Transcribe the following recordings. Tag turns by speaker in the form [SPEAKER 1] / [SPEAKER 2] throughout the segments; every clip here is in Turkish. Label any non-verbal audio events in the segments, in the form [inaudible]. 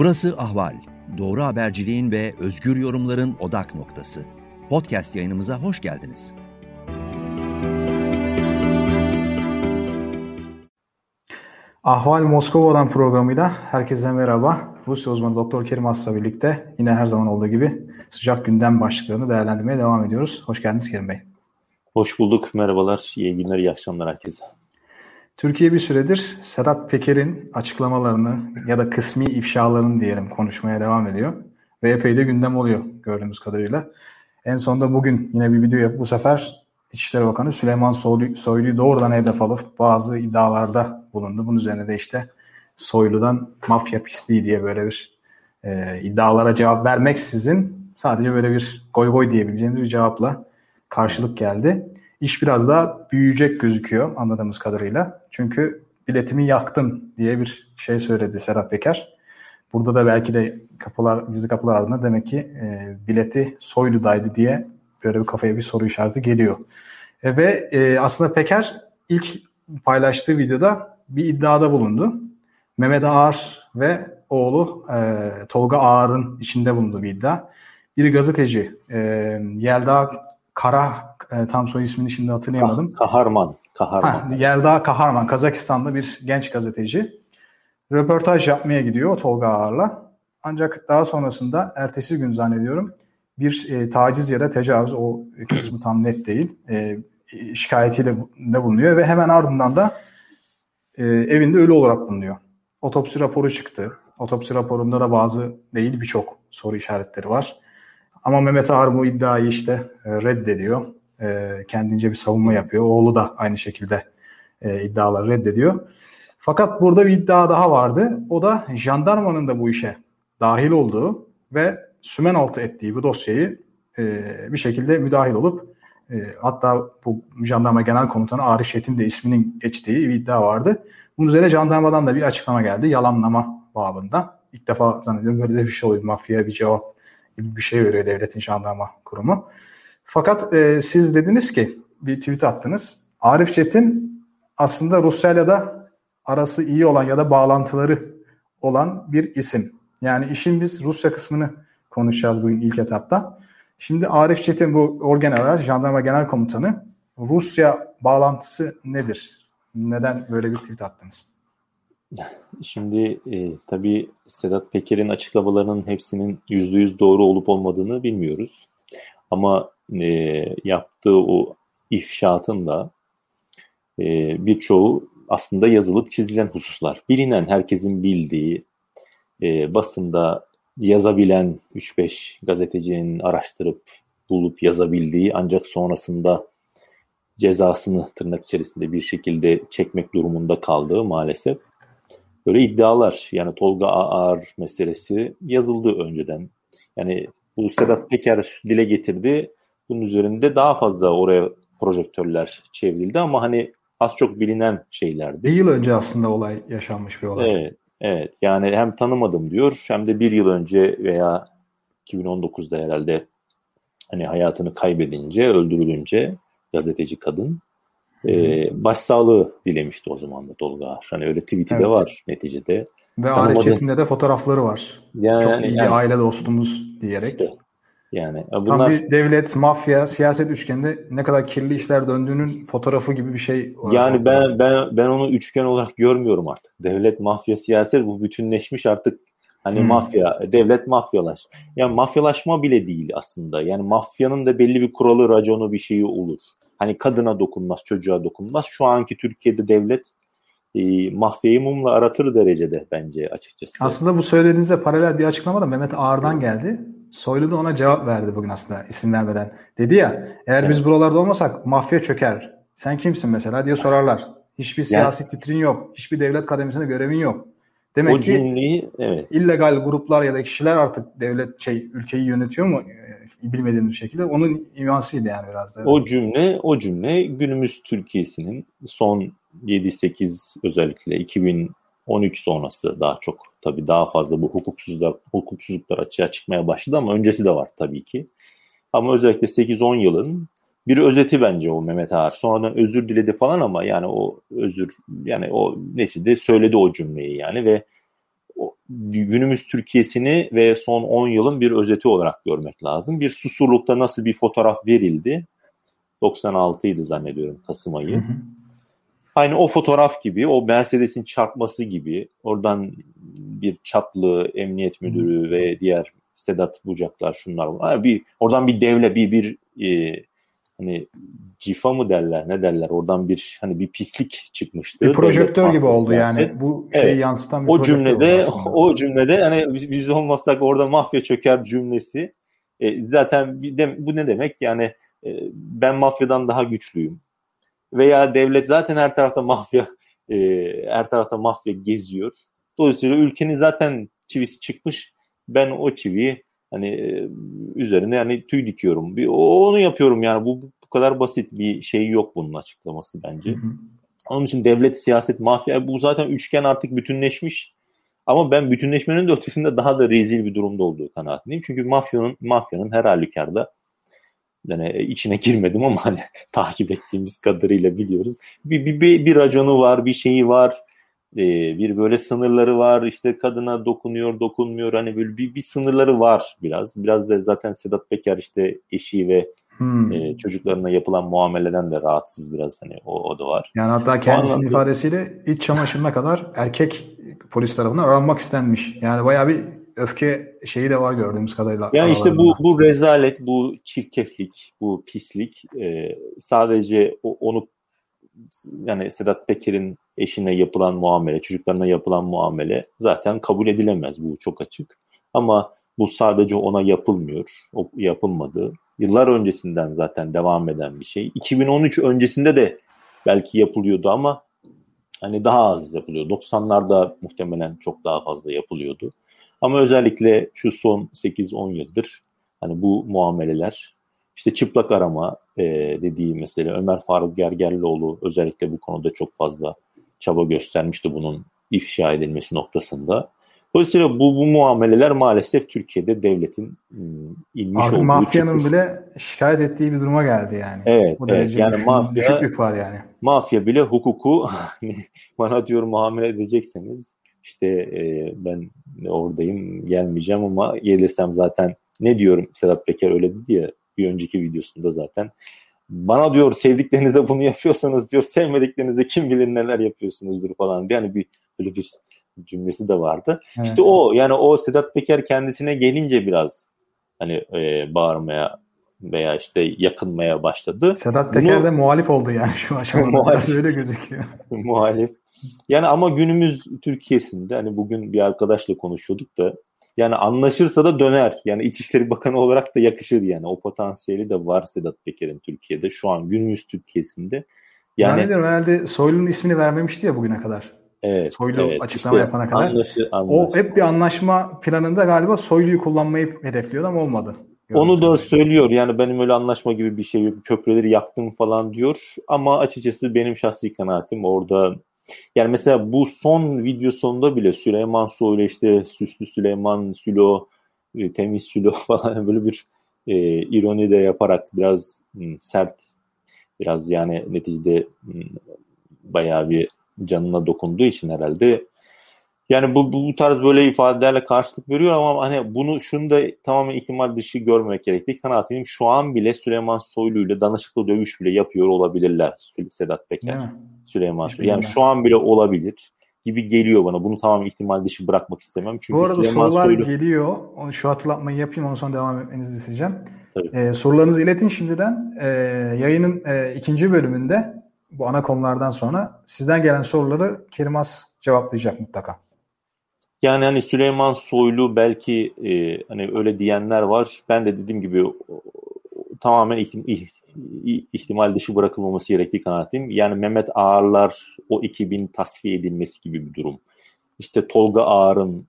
[SPEAKER 1] Burası Ahval. Doğru haberciliğin ve özgür yorumların odak noktası. Podcast yayınımıza hoş geldiniz.
[SPEAKER 2] Ahval Moskova'dan programıyla herkese merhaba. Rusya uzmanı Doktor Kerim Asla birlikte yine her zaman olduğu gibi sıcak gündem başlıklarını değerlendirmeye devam ediyoruz. Hoş geldiniz Kerim Bey.
[SPEAKER 3] Hoş bulduk. Merhabalar. İyi günler, iyi akşamlar herkese.
[SPEAKER 2] Türkiye bir süredir Sedat Peker'in açıklamalarını ya da kısmi ifşalarını diyelim konuşmaya devam ediyor. Ve epey de gündem oluyor gördüğümüz kadarıyla. En sonunda bugün yine bir video yapıp bu sefer İçişleri Bakanı Süleyman Soylu, Soylu'yu doğrudan hedef alıp bazı iddialarda bulundu. Bunun üzerine de işte Soylu'dan mafya pisliği diye böyle bir e, iddialara cevap vermeksizin sadece böyle bir goy goy diyebileceğimiz bir cevapla karşılık geldi. İş biraz daha büyüyecek gözüküyor anladığımız kadarıyla. Çünkü biletimi yaktım diye bir şey söyledi Serhat Peker. Burada da belki de kapılar, gizli kapılar ardında demek ki e, bileti Soylu'daydı diye böyle bir kafaya bir soru işareti geliyor. E, ve e, aslında Peker ilk paylaştığı videoda bir iddiada bulundu. Mehmet Ağar ve oğlu e, Tolga Ağar'ın içinde bulunduğu bir iddia. Bir gazeteci e, Yelda Kara e, tam soy ismini şimdi hatırlayamadım.
[SPEAKER 3] Kaharman. Kaharman.
[SPEAKER 2] Ha, Yelda Kaharman Kazakistan'da bir genç gazeteci. Röportaj yapmaya gidiyor Tolga Ağar'la. Ancak daha sonrasında ertesi gün zannediyorum bir e, taciz ya da tecavüz o kısmı tam net değil. E, şikayetiyle de bulunuyor ve hemen ardından da e, evinde ölü olarak bulunuyor. Otopsi raporu çıktı. Otopsi raporunda da bazı değil birçok soru işaretleri var. Ama Mehmet Ağar bu iddiayı işte e, reddediyor. E, kendince bir savunma yapıyor. Oğlu da aynı şekilde e, iddiaları reddediyor. Fakat burada bir iddia daha vardı. O da jandarmanın da bu işe dahil olduğu ve sümen altı ettiği bu dosyayı e, bir şekilde müdahil olup hatta bu jandarma genel komutanı Arif Şet'in de isminin geçtiği bir iddia vardı. Bunun üzerine jandarmadan da bir açıklama geldi. Yalanlama babında. İlk defa zannediyorum böyle de bir şey oluyor. Mafya bir cevap gibi bir şey veriyor devletin jandarma kurumu. Fakat e, siz dediniz ki bir tweet attınız. Arif Çetin aslında Rusya'yla da arası iyi olan ya da bağlantıları olan bir isim. Yani işin biz Rusya kısmını konuşacağız bugün ilk etapta. Şimdi Arif Çetin bu orgeneral, jandarma genel komutanı. Rusya bağlantısı nedir? Neden böyle bir tweet attınız?
[SPEAKER 3] Şimdi e, tabii Sedat Peker'in açıklamalarının hepsinin yüzde yüz doğru olup olmadığını bilmiyoruz. Ama e, yaptığı o ifşaatın da e, birçoğu aslında yazılıp çizilen hususlar. Bilinen, herkesin bildiği, e, basında yazabilen 3-5 gazetecinin araştırıp bulup yazabildiği ancak sonrasında cezasını tırnak içerisinde bir şekilde çekmek durumunda kaldığı maalesef böyle iddialar. Yani Tolga Ağar meselesi yazıldı önceden. Yani bu Sedat Peker dile getirdi. Bunun üzerinde daha fazla oraya projektörler çevrildi ama hani az çok bilinen şeylerdi.
[SPEAKER 2] Bir yıl önce aslında olay yaşanmış bir olay.
[SPEAKER 3] Evet, evet. Yani hem tanımadım diyor hem de bir yıl önce veya 2019'da herhalde hani hayatını kaybedince, öldürülünce gazeteci kadın e, başsağlığı dilemişti o zaman da Tolga Ağar. Hani öyle tweet'i evet. de var neticede.
[SPEAKER 2] Ve Arif Çetin'de de fotoğrafları var. Yani, Çok iyi yani, bir aile dostumuz diyerek. Işte,
[SPEAKER 3] yani
[SPEAKER 2] bunlar... Tam bir devlet, mafya, siyaset üçgeninde ne kadar kirli işler döndüğünün fotoğrafı gibi bir şey.
[SPEAKER 3] Yani ben ben ben onu üçgen olarak görmüyorum artık. Devlet, mafya, siyaset bu bütünleşmiş artık Hani hmm. mafya, devlet mafyalaş. Yani mafyalaşma bile değil aslında. Yani mafyanın da belli bir kuralı, raconu bir şeyi olur. Hani kadına dokunmaz, çocuğa dokunmaz. Şu anki Türkiye'de devlet e, mafyayı mumla aratır derecede bence açıkçası.
[SPEAKER 2] Aslında bu söylediğinize paralel bir açıklama da Mehmet Ağar'dan geldi. Soylu da ona cevap verdi bugün aslında isim vermeden. Dedi ya eğer evet. biz buralarda olmasak mafya çöker. Sen kimsin mesela diye sorarlar. Hiçbir siyasi yani, titrin yok. Hiçbir devlet kademesinde görevin yok. Demek o cümleyi, ki evet. illegal gruplar ya da kişiler artık devlet şey ülkeyi yönetiyor mu e, bilmediğimiz bir şekilde onun imansıydı yani biraz da.
[SPEAKER 3] O cümle o cümle günümüz Türkiye'sinin son 7-8 özellikle 2013 sonrası daha çok tabii daha fazla bu hukuksuzluklar hukuksuzluklar açığa çıkmaya başladı ama öncesi de var tabii ki. Ama özellikle 8-10 yılın bir özeti bence o Mehmet Ağar. Sonradan özür diledi falan ama yani o özür yani o neticede söyledi o cümleyi yani ve günümüz Türkiye'sini ve son 10 yılın bir özeti olarak görmek lazım. Bir susurlukta nasıl bir fotoğraf verildi? 96 idi zannediyorum Kasım ayı. Hı hı. Aynı o fotoğraf gibi, o Mercedes'in çarpması gibi oradan bir çatlı emniyet müdürü ve diğer Sedat Bucaklar şunlar var. Bir oradan bir devle bir bir e, hani cifa mı derler ne derler? Oradan bir hani bir pislik çıkmıştı.
[SPEAKER 2] Bir projektör gibi oldu yani. Bu şeyi evet. yansıtan bir
[SPEAKER 3] O cümlede o cümlede hani biz, biz olmasak orada mafya çöker cümlesi e, zaten de, bu ne demek? Yani e, ben mafyadan daha güçlüyüm veya devlet zaten her tarafta mafya e, her tarafta mafya geziyor. Dolayısıyla ülkenin zaten çivisi çıkmış. Ben o çiviyi hani e, üzerine yani tüy dikiyorum. Bir onu yapıyorum yani bu bu kadar basit bir şey yok bunun açıklaması bence. Hı hı. Onun için devlet, siyaset, mafya bu zaten üçgen artık bütünleşmiş. Ama ben bütünleşmenin de ötesinde daha da rezil bir durumda olduğu kanaatindeyim. Çünkü mafyanın mafyanın her halükarda yani içine girmedim ama hani [laughs] takip ettiğimiz kadarıyla biliyoruz. Bir, bir, bir, bir raconu var, bir şeyi var, e, bir böyle sınırları var. İşte kadına dokunuyor, dokunmuyor. Hani böyle bir, bir sınırları var biraz. Biraz da zaten Sedat Peker işte eşi ve hmm. e, çocuklarına yapılan muameleden de rahatsız biraz hani o, o da var.
[SPEAKER 2] Yani hatta kendisinin anlamda... ifadesiyle iç çamaşırına kadar erkek polis tarafından aranmak istenmiş. Yani bayağı bir öfke şeyi de var gördüğümüz kadarıyla.
[SPEAKER 3] Yani işte bu bu rezalet, bu çirkeflik, bu pislik e, sadece onu yani Sedat Peker'in eşine yapılan muamele, çocuklarına yapılan muamele zaten kabul edilemez. Bu çok açık. Ama bu sadece ona yapılmıyor. O yapılmadı. Yıllar öncesinden zaten devam eden bir şey. 2013 öncesinde de belki yapılıyordu ama hani daha az yapılıyor. 90'larda muhtemelen çok daha fazla yapılıyordu. Ama özellikle şu son 8-10 yıldır hani bu muameleler işte çıplak arama e, dediği mesela Ömer Faruk Gergerlioğlu özellikle bu konuda çok fazla çaba göstermişti bunun ifşa edilmesi noktasında. Dolayısıyla bu, bu muameleler maalesef Türkiye'de devletin ıı, inmiş Artık olduğu
[SPEAKER 2] mafyanın çıkmış. bile şikayet ettiği bir duruma geldi yani.
[SPEAKER 3] Evet. Bu evet yani mafya,
[SPEAKER 2] düşüklük var yani.
[SPEAKER 3] Mafya bile hukuku [laughs] bana diyor muamele edecekseniz işte e, ben oradayım gelmeyeceğim ama gelirsem zaten ne diyorum Sedat Peker öyle dedi ya bir önceki videosunda zaten. Bana diyor sevdiklerinize bunu yapıyorsanız diyor sevmediklerinize kim bilir neler yapıyorsunuzdur falan. Yani bir böyle bir cümlesi de vardı. Evet. İşte o yani o Sedat Peker kendisine gelince biraz hani e, bağırmaya veya işte yakınmaya başladı.
[SPEAKER 2] Sedat Peker Bunu, de muhalif oldu yani şu aşamada. [laughs] muhalif, öyle gözüküyor. [laughs]
[SPEAKER 3] muhalif. Yani ama günümüz Türkiye'sinde hani bugün bir arkadaşla konuşuyorduk da yani anlaşırsa da döner. Yani İçişleri Bakanı olarak da yakışır yani. O potansiyeli de var Sedat Peker'in Türkiye'de. Şu an günümüz Türkiye'sinde.
[SPEAKER 2] Yani, Zannediyorum herhalde Soylu'nun ismini vermemişti ya bugüne kadar.
[SPEAKER 3] Evet,
[SPEAKER 2] Soylu
[SPEAKER 3] evet.
[SPEAKER 2] açıklama işte yapana kadar. Anlaşı, o hep bir anlaşma planında galiba Soylu'yu kullanmayı hedefliyordu ama olmadı.
[SPEAKER 3] Onu da söylüyor yani benim öyle anlaşma gibi bir şey yok. Köprüleri yaktım falan diyor. Ama açıkçası benim şahsi kanaatim orada yani mesela bu son video sonunda bile Süleyman Soylu işte Süslü Süleyman Sülo, e, Temiz Sülo [laughs] falan böyle bir e, ironi de yaparak biraz m, hmm, sert biraz yani neticede m, hmm, bayağı bir canına dokunduğu için herhalde yani bu, bu tarz böyle ifadelerle karşılık veriyor ama hani bunu şunu da tamamen ihtimal dışı görmemek gerektiği kanaatim. Şu an bile Süleyman Soylu ile danışıklı dövüş bile yapıyor olabilirler Sedat Peker. Süleyman Soylu. Yani şu an bile olabilir gibi geliyor bana. Bunu tamamen ihtimal dışı bırakmak istemem. Çünkü
[SPEAKER 2] Bu arada Süleyman sorular Soylu... geliyor. Onu şu hatırlatmayı yapayım ondan sonra devam etmenizi isteyeceğim. Ee, sorularınızı iletin şimdiden. Ee, yayının e, ikinci bölümünde bu ana konulardan sonra sizden gelen soruları Kerim As cevaplayacak mutlaka.
[SPEAKER 3] Yani hani Süleyman Soylu belki e, hani öyle diyenler var. Ben de dediğim gibi tamamen ihtim, ihtimal dışı bırakılmaması gerektiği kanaatindeyim. Yani Mehmet Ağarlar o 2000 tasfiye edilmesi gibi bir durum. İşte Tolga Ağar'ın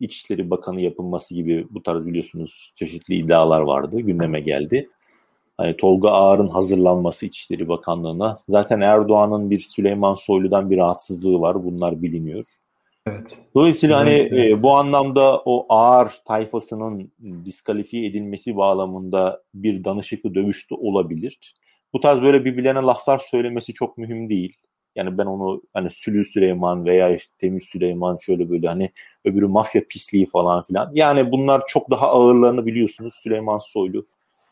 [SPEAKER 3] İçişleri Bakanı yapılması gibi bu tarz biliyorsunuz çeşitli iddialar vardı. Gündeme geldi. Hani Tolga Ağar'ın hazırlanması İçişleri Bakanlığı'na. Zaten Erdoğan'ın bir Süleyman Soylu'dan bir rahatsızlığı var. Bunlar biliniyor. Evet. Dolayısıyla hani e, bu anlamda o ağır tayfasının diskalifiye edilmesi bağlamında bir danışıklı dövüş de olabilir. Bu tarz böyle birbirlerine laflar söylemesi çok mühim değil. Yani ben onu hani Sülü Süleyman veya işte Temiz Süleyman şöyle böyle hani öbürü mafya pisliği falan filan. Yani bunlar çok daha ağırlarını biliyorsunuz Süleyman Soylu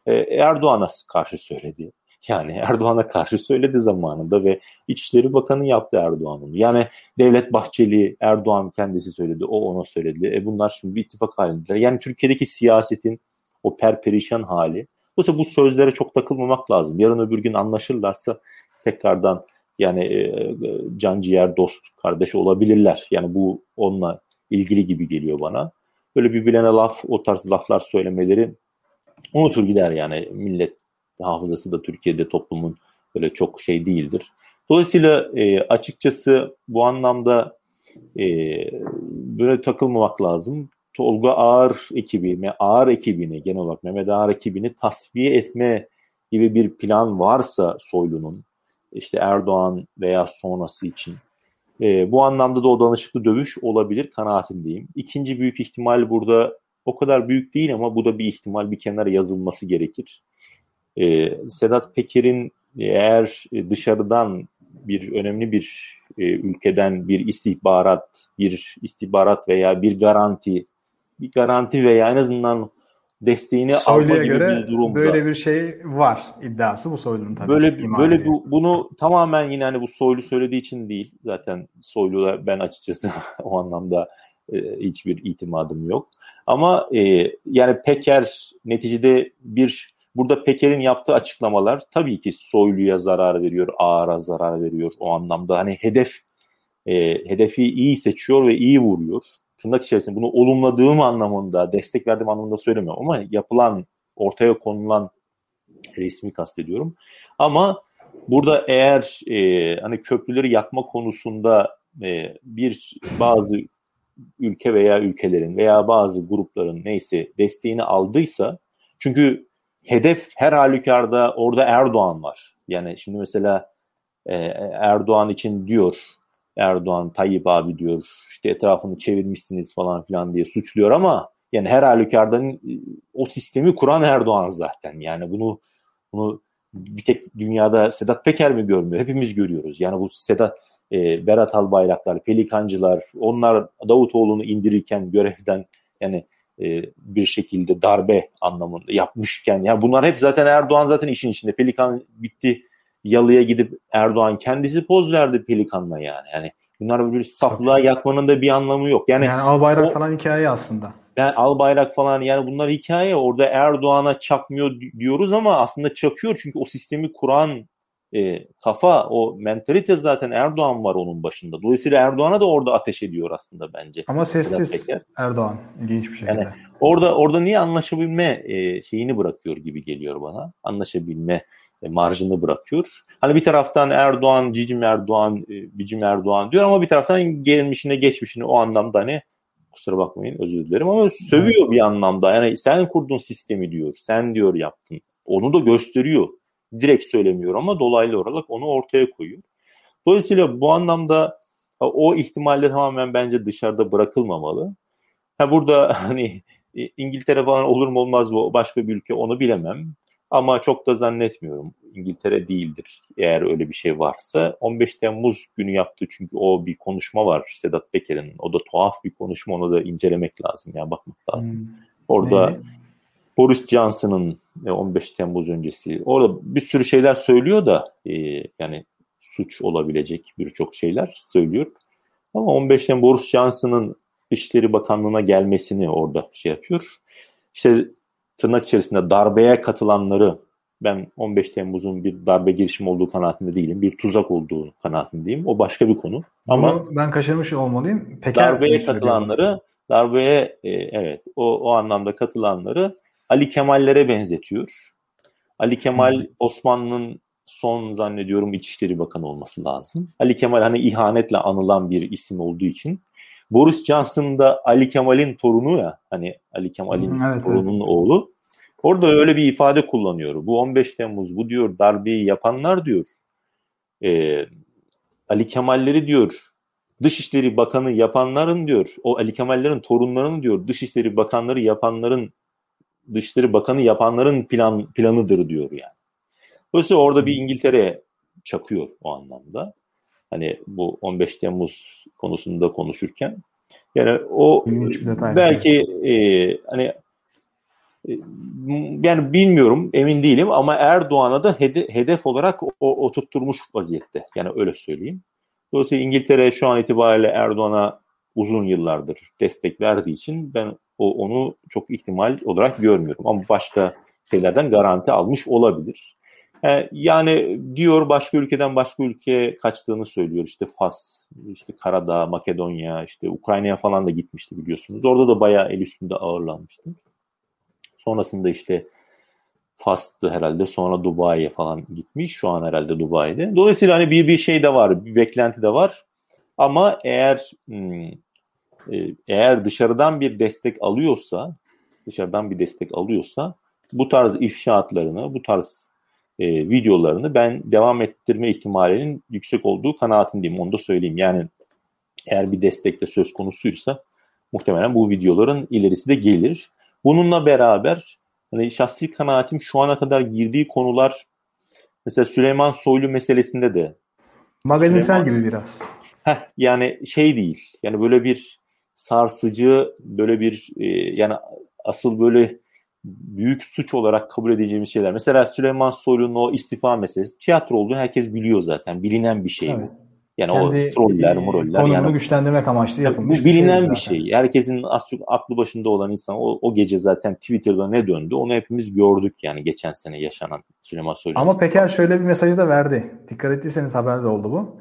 [SPEAKER 3] e, Erdoğan'a karşı söyledi. Yani [laughs] Erdoğan'a karşı söyledi zamanında ve İçişleri Bakanı yaptı Erdoğan'ın. Yani Devlet Bahçeli, Erdoğan kendisi söyledi, o ona söyledi. E bunlar şimdi bir ittifak halindeler. Yani Türkiye'deki siyasetin o perperişan hali. Dolayısıyla bu sözlere çok takılmamak lazım. Yarın öbür gün anlaşırlarsa tekrardan yani e, can ciğer dost kardeş olabilirler. Yani bu onunla ilgili gibi geliyor bana. Böyle birbirine laf o tarz laflar söylemeleri unutur gider yani millet hafızası da Türkiye'de toplumun böyle çok şey değildir. Dolayısıyla e, açıkçası bu anlamda e, böyle takılmamak lazım. Tolga Ağar ekibi, Ağar ekibini genel olarak Mehmet Ağar ekibini tasfiye etme gibi bir plan varsa Soylu'nun işte Erdoğan veya sonrası için e, bu anlamda da o danışıklı dövüş olabilir kanaatindeyim. İkinci büyük ihtimal burada o kadar büyük değil ama bu da bir ihtimal bir kenara yazılması gerekir. E, Sedat Peker'in eğer dışarıdan bir önemli bir e, ülkeden bir istihbarat, bir istihbarat veya bir garanti, bir garanti veya en azından desteğini
[SPEAKER 2] Soylu'ya alma gibi göre bir durumda. böyle bir şey var iddiası bu Soylu'nun tabii.
[SPEAKER 3] Böyle böyle bu, bunu tamamen yine hani bu Soylu söylediği için değil. Zaten Soylu'da ben açıkçası [laughs] o anlamda e, hiçbir itimadım yok. Ama e, yani Peker neticede bir burada Peker'in yaptığı açıklamalar tabii ki Soylu'ya zarar veriyor, Ağar'a zarar veriyor o anlamda. Hani hedef e, hedefi iyi seçiyor ve iyi vuruyor tırnak içerisinde bunu olumladığım anlamında, destek verdiğim anlamında söylemiyorum ama yapılan, ortaya konulan resmi kastediyorum. Ama burada eğer e, hani köprüleri yakma konusunda e, bir bazı ülke veya ülkelerin veya bazı grupların neyse desteğini aldıysa çünkü hedef her halükarda orada Erdoğan var. Yani şimdi mesela e, Erdoğan için diyor Erdoğan, Tayyip abi diyor işte etrafını çevirmişsiniz falan filan diye suçluyor ama yani her halükarda e, o sistemi kuran Erdoğan zaten. Yani bunu bunu bir tek dünyada Sedat Peker mi görmüyor? Hepimiz görüyoruz. Yani bu Sedat e, Berat Albayraklar, Pelikancılar onlar Davutoğlu'nu indirirken görevden yani e, bir şekilde darbe anlamında yapmışken yani bunlar hep zaten Erdoğan zaten işin içinde. Pelikan bitti yalıya gidip Erdoğan kendisi poz verdi Pelikan'la yani. Yani bunlar bir saflığa yatmanın da bir anlamı yok. Yani,
[SPEAKER 2] yani al bayrak o, falan hikaye aslında.
[SPEAKER 3] Yani al bayrak falan yani bunlar hikaye. Orada Erdoğan'a çakmıyor diyoruz ama aslında çakıyor çünkü o sistemi kuran e, kafa, o mentalite zaten Erdoğan var onun başında. Dolayısıyla Erdoğan'a da orada ateş ediyor aslında bence.
[SPEAKER 2] Ama sessiz Erdoğan ilginç bir şekilde. Yani
[SPEAKER 3] orada orada niye anlaşabilme e, şeyini bırakıyor gibi geliyor bana. Anlaşabilme e, marjını bırakıyor. Hani bir taraftan Erdoğan, Cicim Erdoğan, e, Bicim Erdoğan diyor ama bir taraftan gelmişine geçmişini o anlamda hani kusura bakmayın özür dilerim ama sövüyor bir anlamda. Yani sen kurdun sistemi diyor, sen diyor yaptın. Onu da gösteriyor. Direkt söylemiyor ama dolaylı olarak onu ortaya koyuyor. Dolayısıyla bu anlamda o ihtimalle tamamen bence dışarıda bırakılmamalı. Ha burada [laughs] hani İngiltere falan olur mu olmaz mı başka bir ülke onu bilemem. Ama çok da zannetmiyorum. İngiltere değildir eğer öyle bir şey varsa. 15 Temmuz günü yaptı çünkü o bir konuşma var Sedat Peker'in. O da tuhaf bir konuşma onu da incelemek lazım. Yani bakmak lazım. Hmm. Orada ne? Boris Johnson'ın 15 e, Temmuz öncesi orada bir sürü şeyler söylüyor da e, yani suç olabilecek birçok şeyler söylüyor. Ama 15 Temmuz Boris Johnson'ın İşleri Bakanlığı'na gelmesini orada şey yapıyor. İşte tırnak içerisinde darbeye katılanları ben 15 Temmuz'un bir darbe girişimi olduğu kanaatinde değilim. Bir tuzak olduğu kanaatindeyim. O başka bir konu. Ama
[SPEAKER 2] Bunu ben kaçırmış olmalıyım.
[SPEAKER 3] Peker darbeye katılanları darbeye e, evet o, o anlamda katılanları Ali Kemal'lere benzetiyor. Ali Kemal. Osmanlı'nın son zannediyorum İçişleri Bakanı olması lazım. Ali Kemal hani ihanetle anılan bir isim olduğu için Boris Johnson da Ali Kemal'in torunu ya hani Ali Kemal'in evet, torununun evet. oğlu. Orada öyle bir ifade kullanıyor. Bu 15 Temmuz bu diyor darbeyi yapanlar diyor. E, Ali Kemal'leri diyor Dışişleri Bakanı yapanların diyor o Ali Kemal'lerin torunlarının diyor Dışişleri Bakanları yapanların Dışişleri Bakanı yapanların plan planıdır diyor yani. Dolayısıyla orada bir İngiltere çakıyor o anlamda. Hani bu 15 Temmuz konusunda konuşurken. Yani o belki e, hani e, yani bilmiyorum emin değilim ama Erdoğan'a da hede, hedef olarak o, oturtturmuş vaziyette. Yani öyle söyleyeyim. Dolayısıyla İngiltere şu an itibariyle Erdoğan'a uzun yıllardır destek verdiği için ben o, onu çok ihtimal olarak görmüyorum. Ama başka şeylerden garanti almış olabilir. E, yani diyor başka ülkeden başka ülkeye kaçtığını söylüyor. İşte Fas, işte Karadağ, Makedonya, işte Ukrayna'ya falan da gitmişti biliyorsunuz. Orada da bayağı el üstünde ağırlanmıştı. Sonrasında işte Fas'tı herhalde sonra Dubai'ye falan gitmiş. Şu an herhalde Dubai'de. Dolayısıyla hani bir bir şey de var, bir beklenti de var. Ama eğer hmm, e, eğer dışarıdan bir destek alıyorsa, dışarıdan bir destek alıyorsa bu tarz ifşaatlarını, bu tarz e, videolarını ben devam ettirme ihtimalinin yüksek olduğu kanaatindeyim. Onu da söyleyeyim. Yani eğer bir destekle söz konusuysa muhtemelen bu videoların ilerisi de gelir. Bununla beraber hani şahsi kanaatim şu ana kadar girdiği konular mesela Süleyman Soylu meselesinde de
[SPEAKER 2] magazinsel gibi biraz.
[SPEAKER 3] Heh, yani şey değil. Yani böyle bir sarsıcı böyle bir e, yani asıl böyle büyük suç olarak kabul edeceğimiz şeyler. Mesela Süleyman Soylu'nun o istifa meselesi tiyatro olduğu herkes biliyor zaten. Bilinen bir şey evet. bu. Yani Kendi o troller, moroller.
[SPEAKER 2] Konumunu yani, güçlendirmek amaçlı yapılmış
[SPEAKER 3] bu bilinen bir şey. Bir şey. Herkesin az çok aklı başında olan insan o, o gece zaten Twitter'da ne döndü onu hepimiz gördük yani geçen sene yaşanan Süleyman Soylu.
[SPEAKER 2] Ama Peker şöyle bir mesajı da verdi. Dikkat ettiyseniz haberde oldu bu.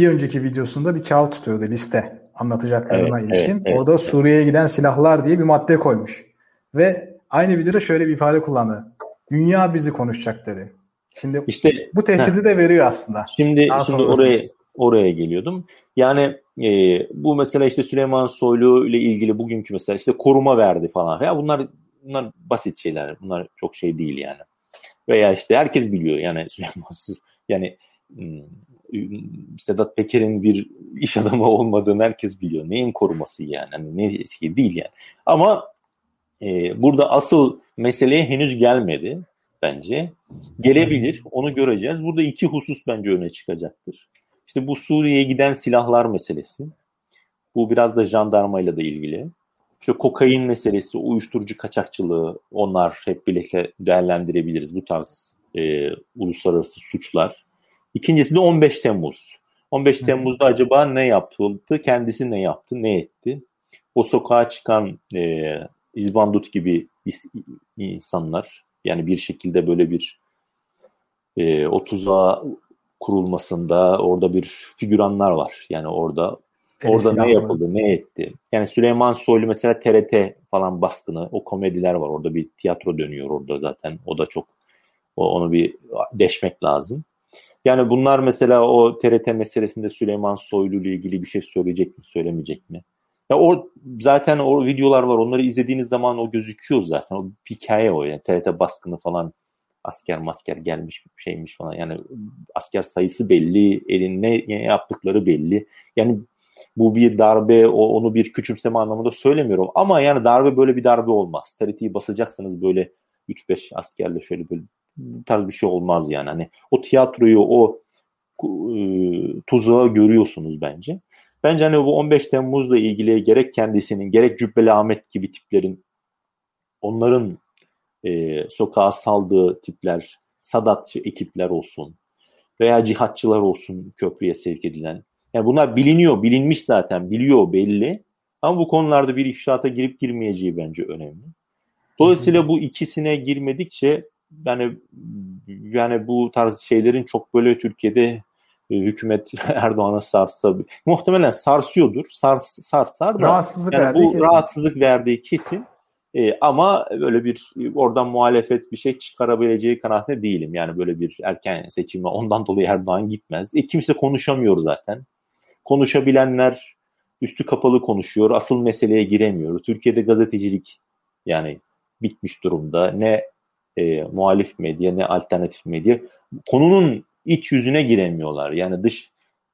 [SPEAKER 2] Bir önceki videosunda bir kağıt tutuyordu liste anlatacaklarına evet, ilişkin. Evet, evet, Orada Suriye'ye giden silahlar diye bir madde koymuş. Ve aynı videoda şöyle bir ifade kullandı. Dünya bizi konuşacak dedi. Şimdi işte bu tehdidi heh, de veriyor aslında.
[SPEAKER 3] Şimdi Daha şimdi oraya için. oraya geliyordum. Yani e, bu mesela işte Süleyman Soylu ile ilgili bugünkü mesela işte koruma verdi falan. Ya bunlar bunlar basit şeyler. Bunlar çok şey değil yani. Veya işte herkes biliyor yani [laughs] Süleyman yani hmm, Sedat Peker'in bir iş adamı olmadığını herkes biliyor. Neyin koruması yani? Hani ne şey değil yani. Ama e, burada asıl meseleye henüz gelmedi bence. Gelebilir. Onu göreceğiz. Burada iki husus bence öne çıkacaktır. İşte bu Suriye'ye giden silahlar meselesi. Bu biraz da jandarmayla da ilgili. İşte kokain meselesi, uyuşturucu kaçakçılığı onlar hep birlikte değerlendirebiliriz. Bu tarz e, uluslararası suçlar. İkincisi de 15 Temmuz. 15 Temmuz'da acaba ne yapıldı? Kendisi ne yaptı? Ne etti? O sokağa çıkan e, İzbandut gibi insanlar yani bir şekilde böyle bir e, o tuzağa kurulmasında orada bir figüranlar var. Yani orada orada ne yapıldı, ne etti? Yani Süleyman Soylu mesela TRT falan baskını, o komediler var. Orada bir tiyatro dönüyor orada zaten. O da çok onu bir deşmek lazım. Yani bunlar mesela o TRT meselesinde Süleyman Soylu ile ilgili bir şey söyleyecek mi, söylemeyecek mi? Ya o zaten o videolar var. Onları izlediğiniz zaman o gözüküyor zaten. O hikaye o yani. TRT baskını falan asker masker gelmiş şeymiş falan. Yani asker sayısı belli, elin ne yaptıkları belli. Yani bu bir darbe, o, onu bir küçümseme anlamında söylemiyorum. Ama yani darbe böyle bir darbe olmaz. TRT'yi basacaksanız böyle 3-5 askerle şöyle böyle tarz bir şey olmaz yani. Hani o tiyatroyu, o e, tuzağı görüyorsunuz bence. Bence hani bu 15 Temmuz'la ilgili gerek kendisinin gerek Cübbeli Ahmet gibi tiplerin onların e, sokağa saldığı tipler, Sadatçı ekipler olsun veya cihatçılar olsun köprüye sevk edilen. Yani bunlar biliniyor, bilinmiş zaten, biliyor belli. Ama bu konularda bir ifşaata girip girmeyeceği bence önemli. Dolayısıyla bu ikisine girmedikçe yani yani bu tarz şeylerin çok böyle Türkiye'de e, hükümet [laughs] Erdoğan'a sarsa muhtemelen sarsıyordur. Sars, sarsar da
[SPEAKER 2] rahatsızlık
[SPEAKER 3] yani bu kesin. rahatsızlık verdiği kesin. E, ama böyle bir oradan muhalefet bir şey çıkarabileceği kanaatinde değilim. Yani böyle bir erken seçime ondan dolayı Erdoğan gitmez. E, kimse konuşamıyor zaten. Konuşabilenler üstü kapalı konuşuyor. Asıl meseleye giremiyor. Türkiye'de gazetecilik yani bitmiş durumda. Ne e, muhalif medya ne alternatif medya konunun iç yüzüne giremiyorlar. Yani dış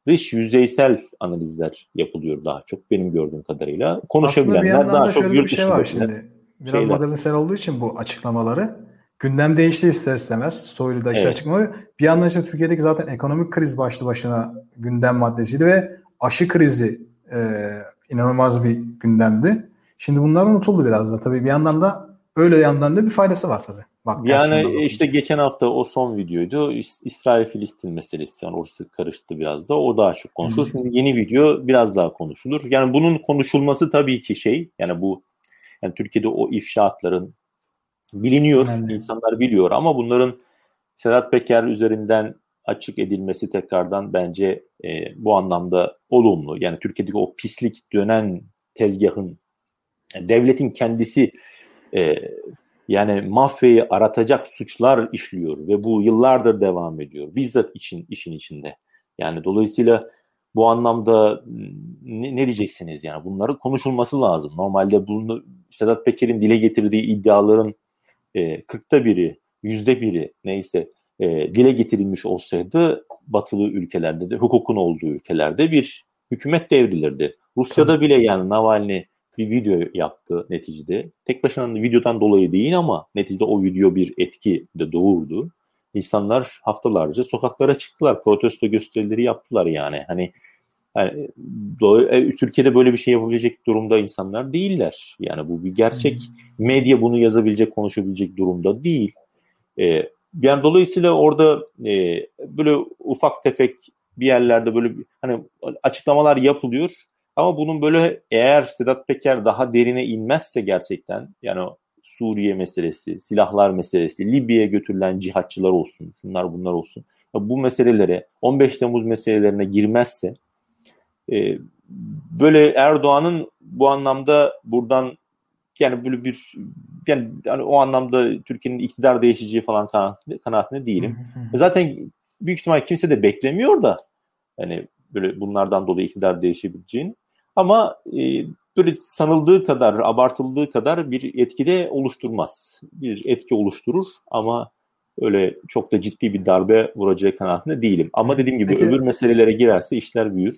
[SPEAKER 3] dış yüzeysel analizler yapılıyor daha çok benim gördüğüm kadarıyla. Konuşabilenler daha çok yurt şey var şimdi.
[SPEAKER 2] Biraz şeyler. magazinsel olduğu için bu açıklamaları gündem değişti ister istemez. Soylu da evet. çıkmalı. Bir yandan işte Türkiye'deki zaten ekonomik kriz başlı başına gündem maddesiydi ve aşı krizi e, inanılmaz bir gündemdi. Şimdi bunlar unutuldu biraz da tabii bir yandan da öyle yandan da bir faydası var tabii.
[SPEAKER 3] Bak, yani işte geçen hafta o son videoydu. İsrail-Filistin meselesi. Yani orası karıştı biraz da. O daha çok konuşulur. Şimdi yeni video biraz daha konuşulur. Yani bunun konuşulması tabii ki şey. Yani bu yani Türkiye'de o ifşaatların biliniyor. Yani. insanlar biliyor ama bunların Sedat Peker üzerinden açık edilmesi tekrardan bence e, bu anlamda olumlu. Yani Türkiye'deki o pislik dönen tezgahın devletin kendisi e, yani mafyayı aratacak suçlar işliyor ve bu yıllardır devam ediyor. Bizzat için işin içinde. Yani dolayısıyla bu anlamda ne, ne diyeceksiniz yani bunları konuşulması lazım. Normalde bunu Sedat Peker'in dile getirdiği iddiaların e, 40'ta biri, yüzde biri neyse e, dile getirilmiş olsaydı batılı ülkelerde de hukukun olduğu ülkelerde bir hükümet devrilirdi. Rusya'da bile yani Navalny bir video yaptı neticede. Tek başına videodan dolayı değil ama neticede o video bir etki de doğurdu. İnsanlar haftalarca sokaklara çıktılar. Protesto gösterileri yaptılar yani. Hani yani, e, Türkiye'de böyle bir şey yapabilecek durumda insanlar değiller. Yani bu bir gerçek. Hmm. Medya bunu yazabilecek, konuşabilecek durumda değil. Ee, yani dolayısıyla orada e, böyle ufak tefek bir yerlerde böyle hani açıklamalar yapılıyor. Ama bunun böyle eğer Sedat Peker daha derine inmezse gerçekten yani Suriye meselesi, silahlar meselesi, Libya'ya götürülen cihatçılar olsun, şunlar bunlar olsun. Bu meselelere 15 Temmuz meselelerine girmezse e, böyle Erdoğan'ın bu anlamda buradan yani böyle bir yani, yani o anlamda Türkiye'nin iktidar değişeceği falan kanaatinde, kanaatinde değilim. Zaten büyük ihtimal kimse de beklemiyor da hani böyle bunlardan dolayı iktidar değişebileceğini. Ama e, böyle sanıldığı kadar, abartıldığı kadar bir etki de oluşturmaz. Bir etki oluşturur ama öyle çok da ciddi bir darbe vuracağı kanaatinde değilim. Ama dediğim gibi Peki, öbür meselelere girerse işler büyür.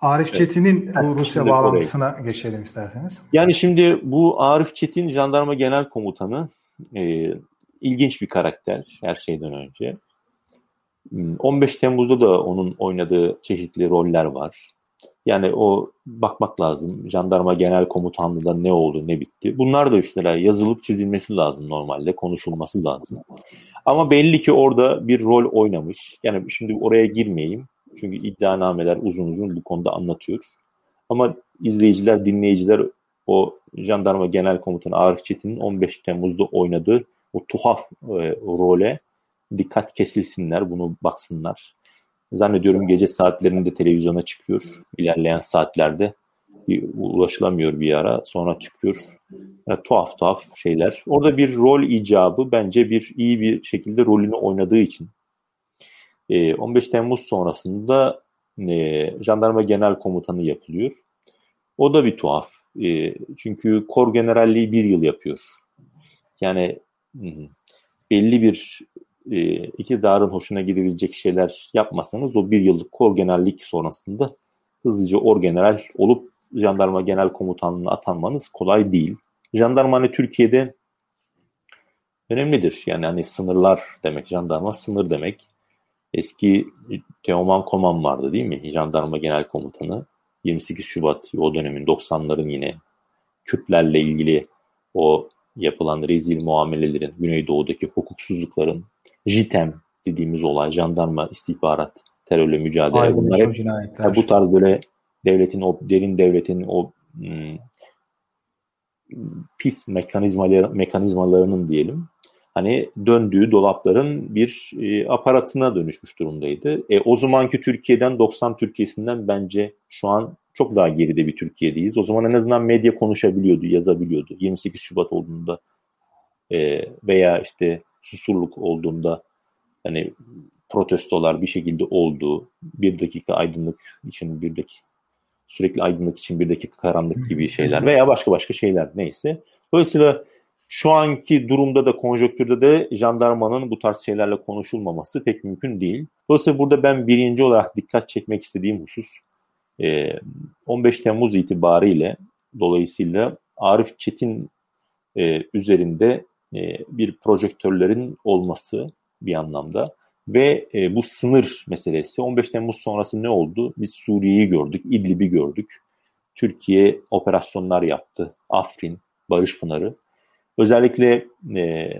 [SPEAKER 2] Arif Çetin'in evet. bu Rusya bağlantısına oraya. geçelim isterseniz.
[SPEAKER 3] Yani şimdi bu Arif Çetin jandarma genel komutanı e, ilginç bir karakter her şeyden önce. 15 hmm, Temmuz'da da onun oynadığı çeşitli roller var. Yani o bakmak lazım. Jandarma Genel Komutanlığı'nda ne oldu, ne bitti. Bunlar da işte yazılıp çizilmesi lazım normalde, konuşulması lazım. Ama belli ki orada bir rol oynamış. Yani şimdi oraya girmeyeyim. Çünkü iddianameler uzun uzun bu konuda anlatıyor. Ama izleyiciler, dinleyiciler o Jandarma Genel Komutanı Arif Çetin'in 15 Temmuz'da oynadığı o tuhaf e, role dikkat kesilsinler, bunu baksınlar. Zannediyorum gece saatlerinde televizyona çıkıyor. İlerleyen saatlerde bir ulaşılamıyor bir ara. Sonra çıkıyor. Yani tuhaf tuhaf şeyler. Orada bir rol icabı bence bir iyi bir şekilde rolünü oynadığı için. 15 ee, Temmuz sonrasında e, Jandarma Genel Komutanı yapılıyor. O da bir tuhaf. E, çünkü kor generalliği bir yıl yapıyor. Yani belli bir e, iktidarın hoşuna gidebilecek şeyler yapmasanız o bir yıllık kor generallik sonrasında hızlıca orgeneral olup jandarma genel komutanlığına atanmanız kolay değil. Jandarma hani Türkiye'de önemlidir. Yani hani sınırlar demek. Jandarma sınır demek. Eski Teoman Koman vardı değil mi? Jandarma Genel Komutanı. 28 Şubat o dönemin 90'ların yine Kürtlerle ilgili o yapılan rezil muamelelerin, Güneydoğu'daki hukuksuzlukların, JITEM dediğimiz olay, jandarma, istihbarat, terörle mücadele. Ayrılmış Bunlar hep yani bu tarz böyle devletin, o derin devletin o hmm, pis mekanizmalar, mekanizmalarının diyelim hani döndüğü dolapların bir e, aparatına dönüşmüş durumdaydı. E, o zamanki Türkiye'den 90 Türkiye'sinden bence şu an çok daha geride bir Türkiye'deyiz. O zaman en azından medya konuşabiliyordu, yazabiliyordu. 28 Şubat olduğunda e, veya işte susurluk olduğunda hani protestolar bir şekilde oldu. Bir dakika aydınlık için bir dakika sürekli aydınlık için bir dakika karanlık gibi şeyler veya başka başka şeyler neyse. Dolayısıyla şu anki durumda da konjonktürde de jandarmanın bu tarz şeylerle konuşulmaması pek mümkün değil. Dolayısıyla burada ben birinci olarak dikkat çekmek istediğim husus 15 Temmuz itibariyle dolayısıyla Arif Çetin üzerinde e, bir projektörlerin olması bir anlamda ve e, bu sınır meselesi 15 Temmuz sonrası ne oldu? Biz Suriye'yi gördük, İdlib'i gördük. Türkiye operasyonlar yaptı. Afrin, Barış Pınarı. Özellikle e,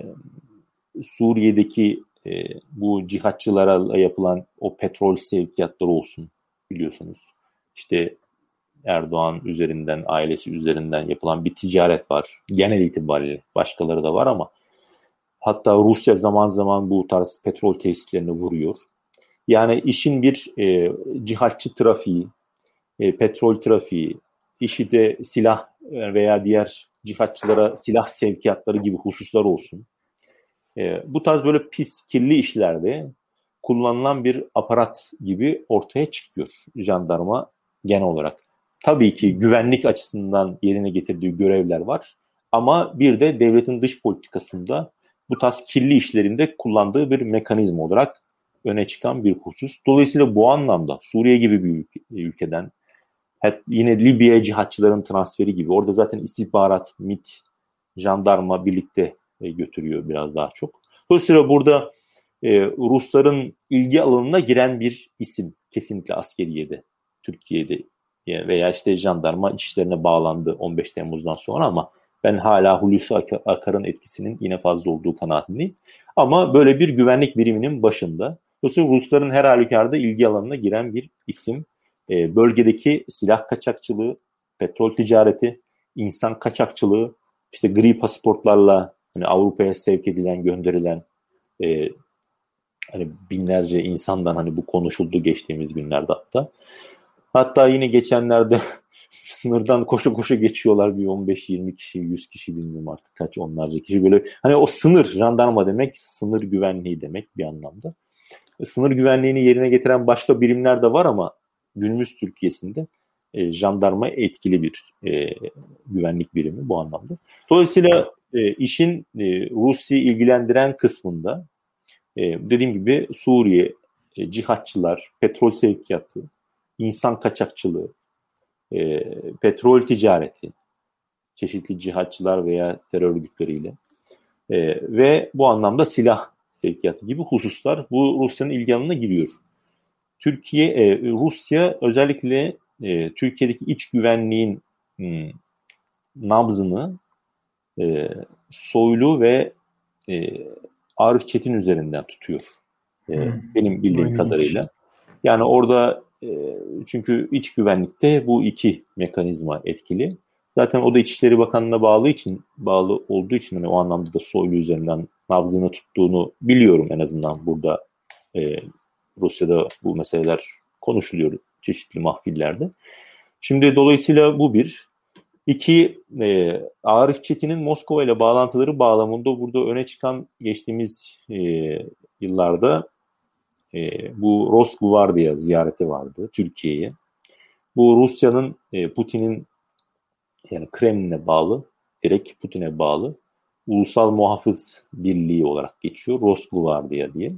[SPEAKER 3] Suriye'deki e, bu cihatçılara yapılan o petrol sevkiyatları olsun biliyorsunuz. İşte Erdoğan üzerinden, ailesi üzerinden yapılan bir ticaret var. Genel itibariyle başkaları da var ama hatta Rusya zaman zaman bu tarz petrol tesislerini vuruyor. Yani işin bir e, cihatçı trafiği, e, petrol trafiği, işi de silah veya diğer cihatçılara silah sevkiyatları gibi hususlar olsun. E, bu tarz böyle pis, kirli işlerde kullanılan bir aparat gibi ortaya çıkıyor jandarma genel olarak. Tabii ki güvenlik açısından yerine getirdiği görevler var ama bir de devletin dış politikasında bu tarz kirli işlerinde kullandığı bir mekanizma olarak öne çıkan bir husus. Dolayısıyla bu anlamda Suriye gibi bir ülke, ülkeden hep yine Libya cihatçıların transferi gibi orada zaten istihbarat, MIT, jandarma birlikte e, götürüyor biraz daha çok. Dolayısıyla burada e, Rusların ilgi alanına giren bir isim kesinlikle askeriyede, Türkiye'de veya işte jandarma işlerine bağlandı 15 Temmuz'dan sonra ama ben hala Hulusi Akar'ın etkisinin yine fazla olduğu kanaatindeyim. Ama böyle bir güvenlik biriminin başında. Dolayısıyla Rusların her halükarda ilgi alanına giren bir isim. E, bölgedeki silah kaçakçılığı, petrol ticareti, insan kaçakçılığı, işte gri pasaportlarla hani Avrupa'ya sevk edilen, gönderilen e, hani binlerce insandan hani bu konuşuldu geçtiğimiz günlerde hatta. Hatta yine geçenlerde [laughs] sınırdan koşu koşu geçiyorlar bir 15-20 kişi, 100 kişi bilmiyorum artık kaç onlarca kişi böyle. Hani o sınır, jandarma demek sınır güvenliği demek bir anlamda. Sınır güvenliğini yerine getiren başka birimler de var ama günümüz Türkiye'sinde e, jandarma etkili bir e, güvenlik birimi bu anlamda. Dolayısıyla e, işin e, Rusya'yı ilgilendiren kısmında e, dediğim gibi Suriye, e, cihatçılar, petrol sevkiyatı, insan kaçakçılığı, e, petrol ticareti, çeşitli cihatçılar veya terör örgütleriyle e, ve bu anlamda silah sevkiyatı gibi hususlar bu Rusya'nın ilgi alanına giriyor. Türkiye, e, Rusya özellikle e, Türkiye'deki iç güvenliğin hmm, nabzını e, Soylu ve e, Arif Çetin üzerinden tutuyor. E, hmm. Benim bildiğim Öyle kadarıyla. Yani orada e, çünkü iç güvenlikte bu iki mekanizma etkili. Zaten o da İçişleri Bakanlığı'na bağlı için bağlı olduğu için hani o anlamda da Soylu üzerinden nabzını tuttuğunu biliyorum en azından burada e, Rusya'da bu meseleler konuşuluyor çeşitli mahfillerde. Şimdi dolayısıyla bu bir. İki, e, Arif Çetin'in Moskova ile bağlantıları bağlamında burada öne çıkan geçtiğimiz e, yıllarda e, bu Rosguvardia ziyareti vardı Türkiye'ye. Bu Rusya'nın e, Putin'in yani Kremlin'e bağlı, direkt Putin'e bağlı Ulusal Muhafız Birliği olarak geçiyor. Rosguvardia diye.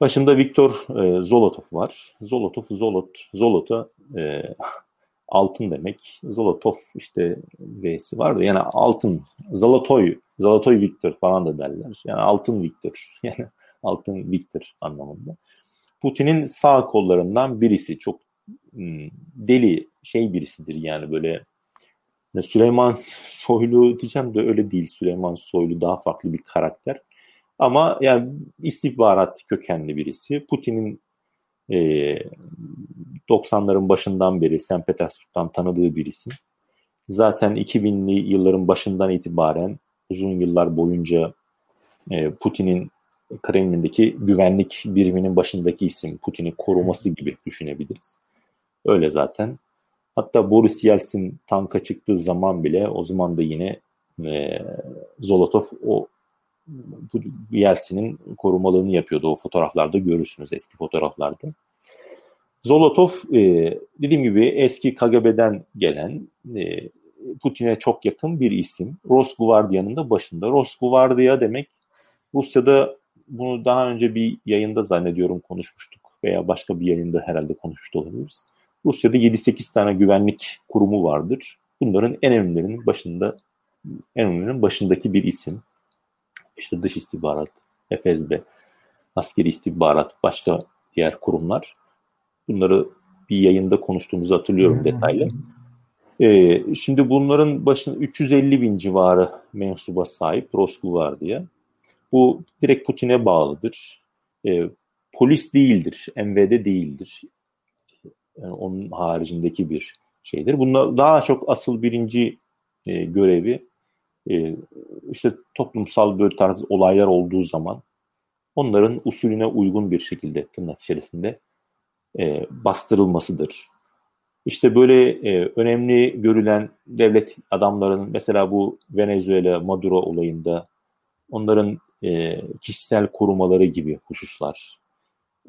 [SPEAKER 3] Başında Viktor e, Zolotov var. Zolotov, Zolot, Zolot'a e, [laughs] altın demek. Zolotov işte V'si var da yani altın, Zolotoy, Zolotoy Viktor falan da derler. Yani altın Viktor. [laughs] Yani altın Viktor anlamında. Putin'in sağ kollarından birisi çok hmm, deli şey birisidir yani böyle Süleyman [laughs] Soylu diyeceğim de öyle değil. Süleyman Soylu daha farklı bir karakter. Ama yani istihbarat kökenli birisi. Putin'in e, 90'ların başından beri St. Petersburg'dan tanıdığı birisi. Zaten 2000'li yılların başından itibaren uzun yıllar boyunca e, Putin'in Kremlin'deki güvenlik biriminin başındaki isim. Putin'i koruması gibi düşünebiliriz. Öyle zaten. Hatta Boris Yeltsin tanka çıktığı zaman bile o zaman da yine e, Zolotov o Yeltsin'in korumalığını yapıyordu. O fotoğraflarda görürsünüz eski fotoğraflarda. Zolotov e, dediğim gibi eski KGB'den gelen e, Putin'e çok yakın bir isim. Rosgvardia'nın da başında. Rosgvardia demek Rusya'da bunu daha önce bir yayında zannediyorum konuşmuştuk veya başka bir yayında herhalde konuşmuş olabiliriz. Rusya'da 7-8 tane güvenlik kurumu vardır. Bunların en önemlilerinin başında en önemlilerinin başındaki bir isim. İşte dış istihbarat, FSB, askeri istihbarat, başka diğer kurumlar. Bunları bir yayında konuştuğumuzu hatırlıyorum detaylı. Ee, şimdi bunların başında 350 bin civarı mensuba sahip Rosguvardiya. Bu direkt Putin'e bağlıdır. Ee, polis değildir, MVD değildir. Yani onun haricindeki bir şeydir. Bunlar daha çok asıl birinci e, görevi e, işte toplumsal böyle tarz olaylar olduğu zaman onların usulüne uygun bir şekilde tırnak içerisinde e, bastırılmasıdır. İşte böyle e, önemli görülen devlet adamlarının mesela bu Venezuela Maduro olayında onların e, kişisel korumaları gibi hususlar,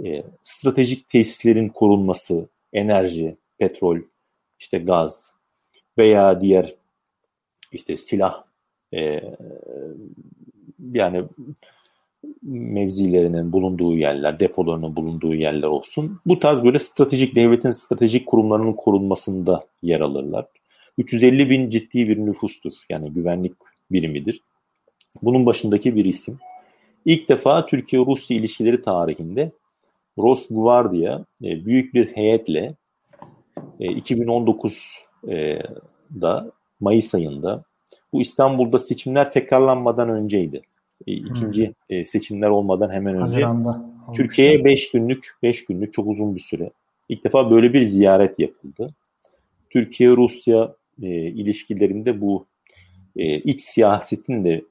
[SPEAKER 3] e, stratejik tesislerin korunması, enerji, petrol, işte gaz veya diğer işte silah e, yani mevzilerinin bulunduğu yerler, depolarının bulunduğu yerler olsun. Bu tarz böyle stratejik, devletin stratejik kurumlarının korunmasında yer alırlar. 350 bin ciddi bir nüfustur. Yani güvenlik birimidir. Bunun başındaki bir isim. İlk defa Türkiye-Rusya ilişkileri tarihinde Rosguardia e, büyük bir heyetle 2019'da e, Mayıs ayında bu İstanbul'da seçimler tekrarlanmadan önceydi. E, ikinci hmm. seçimler olmadan hemen önce Haziran'da Türkiye'ye 5 günlük 5 günlük çok uzun bir süre. İlk defa böyle bir ziyaret yapıldı. Türkiye-Rusya e, ilişkilerinde bu e, iç siyasetin de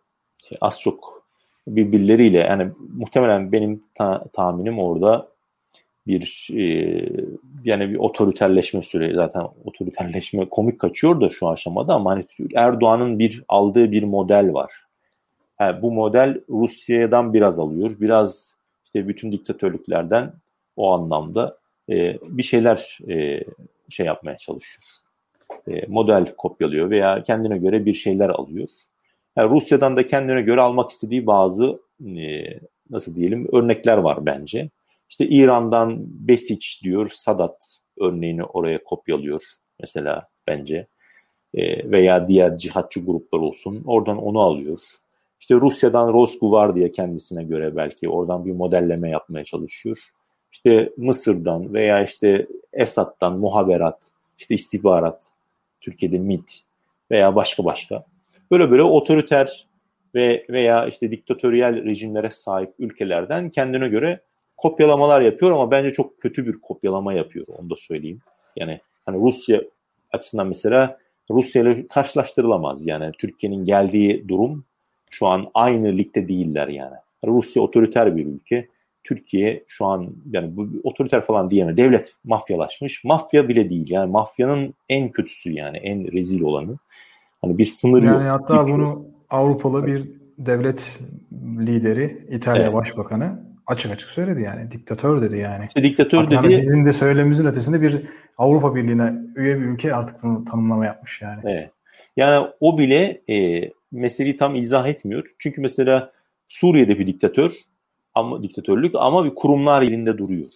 [SPEAKER 3] az çok birbirleriyle yani muhtemelen benim ta- tahminim orada bir e, yani bir otoriterleşme süreci zaten otoriterleşme komik kaçıyor da şu aşamada ama hani Erdoğan'ın bir aldığı bir model var. Yani bu model Rusya'dan biraz alıyor. Biraz işte bütün diktatörlüklerden o anlamda e, bir şeyler e, şey yapmaya çalışıyor. E, model kopyalıyor veya kendine göre bir şeyler alıyor. Yani Rusya'dan da kendine göre almak istediği bazı e, nasıl diyelim örnekler var bence. İşte İran'dan Besic diyor, Sadat örneğini oraya kopyalıyor mesela bence. E, veya diğer cihatçı gruplar olsun. Oradan onu alıyor. İşte Rusya'dan Rosgu diye kendisine göre belki oradan bir modelleme yapmaya çalışıyor. İşte Mısır'dan veya işte Esad'dan muhaberat, işte istihbarat, Türkiye'de MIT veya başka başka. Böyle böyle otoriter ve veya işte diktatöryel rejimlere sahip ülkelerden kendine göre kopyalamalar yapıyor ama bence çok kötü bir kopyalama yapıyor onu da söyleyeyim. Yani hani Rusya açısından mesela Rusya ile karşılaştırılamaz. Yani Türkiye'nin geldiği durum şu an aynı ligde değiller yani. Rusya otoriter bir ülke. Türkiye şu an yani bu otoriter falan diyemem. Devlet mafyalaşmış. Mafya bile değil. Yani mafyanın en kötüsü yani en rezil olanı. Hani bir sınır
[SPEAKER 2] yani yok. Yani hatta bir bunu Avrupalı bir devlet lideri, İtalya evet. Başbakanı açık açık söyledi yani. Diktatör dedi yani.
[SPEAKER 3] İşte diktatör
[SPEAKER 2] Hatta dedi. Bizim de söylememizin ötesinde bir Avrupa Birliği'ne üye bir ülke artık bunu tanımlama yapmış yani.
[SPEAKER 3] Evet. Yani o bile e, meseleyi tam izah etmiyor. Çünkü mesela Suriye'de bir diktatör ama diktatörlük ama bir kurumlar elinde duruyor.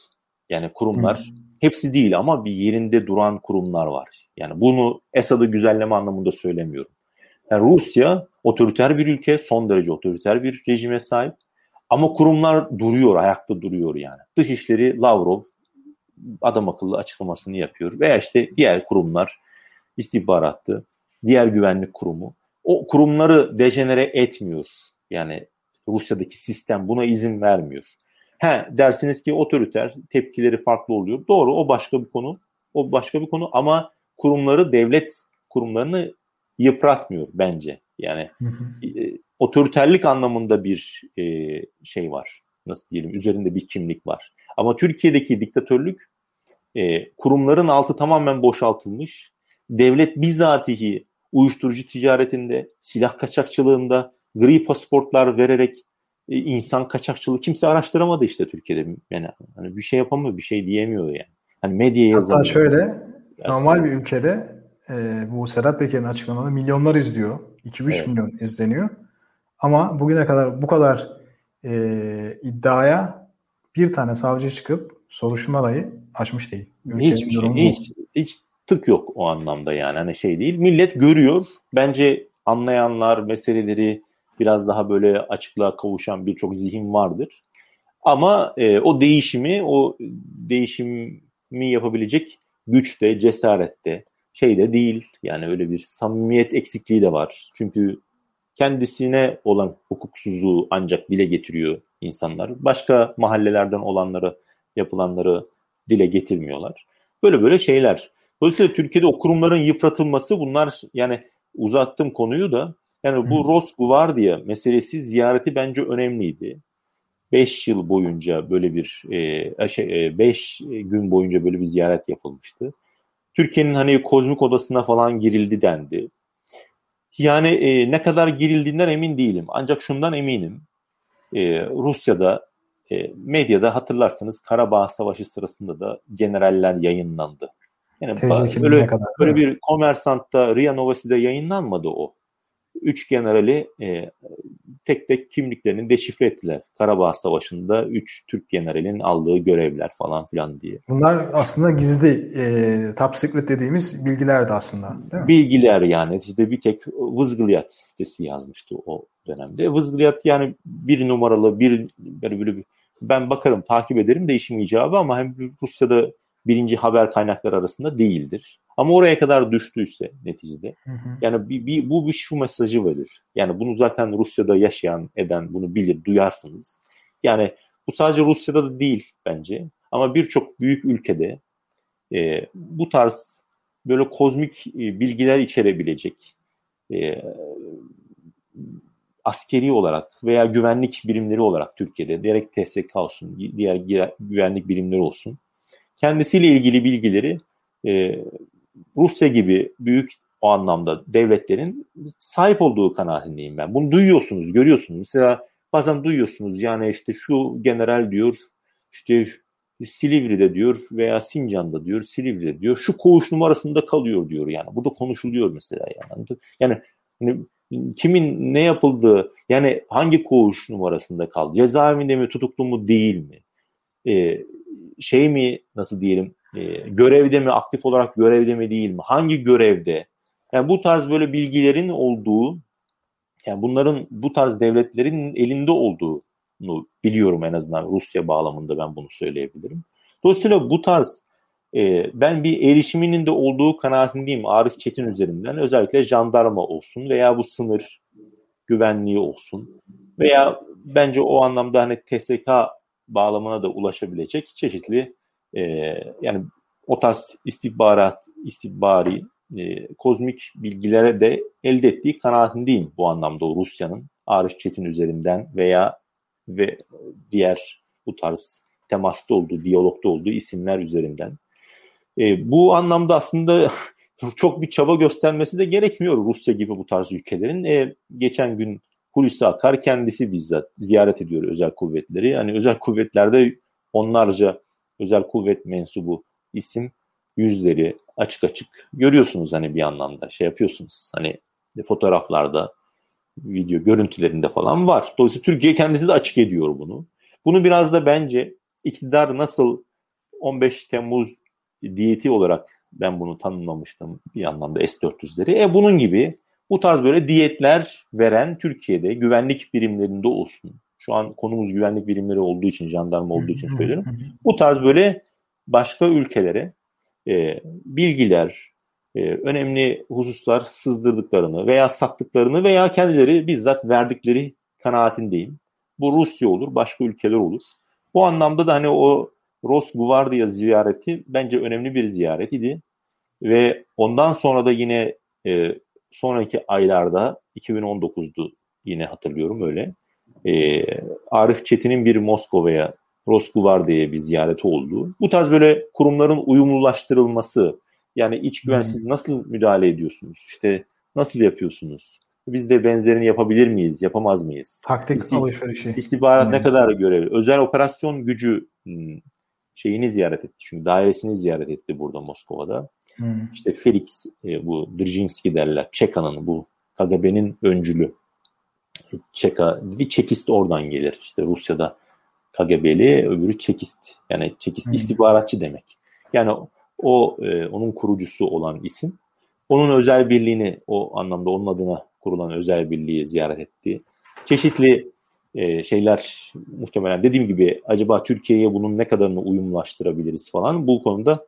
[SPEAKER 3] Yani kurumlar hmm. hepsi değil ama bir yerinde duran kurumlar var. Yani bunu Esad'ı güzelleme anlamında söylemiyorum. Yani Rusya otoriter bir ülke, son derece otoriter bir rejime sahip. Ama kurumlar duruyor, ayakta duruyor yani. Dışişleri Lavrov adam akıllı açıklamasını yapıyor. Veya işte diğer kurumlar istihbarattı, diğer güvenlik kurumu. O kurumları dejenere etmiyor. Yani Rusya'daki sistem buna izin vermiyor. He dersiniz ki otoriter tepkileri farklı oluyor. Doğru o başka bir konu. O başka bir konu ama kurumları devlet kurumlarını yıpratmıyor bence. Yani e, otoriterlik anlamında bir e, şey var. Nasıl diyelim üzerinde bir kimlik var. Ama Türkiye'deki diktatörlük e, kurumların altı tamamen boşaltılmış. Devlet bizatihi uyuşturucu ticaretinde, silah kaçakçılığında, gri pasaportlar vererek e, insan kaçakçılığı kimse araştıramadı işte Türkiye'de. Yani hani bir şey yapamıyor, bir şey diyemiyor yani. Hani medya yazamıyor.
[SPEAKER 2] Hatta şöyle normal bir ülkede e, bu Sedat Peker'in açıklamaları milyonlar izliyor. 2-3 evet. milyon izleniyor. Ama bugüne kadar bu kadar e, iddiaya bir tane savcı çıkıp soruşturma dahi açmış değil.
[SPEAKER 3] Hiçbir şey, hiç, hiç tık yok o anlamda yani hani şey değil. Millet görüyor. Bence anlayanlar meseleleri biraz daha böyle açıklığa kavuşan birçok zihin vardır. Ama e, o değişimi, o değişimi yapabilecek güç de, cesaret de, şey de değil. Yani öyle bir samimiyet eksikliği de var. Çünkü kendisine olan hukuksuzluğu ancak dile getiriyor insanlar. Başka mahallelerden olanları, yapılanları dile getirmiyorlar. Böyle böyle şeyler. Dolayısıyla Türkiye'de o kurumların yıpratılması bunlar yani uzattım konuyu da yani bu Rosguardia meselesi ziyareti bence önemliydi. 5 yıl boyunca böyle bir 5 şey, e, beş gün boyunca böyle bir ziyaret yapılmıştı. Türkiye'nin hani kozmik odasına falan girildi dendi. Yani e, ne kadar girildiğinden emin değilim. Ancak şundan eminim. E, Rusya'da e, medyada hatırlarsanız Karabağ Savaşı sırasında da generaller yayınlandı. Yani böyle, kadar, böyle bir Komersantta Ria Novasi'de yayınlanmadı o. Üç generali e, tek tek kimliklerini deşifre ettiler. Karabağ Savaşı'nda üç Türk generalin aldığı görevler falan filan diye.
[SPEAKER 2] Bunlar aslında gizli e, top secret dediğimiz bilgilerdi aslında değil mi?
[SPEAKER 3] Bilgiler yani. İşte bir tek Vızgılyat sitesi yazmıştı o dönemde. Vızgılyat yani bir numaralı bir böyle, böyle bir ben bakarım takip ederim değişim icabı ama hem Rusya'da birinci haber kaynakları arasında değildir. Ama oraya kadar düştüyse neticede hı hı. yani bir, bir, bu bir şu mesajı verir. Yani bunu zaten Rusya'da yaşayan eden bunu bilir, duyarsınız. Yani bu sadece Rusya'da da değil bence ama birçok büyük ülkede e, bu tarz böyle kozmik e, bilgiler içerebilecek e, askeri olarak veya güvenlik birimleri olarak Türkiye'de gerek TSK olsun, diğer güvenlik birimleri olsun kendisiyle ilgili bilgileri e, Rusya gibi büyük o anlamda devletlerin sahip olduğu kanaatindeyim ben. Bunu duyuyorsunuz, görüyorsunuz. Mesela bazen duyuyorsunuz yani işte şu general diyor, işte Silivri'de diyor veya Sincan'da diyor, Silivri'de diyor, şu koğuş numarasında kalıyor diyor yani. Bu da konuşuluyor mesela yani. Yani hani, kimin ne yapıldığı, yani hangi koğuş numarasında kaldı, cezaevinde mi, tutuklu mu, değil mi? Ee, şey mi, nasıl diyelim, e, görevde mi, aktif olarak görevde mi değil mi? Hangi görevde? Yani bu tarz böyle bilgilerin olduğu, yani bunların bu tarz devletlerin elinde olduğunu biliyorum en azından Rusya bağlamında ben bunu söyleyebilirim. Dolayısıyla bu tarz e, ben bir erişiminin de olduğu kanaatindeyim Arif Çetin üzerinden. Özellikle jandarma olsun veya bu sınır güvenliği olsun veya bence o anlamda hani TSK bağlamına da ulaşabilecek çeşitli e, yani o tarz istihbarat, istihbari, e, kozmik bilgilere de elde ettiği kanaatindeyim bu anlamda o Rusya'nın Arif Çetin üzerinden veya ve diğer bu tarz temasta olduğu, diyalogda olduğu isimler üzerinden. E, bu anlamda aslında [laughs] çok bir çaba göstermesi de gerekmiyor Rusya gibi bu tarz ülkelerin. E, geçen gün Hulusi Akar kendisi bizzat ziyaret ediyor özel kuvvetleri. Hani özel kuvvetlerde onlarca özel kuvvet mensubu isim yüzleri açık açık görüyorsunuz hani bir anlamda şey yapıyorsunuz. Hani fotoğraflarda, video görüntülerinde falan var. Dolayısıyla Türkiye kendisi de açık ediyor bunu. Bunu biraz da bence iktidar nasıl 15 Temmuz diyeti olarak ben bunu tanımlamıştım bir anlamda S-400'leri. E bunun gibi bu tarz böyle diyetler veren Türkiye'de güvenlik birimlerinde olsun. Şu an konumuz güvenlik birimleri olduğu için, jandarma olduğu için söylüyorum. Bu tarz böyle başka ülkelere e, bilgiler, e, önemli hususlar sızdırdıklarını veya sattıklarını veya kendileri bizzat verdikleri kanaatindeyim. Bu Rusya olur, başka ülkeler olur. Bu anlamda da hani o Rosguvardia ziyareti bence önemli bir ziyaret idi. Ve ondan sonra da yine e, sonraki aylarda 2019'du yine hatırlıyorum öyle. E, Arif Çetin'in bir Moskova'ya Rosguvardia'ya bir ziyareti oldu. Bu tarz böyle kurumların uyumlulaştırılması yani iç güvensiz nasıl müdahale ediyorsunuz? İşte nasıl yapıyorsunuz? Biz de benzerini yapabilir miyiz? Yapamaz mıyız?
[SPEAKER 2] Taktik İstih- alışverişi.
[SPEAKER 3] İstihbarat hmm. ne kadar görevi? Özel operasyon gücü hmm, şeyini ziyaret etti. Çünkü dairesini ziyaret etti burada Moskova'da. Hmm. İşte Felix e, bu Drzhinski derler. Çeka'nın bu KGB'nin öncülü. Çeka, bir Çekist oradan gelir. İşte Rusya'da KGB'li öbürü Çekist. Yani Çekist hmm. istihbaratçı demek. Yani o e, onun kurucusu olan isim. Onun özel birliğini o anlamda onun adına kurulan özel birliği ziyaret etti. çeşitli e, şeyler muhtemelen dediğim gibi acaba Türkiye'ye bunun ne kadarını uyumlaştırabiliriz falan bu konuda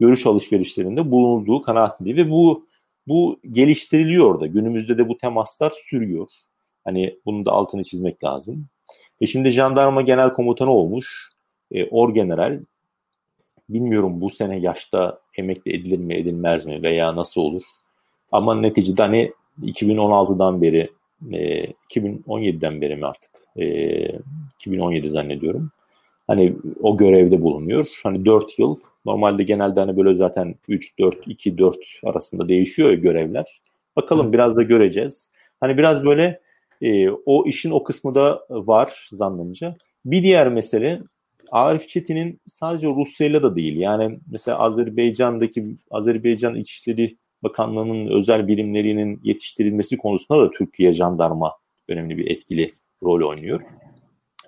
[SPEAKER 3] görüş alışverişlerinde bulunduğu kanaatindeyim ve bu bu geliştiriliyor da günümüzde de bu temaslar sürüyor. Hani bunu da altını çizmek lazım. E şimdi jandarma genel komutanı olmuş. E, Orgeneral bilmiyorum bu sene yaşta emekli edilir mi edilmez mi veya nasıl olur. Ama neticede hani 2016'dan beri e, 2017'den beri mi artık e, 2017 zannediyorum. Hani o görevde bulunuyor. Hani 4 yıl normalde genelde hani böyle zaten 3 4 2 4 arasında değişiyor görevler. Bakalım biraz da göreceğiz. Hani biraz böyle e, o işin o kısmı da var zannımca. Bir diğer mesele Arif Çetin'in sadece Rusya'yla da değil. Yani mesela Azerbaycan'daki Azerbaycan İçişleri Bakanlığı'nın özel birimlerinin yetiştirilmesi konusunda da Türkiye jandarma önemli bir etkili rol oynuyor.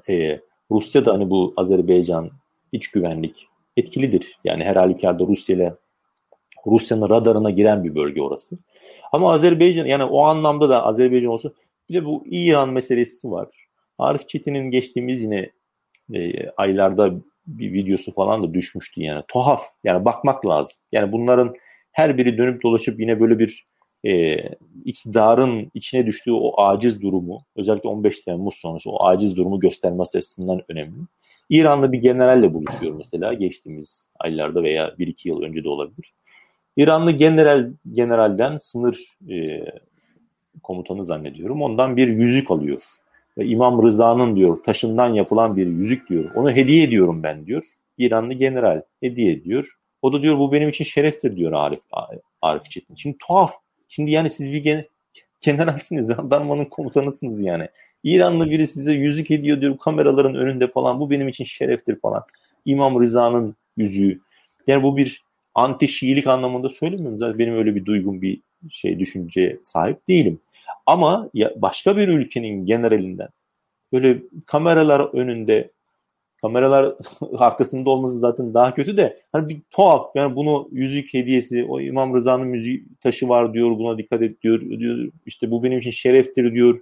[SPEAKER 3] Ee, Rusya da hani bu Azerbaycan iç güvenlik etkilidir. Yani her halükarda Rusya ile Rusya'nın radarına giren bir bölge orası. Ama Azerbaycan yani o anlamda da Azerbaycan olsun bir de bu İran meselesi var. Arif Çetin'in geçtiğimiz yine e, aylarda bir videosu falan da düşmüştü yani. Tuhaf. Yani bakmak lazım. Yani bunların her biri dönüp dolaşıp yine böyle bir e, iktidarın içine düştüğü o aciz durumu özellikle 15 Temmuz sonrası o aciz durumu göstermesi açısından önemli. İran'da bir generalle buluşuyor mesela geçtiğimiz aylarda veya 1-2 yıl önce de olabilir. İranlı general generalden sınır e, komutanı zannediyorum. Ondan bir yüzük alıyor. Ve İmam Rıza'nın diyor taşından yapılan bir yüzük diyor. Onu hediye ediyorum ben diyor. İranlı general hediye ediyor. O da diyor bu benim için şereftir diyor Arif Arif Çetin. Şimdi tuhaf. Şimdi yani siz bir gen generalsiniz, jandarmanın komutanısınız yani. İranlı biri size yüzük hediye diyor kameraların önünde falan. Bu benim için şereftir falan. İmam Rıza'nın yüzüğü. Yani bu bir anti Şiilik anlamında söylemiyorum. Zaten benim öyle bir duygum, bir şey düşünce sahip değilim. Ama ya başka bir ülkenin generalinden böyle kameralar önünde kameralar [laughs] arkasında olması zaten daha kötü de hani bir tuhaf yani bunu yüzük hediyesi o İmam Rıza'nın müzik taşı var diyor buna dikkat et diyor, diyor işte bu benim için şereftir diyor.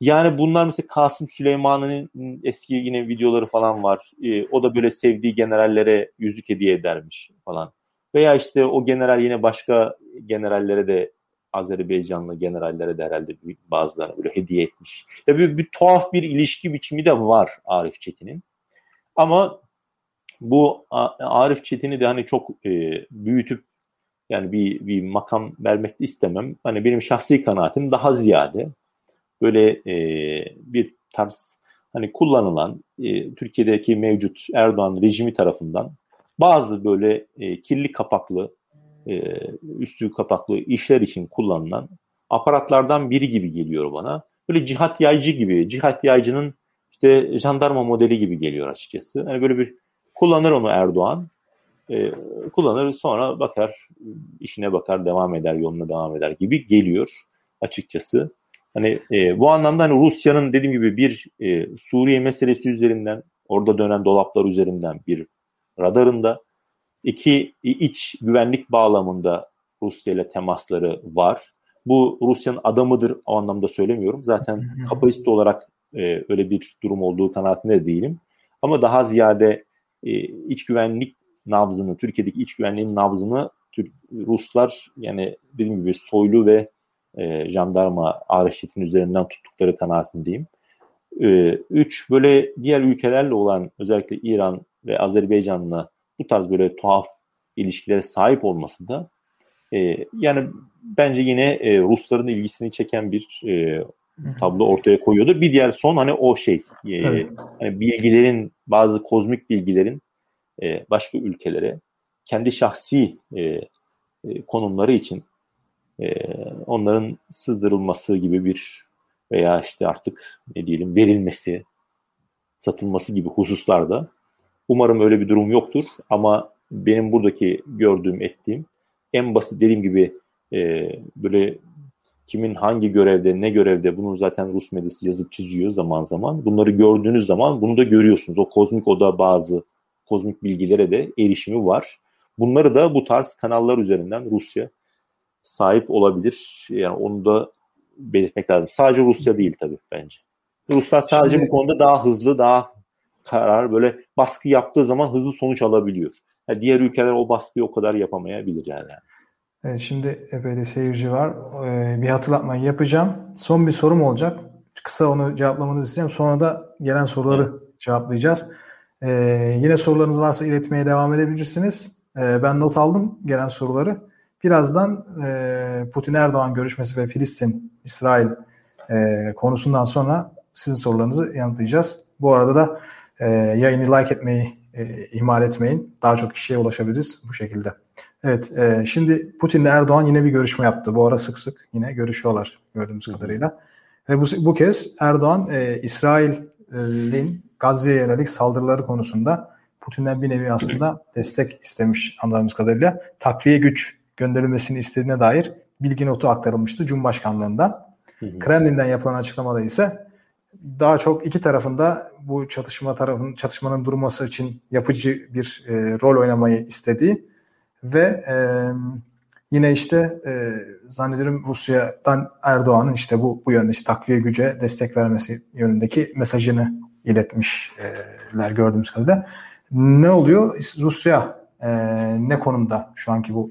[SPEAKER 3] Yani bunlar mesela Kasım Süleyman'ın eski yine videoları falan var. Ee, o da böyle sevdiği generallere yüzük hediye edermiş falan. Veya işte o general yine başka generallere de Azerbaycanlı generallere de herhalde bazılarına böyle hediye etmiş. Ya bir, bir tuhaf bir ilişki biçimi de var Arif Çetin'in. Ama bu Arif Çetin'i de hani çok e, büyütüp yani bir, bir makam vermek de istemem. Hani benim şahsi kanaatim daha ziyade böyle e, bir tarz hani kullanılan e, Türkiye'deki mevcut Erdoğan rejimi tarafından bazı böyle e, kirli kapaklı e, üstü kapaklı işler için kullanılan aparatlardan biri gibi geliyor bana. Böyle cihat yaycı gibi, cihat yaycının işte jandarma modeli gibi geliyor açıkçası. Yani böyle bir kullanır onu Erdoğan. E, kullanır sonra bakar, işine bakar, devam eder, yoluna devam eder gibi geliyor açıkçası. Hani e, bu anlamda hani Rusya'nın dediğim gibi bir e, Suriye meselesi üzerinden, orada dönen dolaplar üzerinden bir radarında İki iç güvenlik bağlamında Rusya ile temasları var. Bu Rusya'nın adamıdır o anlamda söylemiyorum. Zaten kapasite olarak e, öyle bir durum olduğu kanaatinde değilim. Ama daha ziyade e, iç güvenlik nabzını, Türkiye'deki iç güvenliğin nabzını Türk, Ruslar yani dediğim gibi soylu ve e, jandarma arşitin üzerinden tuttukları kanaatindeyim. E, üç, böyle diğer ülkelerle olan özellikle İran ve Azerbaycan'la bu tarz böyle tuhaf ilişkilere sahip olması da e, yani bence yine e, Rusların ilgisini çeken bir e, tablo ortaya koyuyordu. Bir diğer son hani o şey e, hani bilgilerin bazı kozmik bilgilerin e, başka ülkelere kendi şahsi e, e, konumları için e, onların sızdırılması gibi bir veya işte artık ne diyelim verilmesi satılması gibi hususlarda Umarım öyle bir durum yoktur ama benim buradaki gördüğüm, ettiğim en basit dediğim gibi e, böyle kimin hangi görevde, ne görevde bunu zaten Rus medyası yazıp çiziyor zaman zaman. Bunları gördüğünüz zaman bunu da görüyorsunuz. O kozmik oda bazı kozmik bilgilere de erişimi var. Bunları da bu tarz kanallar üzerinden Rusya sahip olabilir. Yani onu da belirtmek lazım. Sadece Rusya değil tabii bence. Ruslar sadece Şimdi, bu konuda daha hızlı, daha karar böyle baskı yaptığı zaman hızlı sonuç alabiliyor. Yani diğer ülkeler o baskıyı o kadar yapamayabilir yani.
[SPEAKER 2] Evet, şimdi epey de seyirci var. Ee, bir hatırlatmayı yapacağım. Son bir sorum olacak. Kısa onu cevaplamanızı isteyeceğim. Sonra da gelen soruları evet. cevaplayacağız. Ee, yine sorularınız varsa iletmeye devam edebilirsiniz. Ee, ben not aldım gelen soruları. Birazdan e, Putin-Erdoğan görüşmesi ve Filistin-İsrail e, konusundan sonra sizin sorularınızı yanıtlayacağız. Bu arada da e, yayını like etmeyi e, ihmal etmeyin. Daha çok kişiye ulaşabiliriz bu şekilde. Evet, e, şimdi Putin ile Erdoğan yine bir görüşme yaptı. Bu ara sık sık yine görüşüyorlar gördüğümüz kadarıyla. Ve bu, bu kez Erdoğan e, İsrail'in Gazze'ye yönelik saldırıları konusunda Putin'den bir nevi aslında destek istemiş anladığımız kadarıyla. Takviye güç gönderilmesini istediğine dair bilgi notu aktarılmıştı Cumhurbaşkanlığından. Kremlin'den yapılan açıklamada ise daha çok iki tarafında bu çatışma tarafın çatışmanın durması için yapıcı bir e, rol oynamayı istediği ve e, yine işte e, zannediyorum Rusya'dan Erdoğan'ın işte bu bu yönde işte takviye güce destek vermesi yönündeki mesajını iletmişler gördüğümüz kadarıyla. Ne oluyor? Rusya e, ne konumda şu anki bu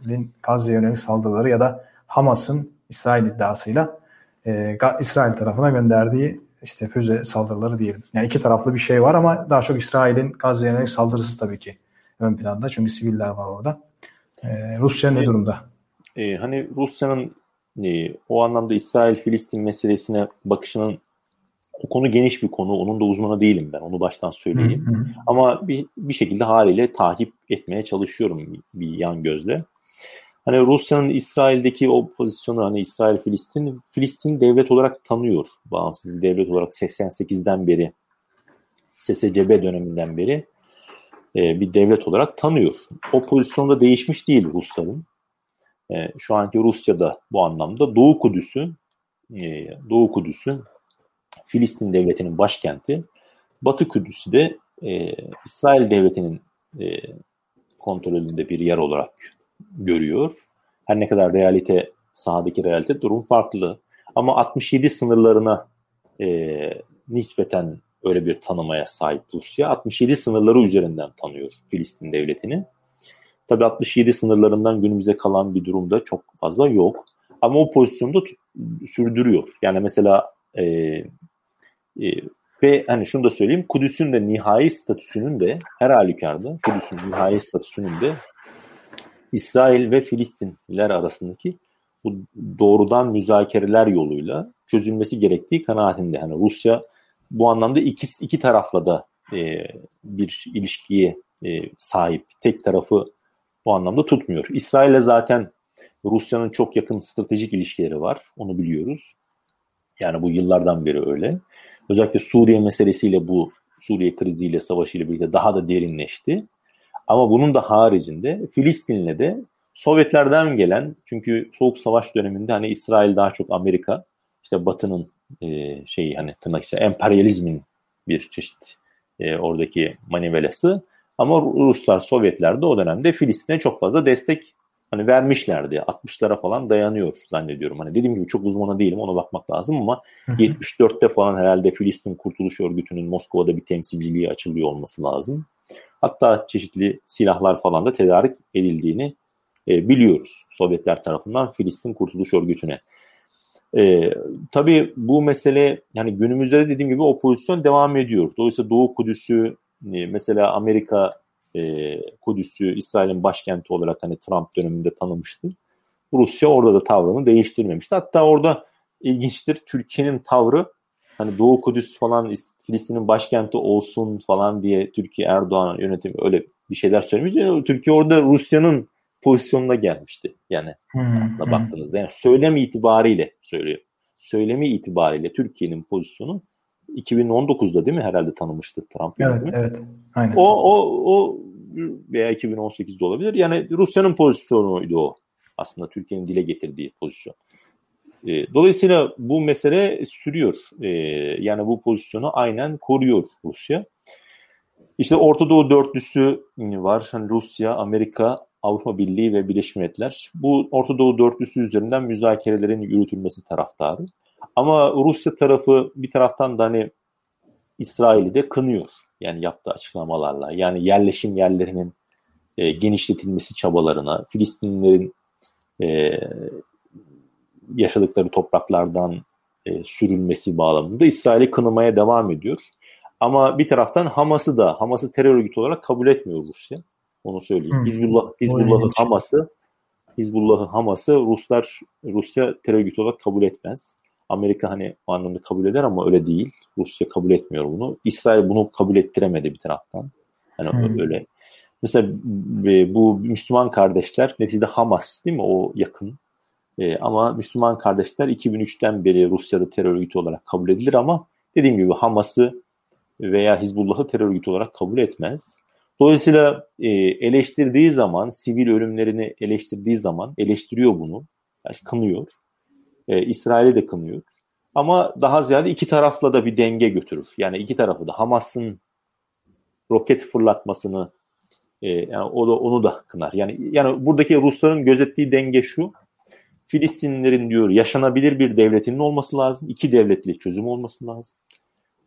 [SPEAKER 2] İsrail'in Gazze yönelik saldırıları ya da Hamas'ın İsrail iddiasıyla e, İsrail tarafına gönderdiği işte füze saldırıları diyelim. Yani iki taraflı bir şey var ama daha çok İsrail'in Gazze'ye yönelik saldırısı tabii ki ön planda. Çünkü siviller var orada. E, Rusya ne durumda?
[SPEAKER 3] E, hani Rusya'nın e, o anlamda İsrail-Filistin meselesine bakışının o konu geniş bir konu. Onun da uzmanı değilim ben. Onu baştan söyleyeyim. Ama bir, bir şekilde haliyle takip etmeye çalışıyorum bir yan gözle. Hani Rusya'nın İsrail'deki o pozisyonu hani İsrail Filistin Filistin devlet olarak tanıyor. Bağımsız devlet olarak 88'den beri SSCB döneminden beri e, bir devlet olarak tanıyor. O pozisyonda değişmiş değil Rusların. E, şu anki Rusya'da bu anlamda Doğu Kudüs'ü e, Doğu Kudüs'ü Filistin devletinin başkenti. Batı Kudüs'ü de e, İsrail devletinin e, kontrolünde bir yer olarak görüyor. Her ne kadar realite, sahadaki realite durum farklı. Ama 67 sınırlarına e, nispeten öyle bir tanımaya sahip Rusya. 67 sınırları üzerinden tanıyor Filistin devletini. Tabi 67 sınırlarından günümüze kalan bir durumda çok fazla yok. Ama o pozisyonda sürdürüyor. Yani mesela e, e, ve hani şunu da söyleyeyim Kudüs'ün de nihai statüsünün de her halükarda Kudüs'ün nihai statüsünün de İsrail ve Filistinliler arasındaki bu doğrudan müzakereler yoluyla çözülmesi gerektiği kanaatinde. Yani Rusya bu anlamda iki, iki tarafla da e, bir ilişkiye e, sahip. Tek tarafı bu anlamda tutmuyor. İsrail'le zaten Rusya'nın çok yakın stratejik ilişkileri var. Onu biliyoruz. Yani bu yıllardan beri öyle. Özellikle Suriye meselesiyle bu Suriye kriziyle, savaşıyla birlikte daha da derinleşti. Ama bunun da haricinde Filistin'le de Sovyetlerden gelen çünkü Soğuk Savaş döneminde hani İsrail daha çok Amerika işte Batı'nın e, şeyi hani tırnak içinde emperyalizmin bir çeşit e, oradaki manivelası ama Ruslar Sovyetler de o dönemde Filistin'e çok fazla destek hani vermişlerdi. 60'lara falan dayanıyor zannediyorum. Hani dediğim gibi çok uzmanı değilim ona bakmak lazım ama 74'te falan herhalde Filistin Kurtuluş Örgütü'nün Moskova'da bir temsilciliği açılıyor olması lazım. Hatta çeşitli silahlar falan da tedarik edildiğini e, biliyoruz Sovyetler tarafından Filistin Kurtuluş Örgütü'ne. E, tabii bu mesele yani günümüzde de dediğim gibi opozisyon devam ediyor. Dolayısıyla Doğu Kudüs'ü e, mesela Amerika e, Kudüs'ü İsrail'in başkenti olarak hani Trump döneminde tanımıştı. Rusya orada da tavrını değiştirmemişti. Hatta orada ilginçtir Türkiye'nin tavrı hani Doğu Kudüs falan Filistin'in başkenti olsun falan diye Türkiye Erdoğan yönetimi öyle bir şeyler söylemiş. Türkiye orada Rusya'nın pozisyonuna gelmişti. Yani hmm, baktığınızda yani söylemi itibariyle söylüyor. Söylemi itibariyle Türkiye'nin pozisyonu 2019'da değil mi herhalde tanımıştı Trump.
[SPEAKER 2] Evet, evet.
[SPEAKER 3] Aynen. O, o, o veya 2018'de olabilir. Yani Rusya'nın pozisyonuydu o. Aslında Türkiye'nin dile getirdiği pozisyon. E, dolayısıyla bu mesele sürüyor. E, yani bu pozisyonu aynen koruyor Rusya. İşte Orta Doğu dörtlüsü var. Hani Rusya, Amerika Avrupa Birliği ve Birleşmiş Milletler bu Orta Doğu dörtlüsü üzerinden müzakerelerin yürütülmesi taraftarı. Ama Rusya tarafı bir taraftan da hani İsrail'i de kınıyor. Yani yaptığı açıklamalarla. Yani yerleşim yerlerinin e, genişletilmesi çabalarına, Filistinlilerin e, yaşadıkları topraklardan e, sürülmesi bağlamında İsrail'i kınamaya devam ediyor. Ama bir taraftan Hamas'ı da Hamas'ı terör örgütü olarak kabul etmiyor Rusya. Onu söyleyeyim. Hizbullah, Hizbullah'ı Hamas'ı Hizbullah'ı Hamas'ı Ruslar Rusya terör örgütü olarak kabul etmez. Amerika hani o anlamda kabul eder ama öyle değil. Rusya kabul etmiyor bunu. İsrail bunu kabul ettiremedi bir taraftan. Hani hmm. öyle. Mesela bu Müslüman kardeşler neticede Hamas değil mi? O yakın. Ee, ama Müslüman kardeşler 2003'ten beri Rusya'da terör örgütü olarak kabul edilir ama dediğim gibi Hamas'ı veya Hizbullah'ı terör örgütü olarak kabul etmez. Dolayısıyla e, eleştirdiği zaman, sivil ölümlerini eleştirdiği zaman eleştiriyor bunu, yani kınıyor. E, İsrail'i de kınıyor. Ama daha ziyade iki tarafla da bir denge götürür. Yani iki tarafı da Hamas'ın roket fırlatmasını e, yani o da onu da kınar. Yani yani buradaki Rusların gözettiği denge şu. Filistinlilerin diyor yaşanabilir bir devletinin olması lazım. İki devletli çözüm olması lazım.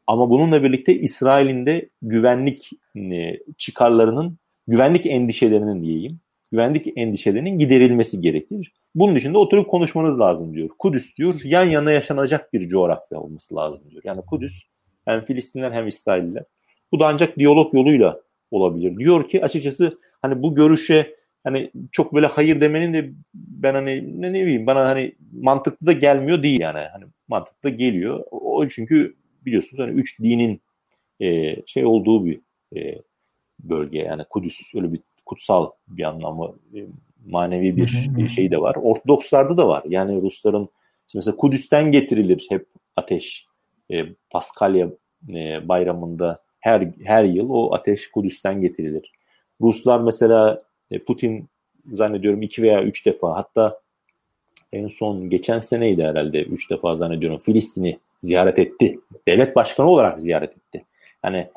[SPEAKER 3] Ama bununla birlikte İsrail'in de güvenlik e, çıkarlarının, güvenlik endişelerinin diyeyim, güvenlik endişelerinin giderilmesi gerekir. Bunun için de oturup konuşmanız lazım diyor. Kudüs diyor yan yana yaşanacak bir coğrafya olması lazım diyor. Yani Kudüs hem Filistinler hem İsrailler. Bu da ancak diyalog yoluyla olabilir. Diyor ki açıkçası hani bu görüşe hani çok böyle hayır demenin de ben hani ne, ne bileyim bana hani mantıklı da gelmiyor değil yani. Hani mantıklı da geliyor. O çünkü biliyorsunuz hani üç dinin e, şey olduğu bir e, bölge yani Kudüs öyle bir kutsal bir anlamı e, manevi bir şey de var. Ortodokslarda da var. Yani Rusların mesela Kudüs'ten getirilir hep ateş. E, Paskalya e, bayramında her her yıl o ateş Kudüs'ten getirilir. Ruslar mesela Putin zannediyorum iki veya üç defa hatta en son geçen seneydi herhalde üç defa zannediyorum Filistin'i ziyaret etti. Devlet başkanı olarak ziyaret etti. Hani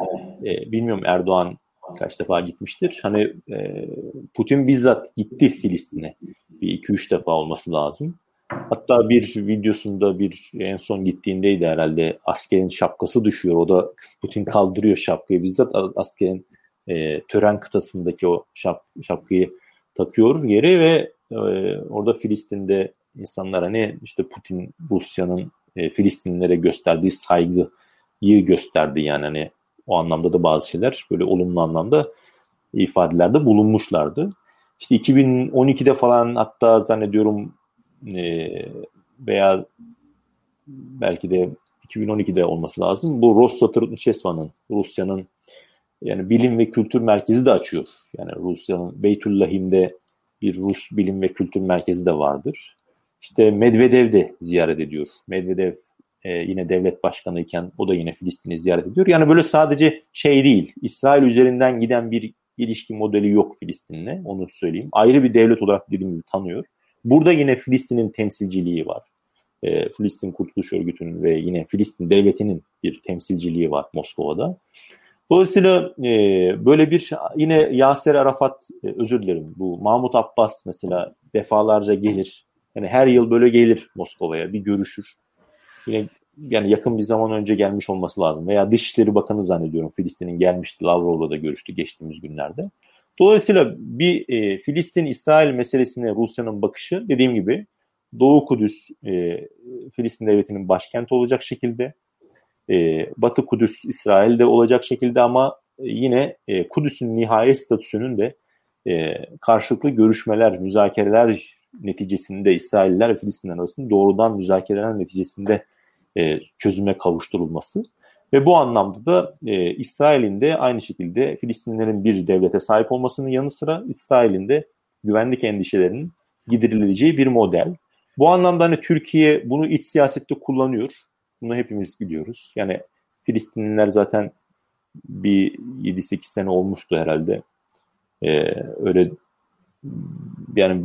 [SPEAKER 3] e, bilmiyorum Erdoğan kaç defa gitmiştir. Hani e, Putin bizzat gitti Filistin'e. Bir iki üç defa olması lazım. Hatta bir videosunda bir en son gittiğindeydi herhalde askerin şapkası düşüyor. O da Putin kaldırıyor şapkayı. Bizzat askerin e, tören kıtasındaki o şap, şapkayı takıyor yere ve e, orada Filistin'de insanlar hani işte Putin Rusya'nın e, Filistinlilere gösterdiği saygıyı gösterdi yani hani o anlamda da bazı şeyler böyle olumlu anlamda ifadelerde bulunmuşlardı. İşte 2012'de falan hatta zannediyorum e, veya belki de 2012'de olması lazım. Bu Rostotrudniçesva'nın Rusya'nın yani bilim ve kültür merkezi de açıyor. Yani Rusya'nın Beytüllahim'de bir Rus bilim ve kültür merkezi de vardır. İşte Medvedev de ziyaret ediyor. Medvedev e, yine devlet başkanı iken o da yine Filistin'i ziyaret ediyor. Yani böyle sadece şey değil, İsrail üzerinden giden bir ilişki modeli yok Filistin'le, onu söyleyeyim. Ayrı bir devlet olarak dediğim gibi tanıyor. Burada yine Filistin'in temsilciliği var. E, Filistin Kurtuluş Örgütü'nün ve yine Filistin devletinin bir temsilciliği var Moskova'da. Dolayısıyla e, böyle bir yine Yasser Arafat e, özür dilerim bu Mahmut Abbas mesela defalarca gelir yani her yıl böyle gelir Moskova'ya bir görüşür. Yine yani yakın bir zaman önce gelmiş olması lazım. Veya Dışişleri Bakanı zannediyorum Filistin'in gelmişti. Lavrov'la da görüştü geçtiğimiz günlerde. Dolayısıyla bir e, Filistin-İsrail meselesine Rusya'nın bakışı dediğim gibi Doğu Kudüs e, Filistin devletinin başkenti olacak şekilde e, Batı Kudüs İsrail'de olacak şekilde ama e, yine e, Kudüs'ün nihai statüsünün de e, karşılıklı görüşmeler, müzakereler neticesinde İsrailler ve Filistinler arasında doğrudan müzakereler neticesinde e, çözüme kavuşturulması. Ve bu anlamda da e, İsrail'in de aynı şekilde Filistinlerin bir devlete sahip olmasının yanı sıra İsrail'in de güvenlik endişelerinin giderileceği bir model. Bu anlamda hani Türkiye bunu iç siyasette kullanıyor. Bunu hepimiz biliyoruz. Yani Filistinliler zaten bir 7-8 sene olmuştu herhalde. Ee, öyle yani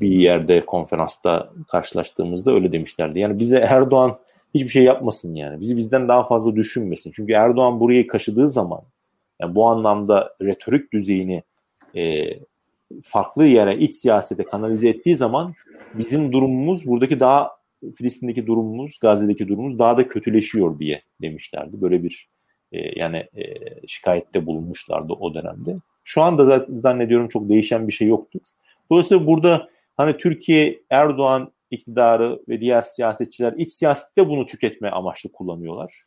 [SPEAKER 3] bir yerde konferansta karşılaştığımızda öyle demişlerdi. Yani bize Erdoğan hiçbir şey yapmasın yani. Bizi bizden daha fazla düşünmesin. Çünkü Erdoğan burayı kaşıdığı zaman yani bu anlamda retorik düzeyini e, farklı yere iç siyasete kanalize ettiği zaman bizim durumumuz buradaki daha Filistin'deki durumumuz, Gazze'deki durumumuz daha da kötüleşiyor diye demişlerdi. Böyle bir e, yani e, şikayette bulunmuşlardı o dönemde. Şu anda zannediyorum çok değişen bir şey yoktur. Dolayısıyla burada hani Türkiye, Erdoğan iktidarı ve diğer siyasetçiler iç siyasette bunu tüketme amaçlı kullanıyorlar.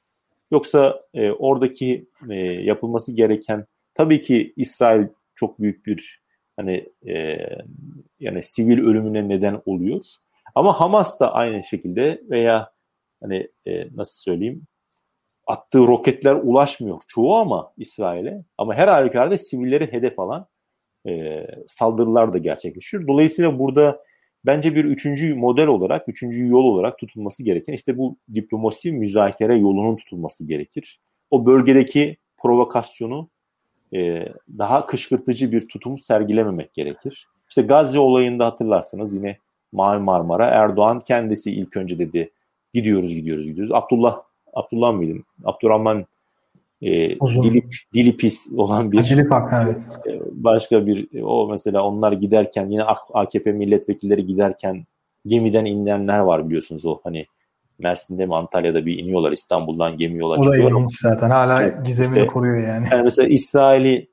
[SPEAKER 3] Yoksa e, oradaki e, yapılması gereken tabii ki İsrail çok büyük bir hani e, yani sivil ölümüne neden oluyor. Ama Hamas da aynı şekilde veya hani e, nasıl söyleyeyim attığı roketler ulaşmıyor çoğu ama İsrail'e ama her halükarda sivilleri hedef alan e, saldırılar da gerçekleşiyor. Dolayısıyla burada bence bir üçüncü model olarak, üçüncü yol olarak tutulması gereken işte bu diplomasi müzakere yolunun tutulması gerekir. O bölgedeki provokasyonu e, daha kışkırtıcı bir tutum sergilememek gerekir. İşte Gazze olayında hatırlarsanız yine Mavi Marmara Erdoğan kendisi ilk önce dedi gidiyoruz gidiyoruz gidiyoruz. Abdullah Abdullah mıydı? Abdurrahman e, dili, dili pis olan bir
[SPEAKER 2] Dilip evet.
[SPEAKER 3] E, başka bir o mesela onlar giderken yine AKP milletvekilleri giderken gemiden inenler var biliyorsunuz o hani Mersin'de mi Antalya'da bir iniyorlar İstanbul'dan gemi yola
[SPEAKER 2] çıkıyor. O da ilginç zaten hala gizemini işte, koruyor yani.
[SPEAKER 3] yani. Mesela İsrail'i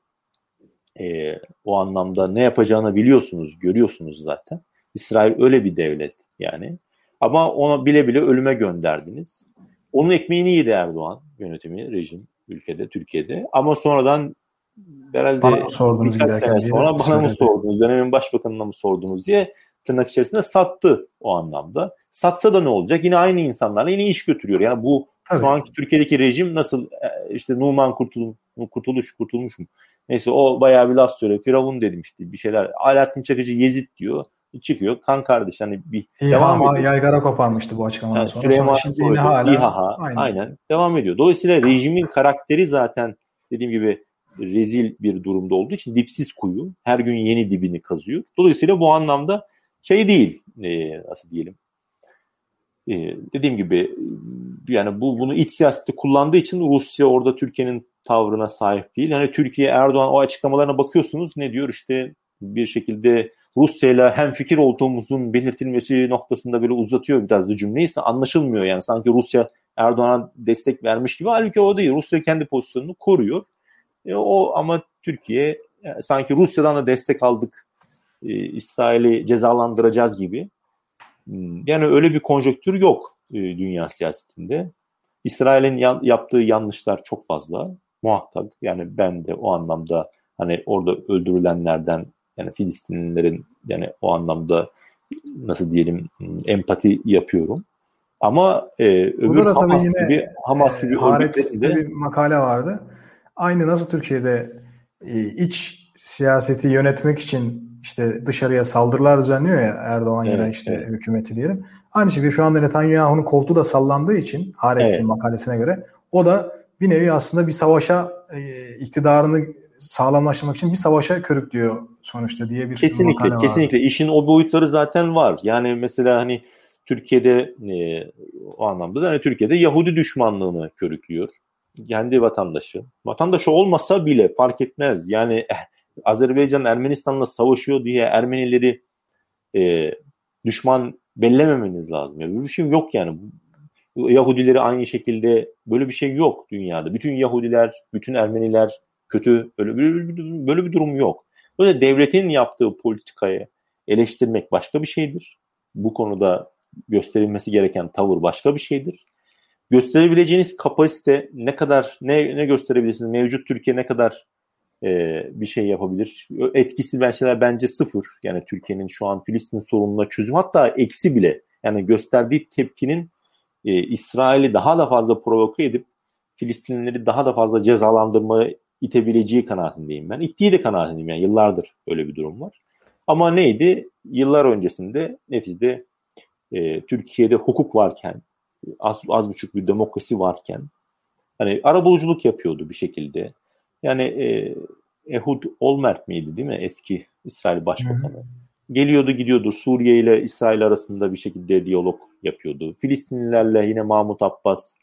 [SPEAKER 3] e, o anlamda ne yapacağını biliyorsunuz, görüyorsunuz zaten. İsrail öyle bir devlet yani. Ama onu bile bile ölüme gönderdiniz. Onun ekmeğini yedi Erdoğan yönetimi, rejim ülkede, Türkiye'de. Ama sonradan herhalde bana mı sordunuz birkaç sene sonra bana mı sordunuz, dönemin başbakanına mı sordunuz diye tırnak içerisinde sattı o anlamda. Satsa da ne olacak? Yine aynı insanlarla yine iş götürüyor. Yani bu Tabii. şu anki Türkiye'deki rejim nasıl e, işte Numan Kurtul Kurtuluş Kurtulmuş mu? Neyse o bayağı bir laf söylüyor. Firavun dedim işte bir şeyler. Alaaddin Çakıcı Yezid diyor. Çıkıyor. Kan kardeş hani bir
[SPEAKER 2] İHA, devam ediyor. Yaygara koparmıştı bu açıklamadan yani sonra. Süleyman sonra
[SPEAKER 3] şimdi yine hala İHA, aynen. aynen. Devam ediyor. Dolayısıyla rejimin karakteri zaten dediğim gibi rezil bir durumda olduğu için dipsiz kuyu. Her gün yeni dibini kazıyor. Dolayısıyla bu anlamda şey değil. E, nasıl diyelim e, dediğim gibi yani bu bunu iç siyasette kullandığı için Rusya orada Türkiye'nin tavrına sahip değil. Yani Türkiye Erdoğan o açıklamalarına bakıyorsunuz ne diyor işte bir şekilde Rusya ile hem fikir olduğumuzun belirtilmesi noktasında böyle uzatıyor biraz da cümleyi anlaşılmıyor yani sanki Rusya Erdoğan'a destek vermiş gibi halbuki o değil. Rusya kendi pozisyonunu koruyor. E, o ama Türkiye yani sanki Rusya'dan da destek aldık e, İsrail'i cezalandıracağız gibi. Hmm, yani öyle bir konjöktür yok e, dünya siyasetinde. İsrail'in ya, yaptığı yanlışlar çok fazla muhakkak. Yani ben de o anlamda hani orada öldürülenlerden yani Filistinlilerin yani o anlamda nasıl diyelim empati yapıyorum. Ama e, öbür da Hamas yine, gibi Hamas
[SPEAKER 2] gibi e, de bir makale vardı. Aynı nasıl Türkiye'de e, iç siyaseti yönetmek için işte dışarıya saldırılar düzenliyor ya Erdoğan evet, ya da işte evet. hükümeti diyelim. Aynı şekilde şu anda Netanyahu'nun koltuğu da sallandığı için Haaretz'in evet. makalesine göre o da bir nevi aslında bir savaşa e, iktidarını sağlamlaştırmak için bir savaşa körüklüyor sonuçta diye bir
[SPEAKER 3] kesinlikle
[SPEAKER 2] var.
[SPEAKER 3] kesinlikle işin o boyutları zaten var. Yani mesela hani Türkiye'de e, o anlamda da hani Türkiye'de Yahudi düşmanlığını körüklüyor. Kendi vatandaşı. Vatandaşı olmasa bile fark etmez. Yani eh, Azerbaycan Ermenistan'la savaşıyor diye Ermenileri e, düşman bellememeniz lazım. Yani böyle bir şey yok yani. Yahudileri aynı şekilde böyle bir şey yok dünyada. Bütün Yahudiler, bütün Ermeniler kötü böyle bir, böyle bir durum yok. Böyle devletin yaptığı politikayı eleştirmek başka bir şeydir. Bu konuda gösterilmesi gereken tavır başka bir şeydir. Gösterebileceğiniz kapasite ne kadar ne ne gösterebilirsiniz? Mevcut Türkiye ne kadar e, bir şey yapabilir? Etkisi ben şeyler bence sıfır. Yani Türkiye'nin şu an Filistin sorununa çözüm hatta eksi bile. Yani gösterdiği tepkinin e, İsrail'i daha da fazla provoke edip Filistinlileri daha da fazla cezalandırmaya itebileceği kanaatindeyim ben. İttiği de kanaatindeyim yani yıllardır öyle bir durum var. Ama neydi? Yıllar öncesinde neticede e, Türkiye'de hukuk varken, az, az buçuk bir demokrasi varken hani arabuluculuk yapıyordu bir şekilde. Yani e, Ehud Olmert miydi değil mi eski İsrail Başbakanı? Hı hı. Geliyordu gidiyordu Suriye ile İsrail arasında bir şekilde diyalog yapıyordu. Filistinlilerle yine Mahmut Abbas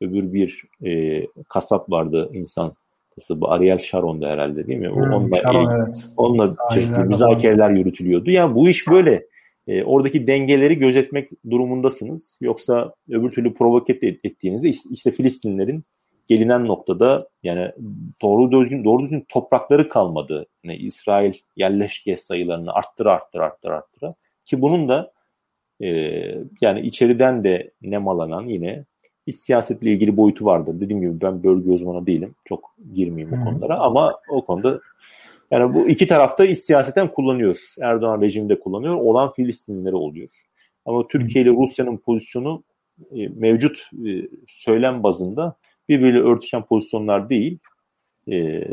[SPEAKER 3] öbür bir e, kasap vardı insan Nasıl bu Ariel Sharon'da herhalde değil mi? O,
[SPEAKER 2] hmm,
[SPEAKER 3] onunla,
[SPEAKER 2] Sharon, e, evet.
[SPEAKER 3] onunla çeşitli müzakereler yürütülüyordu. Yani bu iş böyle. E, oradaki dengeleri gözetmek durumundasınız. Yoksa öbür türlü provoke ettiğinizde işte Filistinlilerin gelinen noktada yani doğru düzgün doğru düzgün toprakları kalmadı. Yani İsrail yerleşke sayılarını arttır arttır arttır arttır ki bunun da e, yani içeriden de nemalanan yine iç siyasetle ilgili boyutu vardır. Dediğim gibi ben bölge uzmanı değilim. Çok girmeyeyim bu konulara ama o konuda yani bu iki tarafta iç siyaseten kullanıyor. Erdoğan rejimi de kullanıyor. Olan Filistinlileri oluyor. Ama Türkiye ile Rusya'nın pozisyonu e, mevcut e, söylem bazında birbiriyle örtüşen pozisyonlar değil. E,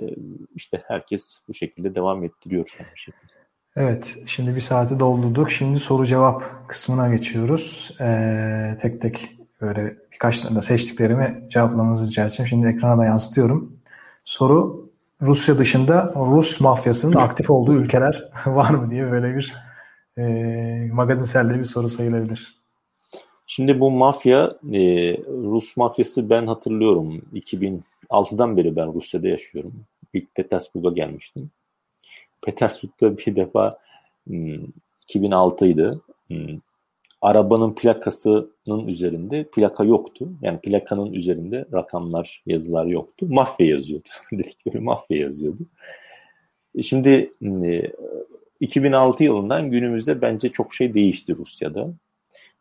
[SPEAKER 3] işte herkes bu şekilde devam ettiriyor. Yani bir şekilde.
[SPEAKER 2] Evet, şimdi bir saati doldurduk. Şimdi soru cevap kısmına geçiyoruz. Ee, tek tek böyle birkaç tane de seçtiklerimi cevaplamanızı rica edeceğim. Şimdi ekrana da yansıtıyorum. Soru Rusya dışında Rus mafyasının aktif olduğu ülkeler [laughs] var mı diye böyle bir e, magazinsel bir soru sayılabilir.
[SPEAKER 3] Şimdi bu mafya, e, Rus mafyası ben hatırlıyorum. 2006'dan beri ben Rusya'da yaşıyorum. İlk Petersburg'a gelmiştim. Petersburg'da bir defa 2006'ydı. Arabanın plakasının üzerinde plaka yoktu. Yani plakanın üzerinde rakamlar, yazılar yoktu. Mafya yazıyordu. [laughs] Direkt böyle mafya yazıyordu. E, şimdi 2006 e, yılından günümüzde bence çok şey değişti Rusya'da.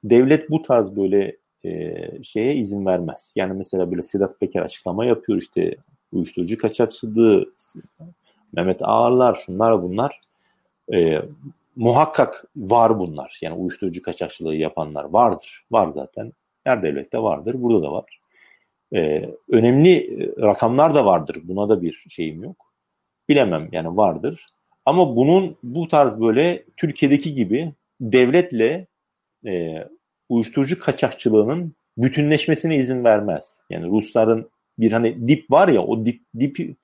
[SPEAKER 3] Devlet bu tarz böyle e, şeye izin vermez. Yani mesela böyle Sedat Peker açıklama yapıyor işte uyuşturucu kaçakçılığı, Mehmet Ağarlar, şunlar bunlar. E, muhakkak var bunlar. Yani uyuşturucu kaçakçılığı yapanlar vardır. Var zaten. Her devlette vardır. Burada da var. E, önemli rakamlar da vardır. Buna da bir şeyim yok. Bilemem yani vardır. Ama bunun bu tarz böyle Türkiye'deki gibi devletle e, uyuşturucu kaçakçılığının bütünleşmesine izin vermez. Yani Rusların bir hani dip var ya o dip, dip e,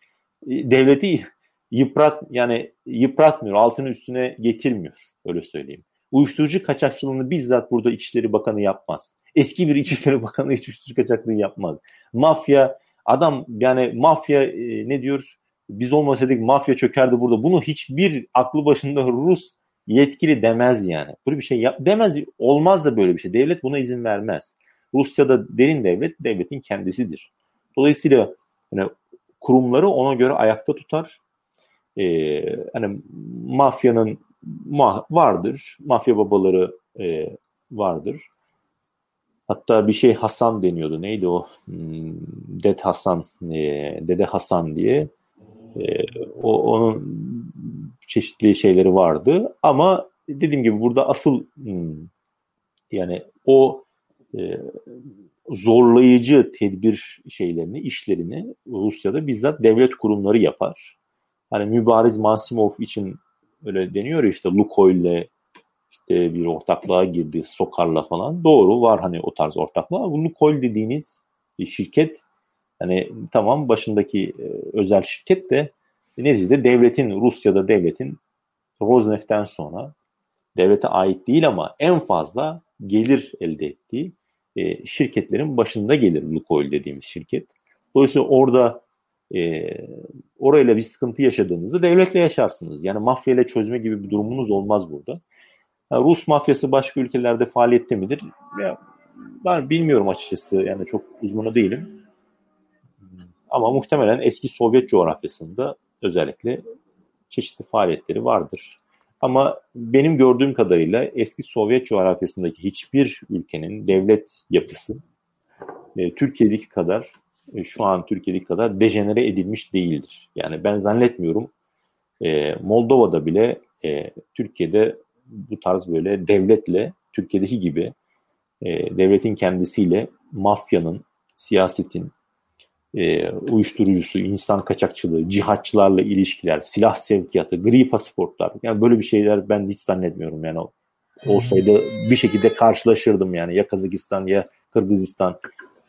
[SPEAKER 3] devleti yıprat yani yıpratmıyor, altını üstüne getirmiyor öyle söyleyeyim. Uyuşturucu kaçakçılığını bizzat burada İçişleri Bakanı yapmaz. Eski bir İçişleri [laughs] Bakanı hiç uyuşturucu kaçakçılığı yapmaz. Mafya adam yani mafya e, ne diyor? Biz olmasaydık mafya çökerdi burada. Bunu hiçbir aklı başında Rus yetkili demez yani. Böyle bir şey yap demez. Olmaz da böyle bir şey. Devlet buna izin vermez. Rusya'da derin devlet devletin kendisidir. Dolayısıyla yani kurumları ona göre ayakta tutar e, hani mafyanın ma vardır, mafya babaları e, vardır. Hatta bir şey Hasan deniyordu. Neydi o? Hmm, Ded Hasan, e, Dede Hasan diye. E, o onun çeşitli şeyleri vardı. Ama dediğim gibi burada asıl hmm, yani o e, zorlayıcı tedbir şeylerini, işlerini Rusya'da bizzat devlet kurumları yapar hani Mübariz Mansimov için öyle deniyor işte Lukoil'le işte bir ortaklığa girdi Sokar'la falan. Doğru var hani o tarz ortaklığa. Bu Lukoil dediğiniz şirket hani tamam başındaki e, özel şirket de neticede devletin Rusya'da devletin Rosneft'ten sonra devlete ait değil ama en fazla gelir elde ettiği e, şirketlerin başında gelir Lukoil dediğimiz şirket. Dolayısıyla orada e, orayla bir sıkıntı yaşadığınızda devletle yaşarsınız. Yani mafya ile çözme gibi bir durumunuz olmaz burada. Yani Rus mafyası başka ülkelerde faaliyette midir? Ya, ben bilmiyorum açıkçası. Yani çok uzmanı değilim. Ama muhtemelen eski Sovyet coğrafyasında özellikle çeşitli faaliyetleri vardır. Ama benim gördüğüm kadarıyla eski Sovyet coğrafyasındaki hiçbir ülkenin devlet yapısı e, Türkiye'deki kadar e, şu an Türkiye'deki kadar dejenere edilmiş değildir. Yani ben zannetmiyorum e, Moldova'da bile e, Türkiye'de bu tarz böyle devletle Türkiye'deki gibi e, devletin kendisiyle mafyanın, siyasetin, e, uyuşturucusu, insan kaçakçılığı, cihatçılarla ilişkiler, silah sevkiyatı, gri pasaportlar. Yani böyle bir şeyler ben hiç zannetmiyorum yani olsaydı bir şekilde karşılaşırdım yani ya Kazakistan ya Kırgızistan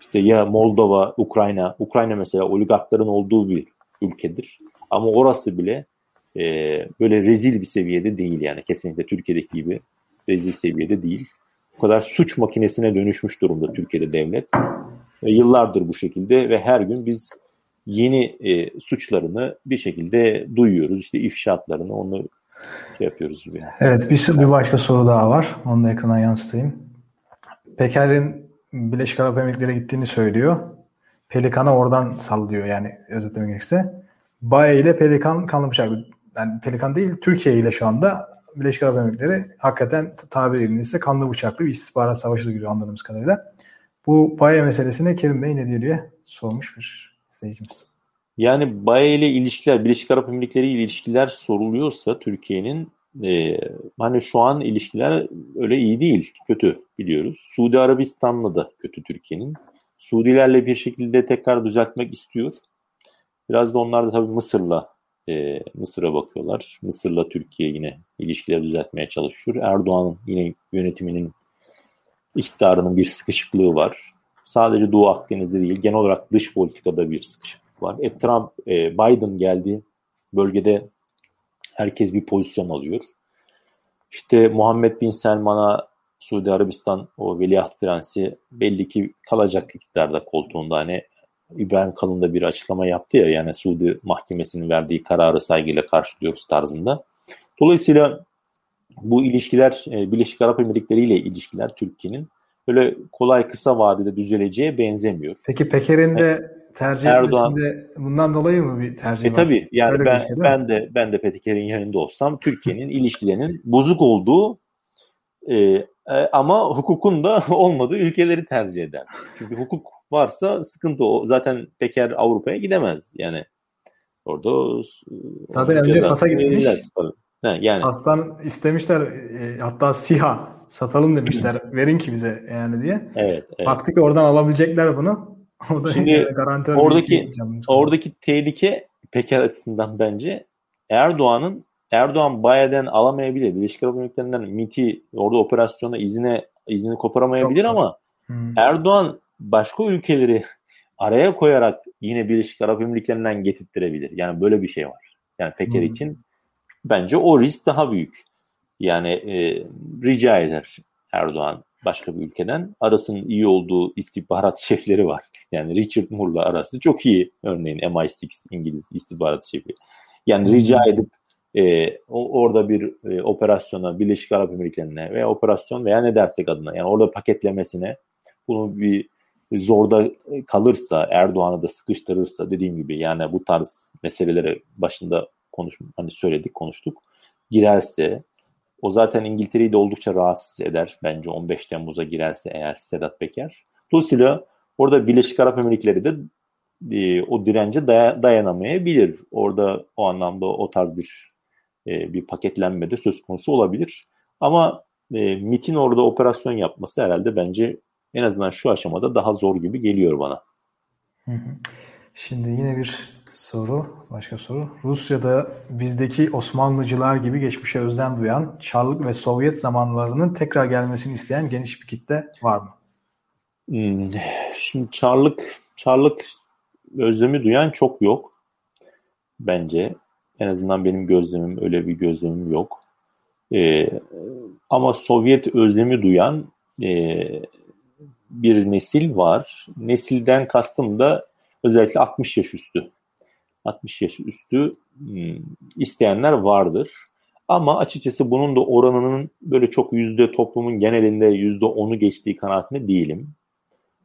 [SPEAKER 3] işte ya Moldova, Ukrayna, Ukrayna mesela oligarkların olduğu bir ülkedir. Ama orası bile e, böyle rezil bir seviyede değil yani kesinlikle Türkiye'deki gibi rezil seviyede değil. Bu kadar suç makinesine dönüşmüş durumda Türkiye'de devlet. E, yıllardır bu şekilde ve her gün biz yeni e, suçlarını bir şekilde duyuyoruz. İşte ifşaatlarını onu şey yapıyoruz gibi.
[SPEAKER 2] Evet bir, bir başka soru daha var. Onu da ekrana yansıtayım. Peker'in Birleşik Arap Emirlikleri'ne gittiğini söylüyor. Pelikan'a oradan sallıyor yani özetlemek gerekirse. Baye ile Pelikan kanlı bıçak. Yani Pelikan değil Türkiye ile şu anda Birleşik Arap Emirlikleri hakikaten tabir edilirse kanlı bıçaklı bir istihbarat savaşı giriyor anladığımız kadarıyla. Bu Baye meselesine Kerim Bey ne diyor diye sormuş bir izleyicimiz.
[SPEAKER 3] Yani Baye ile ilişkiler, Birleşik Arap Emirlikleri ile ilişkiler soruluyorsa Türkiye'nin e, hani şu an ilişkiler öyle iyi değil, kötü biliyoruz. Suudi Arabistan'la da kötü Türkiye'nin. Suudilerle bir şekilde tekrar düzeltmek istiyor. Biraz da onlar da tabii Mısır'la e, Mısır'a bakıyorlar. Mısır'la Türkiye yine ilişkileri düzeltmeye çalışıyor. Erdoğan'ın yine yönetiminin iktidarının bir sıkışıklığı var. Sadece Doğu Akdeniz'de değil, genel olarak dış politikada bir sıkışıklık var. E, Trump, e, Biden geldi, bölgede herkes bir pozisyon alıyor. İşte Muhammed Bin Selman'a Suudi Arabistan o veliaht prensi belli ki kalacak iktidarda koltuğunda hani İbrahim Kalın da bir açıklama yaptı ya yani Suudi mahkemesinin verdiği kararı saygıyla karşılıyoruz tarzında. Dolayısıyla bu ilişkiler e, Birleşik Arap Emirlikleri ile ilişkiler Türkiye'nin böyle kolay kısa vadede düzeleceğe benzemiyor.
[SPEAKER 2] Peki Peker'in de tercih Erdoğan, etmesinde bundan dolayı mı bir tercih
[SPEAKER 3] e, var? Tabii yani Öyle ben, şey, ben de ben de Peker'in yanında olsam Türkiye'nin [laughs] ilişkilerinin bozuk olduğu e, e, ama hukukun da [laughs] olmadığı ülkeleri tercih eder. Çünkü hukuk varsa sıkıntı o. Zaten Peker Avrupa'ya gidemez. Yani orada
[SPEAKER 2] zaten önce Fas'a gitmiş. Ha, yani. Fas'tan istemişler e, hatta SİHA satalım demişler. [clears throat] Verin ki bize yani diye.
[SPEAKER 3] Evet. evet.
[SPEAKER 2] Baktık oradan alabilecekler bunu. [laughs]
[SPEAKER 3] O da Şimdi garanti oradaki oradaki tehlike Peker açısından bence Erdoğan'ın Erdoğan Baye'den alamayabilir. Birleşik Arap Emirlikleri'nden MIT'i orada operasyona izine izini koparamayabilir ama hmm. Erdoğan başka ülkeleri araya koyarak yine Birleşik Arap Emirlikleri'nden getirttirebilir. Yani böyle bir şey var. Yani Peker hmm. için bence o risk daha büyük. Yani e, rica eder Erdoğan başka bir ülkeden. Arasının iyi olduğu istihbarat [laughs] şefleri var. Yani Richard Moore'la arası çok iyi. Örneğin MI6 İngiliz istihbarat şefi. Yani rica edip e, o, orada bir e, operasyona Birleşik Arap Emirlikleri'ne veya operasyon veya ne dersek adına yani orada paketlemesine bunu bir zorda kalırsa Erdoğan'ı da sıkıştırırsa dediğim gibi yani bu tarz meselelere başında konuş hani söyledik konuştuk girerse o zaten İngiltere'yi de oldukça rahatsız eder bence 15 Temmuz'a girerse eğer Sedat Peker. Dolayısıyla orada Birleşik Arap Emirlikleri de e, o dirence day- dayanamayabilir. Orada o anlamda o tarz bir e, bir paketlenme de söz konusu olabilir. Ama e, MIT'in orada operasyon yapması herhalde bence en azından şu aşamada daha zor gibi geliyor bana.
[SPEAKER 2] Şimdi yine bir soru, başka soru. Rusya'da bizdeki Osmanlıcılar gibi geçmişe özlem duyan, Çarlık ve Sovyet zamanlarının tekrar gelmesini isteyen geniş bir kitle var mı?
[SPEAKER 3] Hmm, şimdi Çarlık, Çarlık özlemi duyan çok yok bence. En azından benim gözlemim öyle bir gözlemim yok. Ee, ama Sovyet özlemi duyan e, bir nesil var. Nesilden kastım da özellikle 60 yaş üstü. 60 yaş üstü hmm, isteyenler vardır. Ama açıkçası bunun da oranının böyle çok yüzde toplumun genelinde yüzde onu geçtiği kanaatinde değilim.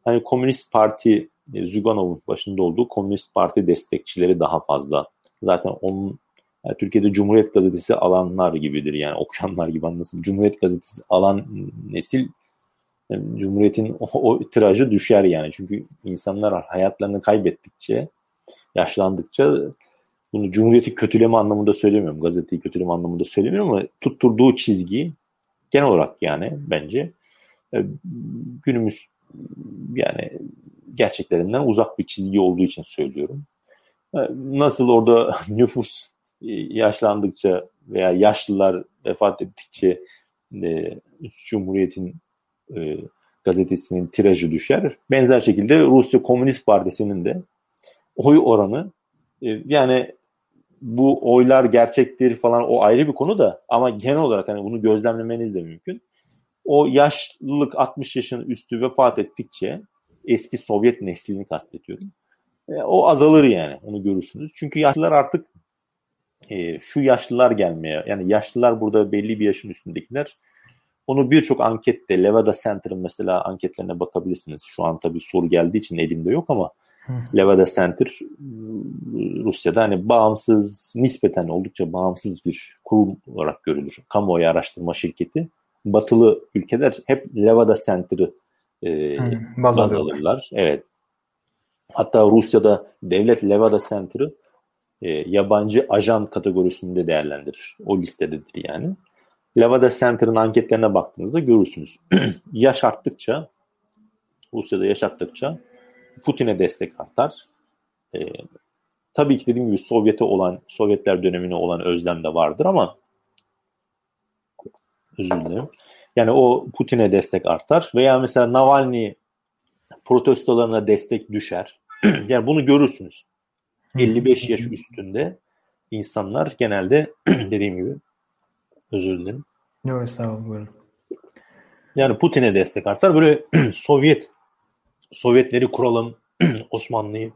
[SPEAKER 3] Hani Komünist Parti e, Zyuganov'un başında olduğu Komünist Parti destekçileri daha fazla. Zaten onun yani Türkiye'de Cumhuriyet Gazetesi alanlar gibidir yani [laughs] okuyanlar gibi anlasın. Cumhuriyet Gazetesi alan nesil Cumhuriyet'in [laughs] o, o tirajı düşer yani. Çünkü insanlar hayatlarını kaybettikçe, yaşlandıkça bunu Cumhuriyet'i kötüleme anlamında söylemiyorum. Gazeteyi kötüleme anlamında söylemiyorum ama tutturduğu çizgi genel olarak yani bence e, günümüz yani gerçeklerinden uzak bir çizgi olduğu için söylüyorum. E, nasıl orada [laughs] nüfus e, yaşlandıkça veya yaşlılar vefat ettikçe Cumhuriyet'in e, gazetesinin tirajı düşer. Benzer şekilde Rusya Komünist Partisi'nin de oy oranı yani bu oylar gerçektir falan o ayrı bir konu da ama genel olarak hani bunu gözlemlemeniz de mümkün. O yaşlılık 60 yaşın üstü vefat ettikçe eski Sovyet neslini kastediyorum. E, o azalır yani onu görürsünüz. Çünkü yaşlılar artık e, şu yaşlılar gelmeye yani yaşlılar burada belli bir yaşın üstündekiler onu birçok ankette Levada Center'ın mesela anketlerine bakabilirsiniz. Şu an tabii soru geldiği için elimde yok ama Levada Center Rusya'da hani bağımsız, nispeten oldukça bağımsız bir kurum olarak görülür. Kamuoyu araştırma şirketi. Batılı ülkeler hep Levada Center'ı e, baz alırlar. Evet. Hatta Rusya'da devlet Levada Center'ı e, yabancı ajan kategorisinde değerlendirir. O listededir yani. Levada Center'ın anketlerine baktığınızda görürsünüz. [clears throat] yaş arttıkça Rusya'da yaş arttıkça Putin'e destek artar. E, tabii ki dediğim gibi Sovyet'e olan, Sovyetler dönemine olan özlem de vardır ama özür dilerim. Yani o Putin'e destek artar veya mesela Navalny protestolarına destek düşer. [clears throat] yani bunu görürsünüz. 55 yaş üstünde insanlar genelde [clears throat] dediğim gibi özür dilerim.
[SPEAKER 2] Yok estağfurullah.
[SPEAKER 3] Yani Putin'e destek artar. Böyle [clears throat] Sovyet Sovyetleri kuralım, Osmanlı'yı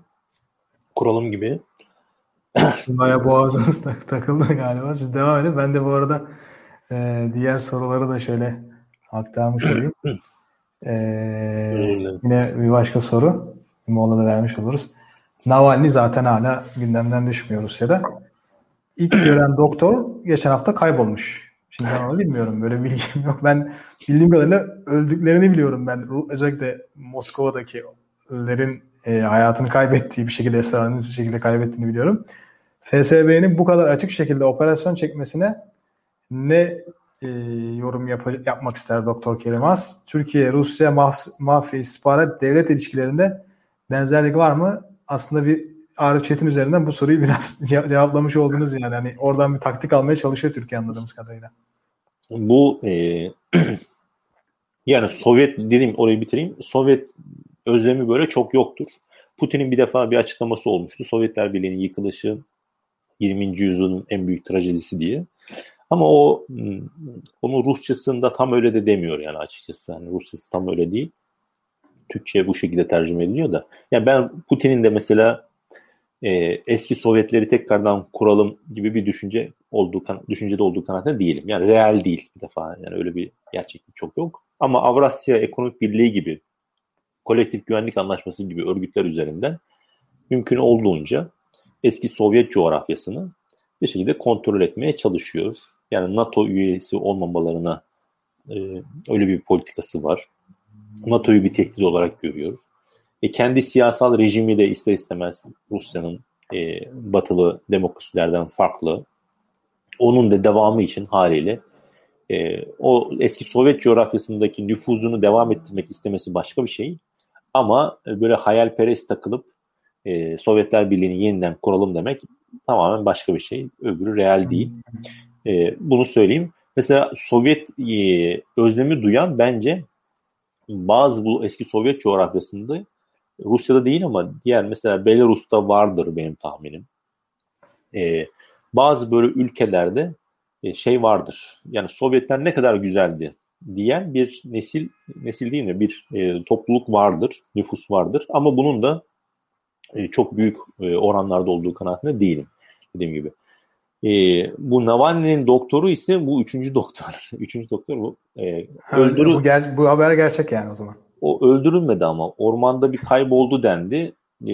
[SPEAKER 3] kuralım gibi.
[SPEAKER 2] Baya boğazınız tak takıldı galiba. Siz devam edin. Ben de bu arada e, diğer soruları da şöyle aktarmış olayım. [clears throat] e, yine bir başka soru. Mola da vermiş oluruz. Navalny zaten hala gündemden düşmüyor Rusya'da. İlk [clears throat] gören doktor geçen hafta kaybolmuş. Şimdi ben onu bilmiyorum. Böyle bilgim yok. Ben bildiğim kadarıyla öldüklerini biliyorum ben. Özellikle Moskova'dakilerin e, hayatını kaybettiği bir şekilde esrarını bir şekilde kaybettiğini biliyorum. FSB'nin bu kadar açık şekilde operasyon çekmesine ne e, yorum yap- yapmak ister Doktor Kerimaz? Türkiye, Rusya, maf- mafya, istihbarat, devlet ilişkilerinde benzerlik var mı? Aslında bir Arif Çetin üzerinden bu soruyu biraz [laughs] cevaplamış oldunuz yani. Hani oradan bir taktik almaya çalışıyor Türkiye anladığımız kadarıyla.
[SPEAKER 3] Bu e, [clears throat] yani Sovyet dedim orayı bitireyim. Sovyet özlemi böyle çok yoktur. Putin'in bir defa bir açıklaması olmuştu. Sovyetler Birliği'nin yıkılışı 20. yüzyılın en büyük trajedisi diye. Ama o onu Rusçasında tam öyle de demiyor yani açıkçası. Yani Rusçası tam öyle değil. Türkçe bu şekilde tercüme ediliyor da. Yani ben Putin'in de mesela e, eski Sovyetleri tekrardan kuralım gibi bir düşünce olduğu düşüncede olduğu kanaatinde değilim. Yani real değil bir defa. Yani öyle bir gerçeklik çok yok. Ama Avrasya Ekonomik Birliği gibi kolektif güvenlik anlaşması gibi örgütler üzerinden mümkün olduğunca eski Sovyet coğrafyasını bir şekilde kontrol etmeye çalışıyor. Yani NATO üyesi olmamalarına e, öyle bir politikası var. NATO'yu bir tehdit olarak görüyor. E, kendi siyasal rejimi de ister istemez Rusya'nın e, batılı demokrasilerden farklı. Onun da devamı için haliyle e, o eski Sovyet coğrafyasındaki nüfuzunu devam ettirmek istemesi başka bir şey. Ama e, böyle hayalperest takılıp e, Sovyetler Birliği'ni yeniden kuralım demek tamamen başka bir şey. Öbürü real değil. E, bunu söyleyeyim. Mesela Sovyet e, özlemi duyan bence bazı bu eski Sovyet coğrafyasında Rusya'da değil ama diğer mesela Belarus'ta vardır benim tahminim. E, bazı böyle ülkelerde e, şey vardır. Yani Sovyetler ne kadar güzeldi diyen bir nesil nesil değil mi bir e, topluluk vardır, nüfus vardır. Ama bunun da e, çok büyük e, oranlarda olduğu kanaatinde değilim dediğim gibi. E, bu Navalny'nin doktoru ise bu üçüncü doktor. [laughs] üçüncü doktor bu. E,
[SPEAKER 2] öldürü... bu, ger- bu haber gerçek yani o zaman.
[SPEAKER 3] O öldürülmedi ama ormanda bir kayboldu dendi. Ee,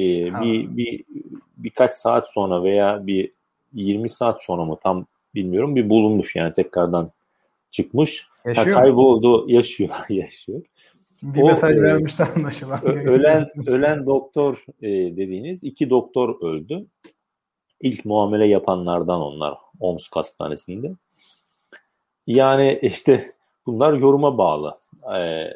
[SPEAKER 3] bir, bir birkaç saat sonra veya bir 20 saat sonra mı tam bilmiyorum bir bulunmuş yani tekrardan çıkmış. Yaşıyor ha, kayboldu, mu? yaşıyor, [laughs] yaşıyor.
[SPEAKER 2] Bir o, mesaj e, vermişler anlaşılan.
[SPEAKER 3] Ölen ölen doktor e, dediğiniz iki doktor öldü. İlk muamele yapanlardan onlar Omsk Hastanesi'nde. Yani işte bunlar yoruma bağlı. Ee,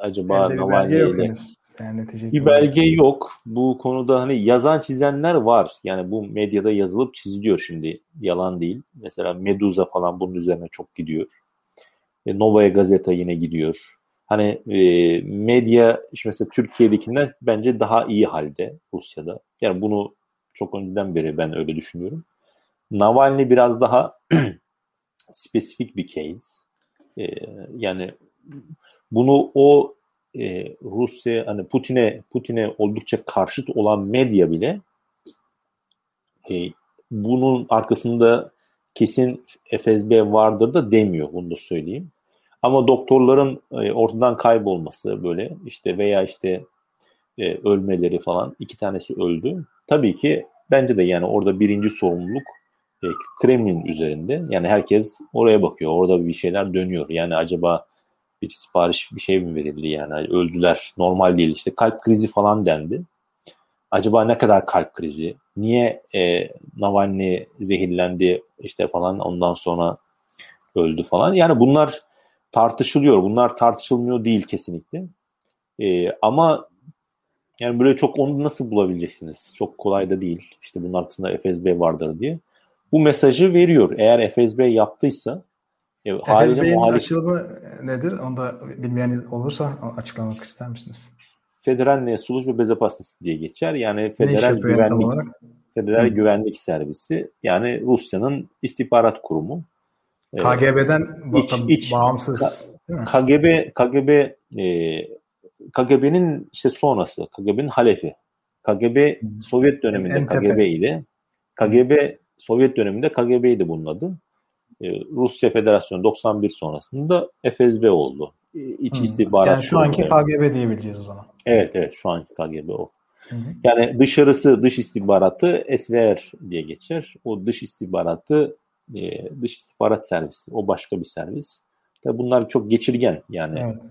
[SPEAKER 3] acaba
[SPEAKER 2] Elde Navalny ile yani
[SPEAKER 3] bir belge yok. Bu konuda hani yazan çizenler var. Yani bu medyada yazılıp çiziliyor şimdi. Yalan değil. Mesela Medusa falan bunun üzerine çok gidiyor. E, Novaya Gazeta yine gidiyor. Hani e, medya işte mesela Türkiye'dekinden bence daha iyi halde Rusya'da. Yani bunu çok önceden beri ben öyle düşünüyorum. Navalny biraz daha [clears throat] spesifik bir case. E, yani bunu o e, Rusya hani Putin'e Putin'e oldukça karşıt olan medya bile e, bunun arkasında kesin FSB vardır da demiyor bunu da söyleyeyim. Ama doktorların e, ortadan kaybolması böyle işte veya işte e, ölmeleri falan iki tanesi öldü. Tabii ki bence de yani orada birinci sorumluluk e, Kremlin üzerinde. Yani herkes oraya bakıyor. Orada bir şeyler dönüyor. Yani acaba bir sipariş bir şey mi verildi yani öldüler normal değil işte kalp krizi falan dendi. Acaba ne kadar kalp krizi? Niye e, Navalny zehirlendi işte falan ondan sonra öldü falan. Yani bunlar tartışılıyor. Bunlar tartışılmıyor değil kesinlikle. E, ama yani böyle çok onu nasıl bulabileceksiniz? Çok kolay da değil. İşte bunun arkasında FSB vardır diye. Bu mesajı veriyor. Eğer FSB yaptıysa
[SPEAKER 2] e, FSB'nin muhalif... açılımı nedir? Onu da bilmeyen olursa açıklamak ister misiniz?
[SPEAKER 3] Federal Suluş ve Bezapasnısı diye geçer. Yani Federal Güvenlik Federal Hı. Güvenlik Servisi yani Rusya'nın istihbarat kurumu.
[SPEAKER 2] KGB'den e, iç, iç, bağımsız.
[SPEAKER 3] KGB KGB e, KGB'nin işte sonrası, KGB'nin halefi. KGB Sovyet döneminde KGB KGB Sovyet döneminde KGB'ydi bunun adı. Ee, Rusya Federasyonu 91 sonrasında FSB oldu. Ee, iç hmm. istihbarat.
[SPEAKER 2] Yani şu anki KGB diyebileceğiz o zaman.
[SPEAKER 3] Evet evet şu anki KGB o. Hı Yani dışarısı dış istihbaratı SVR diye geçer. O dış istihbaratı e, dış istihbarat servisi. O başka bir servis. Tabi bunlar çok geçirgen yani. Evet.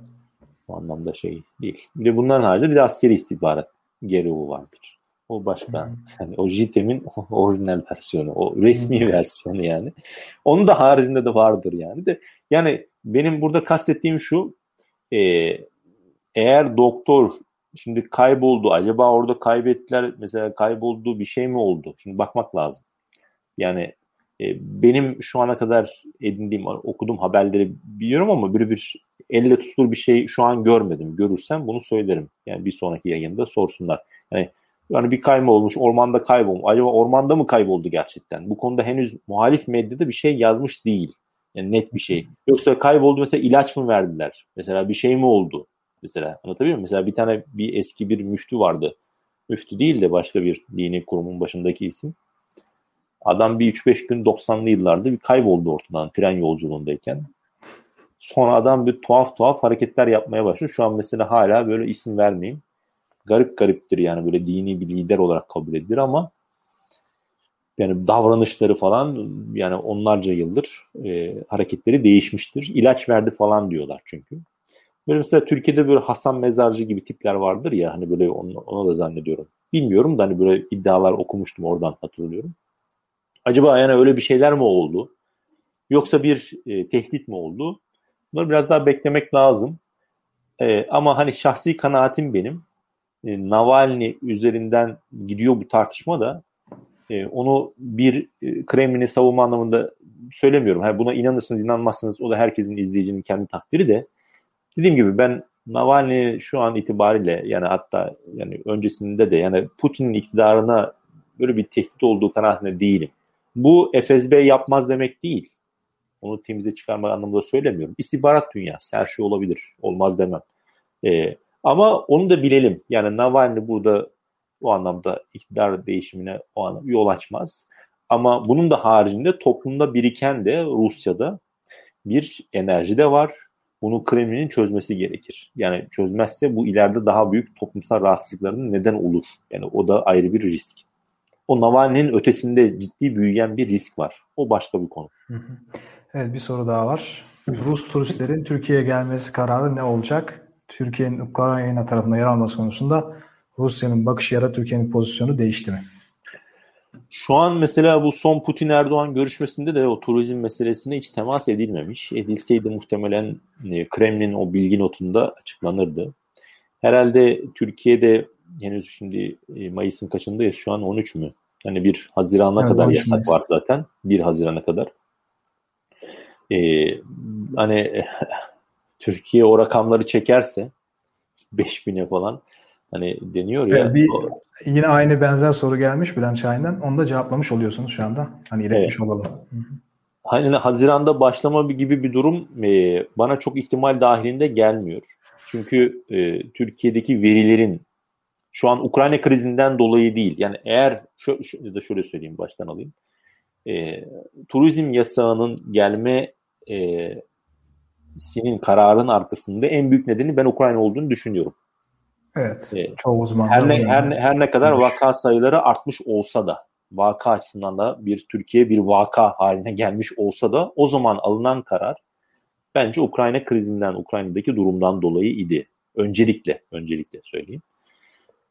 [SPEAKER 3] Bu anlamda şey değil. Bir de bunların haricinde bir de askeri istihbarat gereği vardır. O başka. Hmm. Yani o JITEM'in orijinal versiyonu. O resmi hmm. versiyonu yani. Onun da haricinde de vardır yani. De yani benim burada kastettiğim şu e, eğer doktor şimdi kayboldu acaba orada kaybettiler mesela kayboldu bir şey mi oldu? Şimdi bakmak lazım. Yani benim şu ana kadar edindiğim okuduğum haberleri biliyorum ama bir bir elle tutulur bir şey şu an görmedim. Görürsem bunu söylerim. Yani bir sonraki yayında sorsunlar. Yani yani bir kayma olmuş, ormanda kaybolmuş. Acaba ormanda mı kayboldu gerçekten? Bu konuda henüz muhalif medyada bir şey yazmış değil. Yani net bir şey. Yoksa kayboldu mesela ilaç mı verdiler? Mesela bir şey mi oldu? Mesela anlatabiliyor muyum? Mesela bir tane bir eski bir müftü vardı. Müftü değil de başka bir dini kurumun başındaki isim. Adam bir 3-5 gün 90'lı yıllarda bir kayboldu ortadan tren yolculuğundayken. Sonra adam bir tuhaf tuhaf hareketler yapmaya başlıyor. Şu an mesela hala böyle isim vermeyeyim garip gariptir yani böyle dini bir lider olarak kabul edilir ama yani davranışları falan yani onlarca yıldır e, hareketleri değişmiştir. İlaç verdi falan diyorlar çünkü. Böyle mesela Türkiye'de böyle Hasan Mezarcı gibi tipler vardır ya hani böyle onu, ona da zannediyorum. Bilmiyorum da hani böyle iddialar okumuştum oradan hatırlıyorum. Acaba yani öyle bir şeyler mi oldu? Yoksa bir e, tehdit mi oldu? Bunları biraz daha beklemek lazım. E, ama hani şahsi kanaatim benim e, Navalny üzerinden gidiyor bu tartışma da e, onu bir e, Kremlin'i savunma anlamında söylemiyorum. Yani buna inanırsınız inanmazsınız o da herkesin izleyicinin kendi takdiri de. Dediğim gibi ben Navalny şu an itibariyle yani hatta yani öncesinde de yani Putin'in iktidarına böyle bir tehdit olduğu kanaatinde değilim. Bu FSB yapmaz demek değil. Onu temize çıkarmak anlamında söylemiyorum. İstihbarat dünyası her şey olabilir. Olmaz demem. Ee, ama onu da bilelim. Yani Navalny burada o anlamda iktidar değişimine o anlamda yol açmaz. Ama bunun da haricinde toplumda biriken de Rusya'da bir enerji de var. Bunu Kremlin'in çözmesi gerekir. Yani çözmezse bu ileride daha büyük toplumsal rahatsızlıkların neden olur. Yani o da ayrı bir risk. O Navalny'nin ötesinde ciddi büyüyen bir risk var. O başka bir konu.
[SPEAKER 2] Evet bir soru daha var. Rus turistlerin Türkiye'ye gelmesi kararı ne olacak? Türkiye'nin Ukrayna tarafında yer alması konusunda Rusya'nın bakışı ya da Türkiye'nin pozisyonu değişti mi?
[SPEAKER 3] Şu an mesela bu son Putin-Erdoğan görüşmesinde de o turizm meselesine hiç temas edilmemiş. Edilseydi muhtemelen e, Kremlin o bilgi notunda açıklanırdı. Herhalde Türkiye'de henüz şimdi e, Mayıs'ın kaçındayız? Şu an 13 mü? Yani bir Haziran'a evet, kadar yasak Mayıs. var zaten. 1 Haziran'a kadar. Ee, hani [laughs] Türkiye o rakamları çekerse 5000'e falan hani deniyor ya.
[SPEAKER 2] Evet, bir, yine aynı benzer soru gelmiş Bülent Şahin'den. Onu da cevaplamış oluyorsunuz şu anda. Hani iletmiş evet. olalım.
[SPEAKER 3] Hani Haziran'da başlama gibi bir durum e, bana çok ihtimal dahilinde gelmiyor. Çünkü e, Türkiye'deki verilerin şu an Ukrayna krizinden dolayı değil. Yani eğer ya da şöyle söyleyeyim baştan alayım. E, turizm yasağının gelme e, sinin kararın arkasında en büyük nedeni ben Ukrayna olduğunu düşünüyorum.
[SPEAKER 2] Evet. E, çoğu uzman.
[SPEAKER 3] Her ne, her, ne, her ne kadar vaka sayıları artmış olsa da vaka açısından da bir Türkiye bir vaka haline gelmiş olsa da o zaman alınan karar bence Ukrayna krizinden, Ukrayna'daki durumdan dolayı idi. Öncelikle, öncelikle söyleyeyim.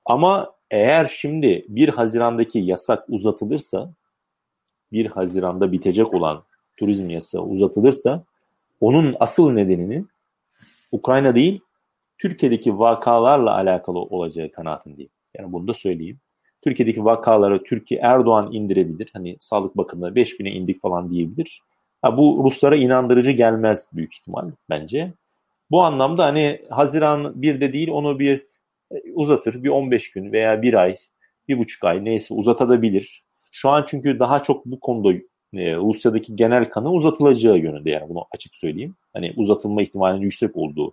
[SPEAKER 3] Ama eğer şimdi 1 Haziran'daki yasak uzatılırsa 1 Haziran'da bitecek olan turizm yasağı uzatılırsa onun asıl nedenini Ukrayna değil Türkiye'deki vakalarla alakalı olacağı kanaatindeyim. Yani bunu da söyleyeyim. Türkiye'deki vakaları Türkiye Erdoğan indirebilir. Hani sağlık bakımında 5000'e indik falan diyebilir. Ha, bu Ruslara inandırıcı gelmez büyük ihtimal bence. Bu anlamda hani Haziran bir de değil onu bir uzatır. Bir 15 gün veya bir ay, bir buçuk ay neyse uzatabilir. Şu an çünkü daha çok bu konuda e, Rusya'daki genel kanı uzatılacağı yönünde yani bunu açık söyleyeyim. Hani uzatılma ihtimalinin yüksek olduğu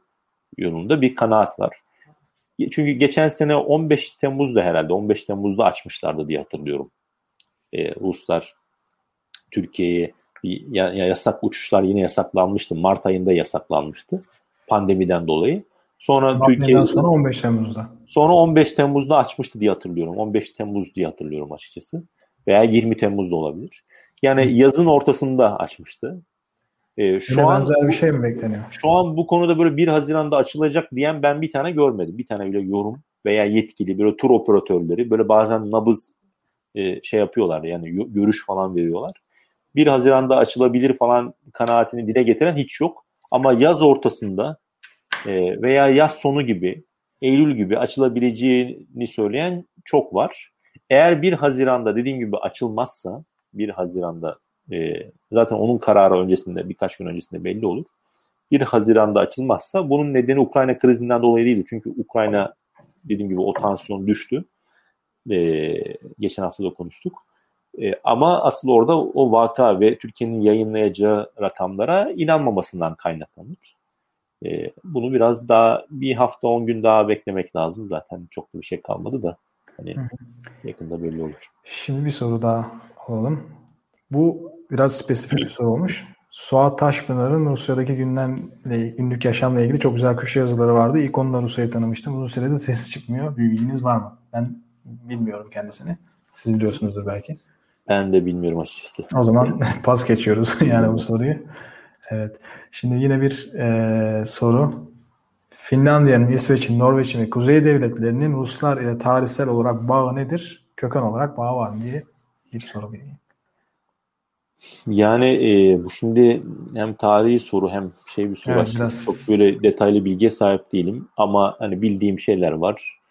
[SPEAKER 3] yönünde bir kanaat var. Çünkü geçen sene 15 Temmuz'da herhalde 15 Temmuz'da açmışlardı diye hatırlıyorum. E, Ruslar Türkiye'ye ya, ya yasak uçuşlar yine yasaklanmıştı. Mart ayında yasaklanmıştı pandemiden dolayı. Sonra
[SPEAKER 2] Türkiye sonra 15 Temmuz'da.
[SPEAKER 3] Sonra 15 Temmuz'da açmıştı diye hatırlıyorum. 15 Temmuz diye hatırlıyorum açıkçası. Veya 20 Temmuz'da olabilir. Yani yazın ortasında açmıştı.
[SPEAKER 2] Ee, şu Yine an benzer bir şey mi bekleniyor?
[SPEAKER 3] Şu an bu konuda böyle 1 Haziran'da açılacak diyen ben bir tane görmedim. Bir tane bile yorum veya yetkili böyle tur operatörleri böyle bazen nabız e, şey yapıyorlar yani görüş falan veriyorlar. 1 Haziran'da açılabilir falan kanaatini dile getiren hiç yok. Ama yaz ortasında e, veya yaz sonu gibi Eylül gibi açılabileceğini söyleyen çok var. Eğer 1 Haziran'da dediğim gibi açılmazsa 1 Haziran'da e, zaten onun kararı öncesinde birkaç gün öncesinde belli olur. 1 Haziran'da açılmazsa bunun nedeni Ukrayna krizinden dolayı değil. Çünkü Ukrayna dediğim gibi o tansiyon düştü. E, geçen hafta da konuştuk. E, ama asıl orada o vaka ve Türkiye'nin yayınlayacağı rakamlara inanmamasından kaynaklanır. E, bunu biraz daha bir hafta on gün daha beklemek lazım. Zaten çok da bir şey kalmadı da. Hani yakında belli olur.
[SPEAKER 2] Şimdi bir soru daha alalım. Bu biraz spesifik bir soru olmuş. Suat Taşpınar'ın Rusya'daki gündemle, günlük yaşamla ilgili çok güzel köşe yazıları vardı. İlk onunla Rusya'yı tanımıştım. Uzun süredir ses çıkmıyor. Bir bilginiz var mı? Ben bilmiyorum kendisini. Siz biliyorsunuzdur belki.
[SPEAKER 3] Ben de bilmiyorum açıkçası.
[SPEAKER 2] O zaman [laughs] pas geçiyoruz [laughs] yani bu soruyu. Evet. Şimdi yine bir e, soru. Finlandiya'nın, İsveç'in, Norveç'in ve Kuzey devletlerinin Ruslar ile tarihsel olarak bağı nedir? Köken olarak bağı var mı diye bir soru bileyim.
[SPEAKER 3] Yani e, bu şimdi hem tarihi soru hem şey bir soru evet, biraz... çok böyle detaylı bilgiye sahip değilim ama hani bildiğim şeyler var.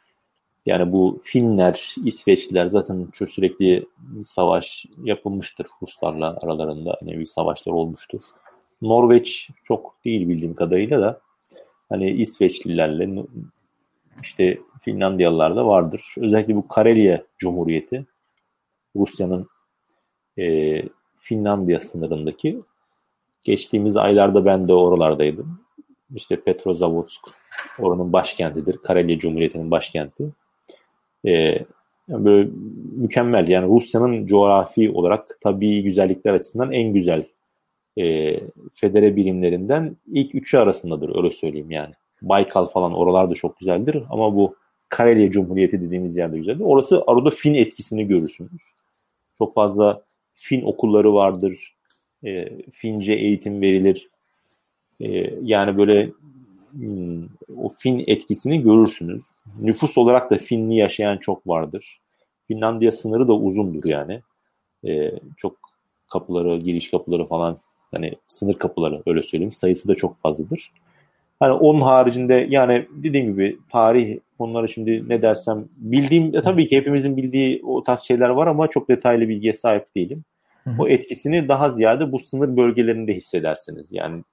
[SPEAKER 3] Yani bu Finler, İsveçliler zaten çok sürekli savaş yapılmıştır Ruslarla aralarında nevi savaşlar olmuştur. Norveç çok değil bildiğim kadarıyla da hani İsveçlilerle işte Finlandiyalılar da vardır. Özellikle bu Karelya Cumhuriyeti Rusya'nın e, Finlandiya sınırındaki geçtiğimiz aylarda ben de oralardaydım. İşte Petrozavodsk oranın başkentidir. Karelya Cumhuriyeti'nin başkenti. Ee, böyle mükemmel yani Rusya'nın coğrafi olarak tabii güzellikler açısından en güzel e, federe birimlerinden ilk üçü arasındadır öyle söyleyeyim yani. Baykal falan oralar da çok güzeldir ama bu Karelya Cumhuriyeti dediğimiz yerde güzeldir. Orası arada Fin etkisini görürsünüz. Çok fazla Fin okulları vardır. E, Fince eğitim verilir. E, yani böyle hmm, o Fin etkisini görürsünüz. Nüfus olarak da Finli yaşayan çok vardır. Finlandiya sınırı da uzundur yani. E, çok kapıları, giriş kapıları falan hani sınır kapıları öyle söyleyeyim sayısı da çok fazladır. Hani onun haricinde yani dediğim gibi tarih konuları şimdi ne dersem bildiğim e, tabii ki hepimizin bildiği o tarz şeyler var ama çok detaylı bilgiye sahip değilim. Hı hı. O etkisini daha ziyade bu sınır bölgelerinde hissedersiniz. Yani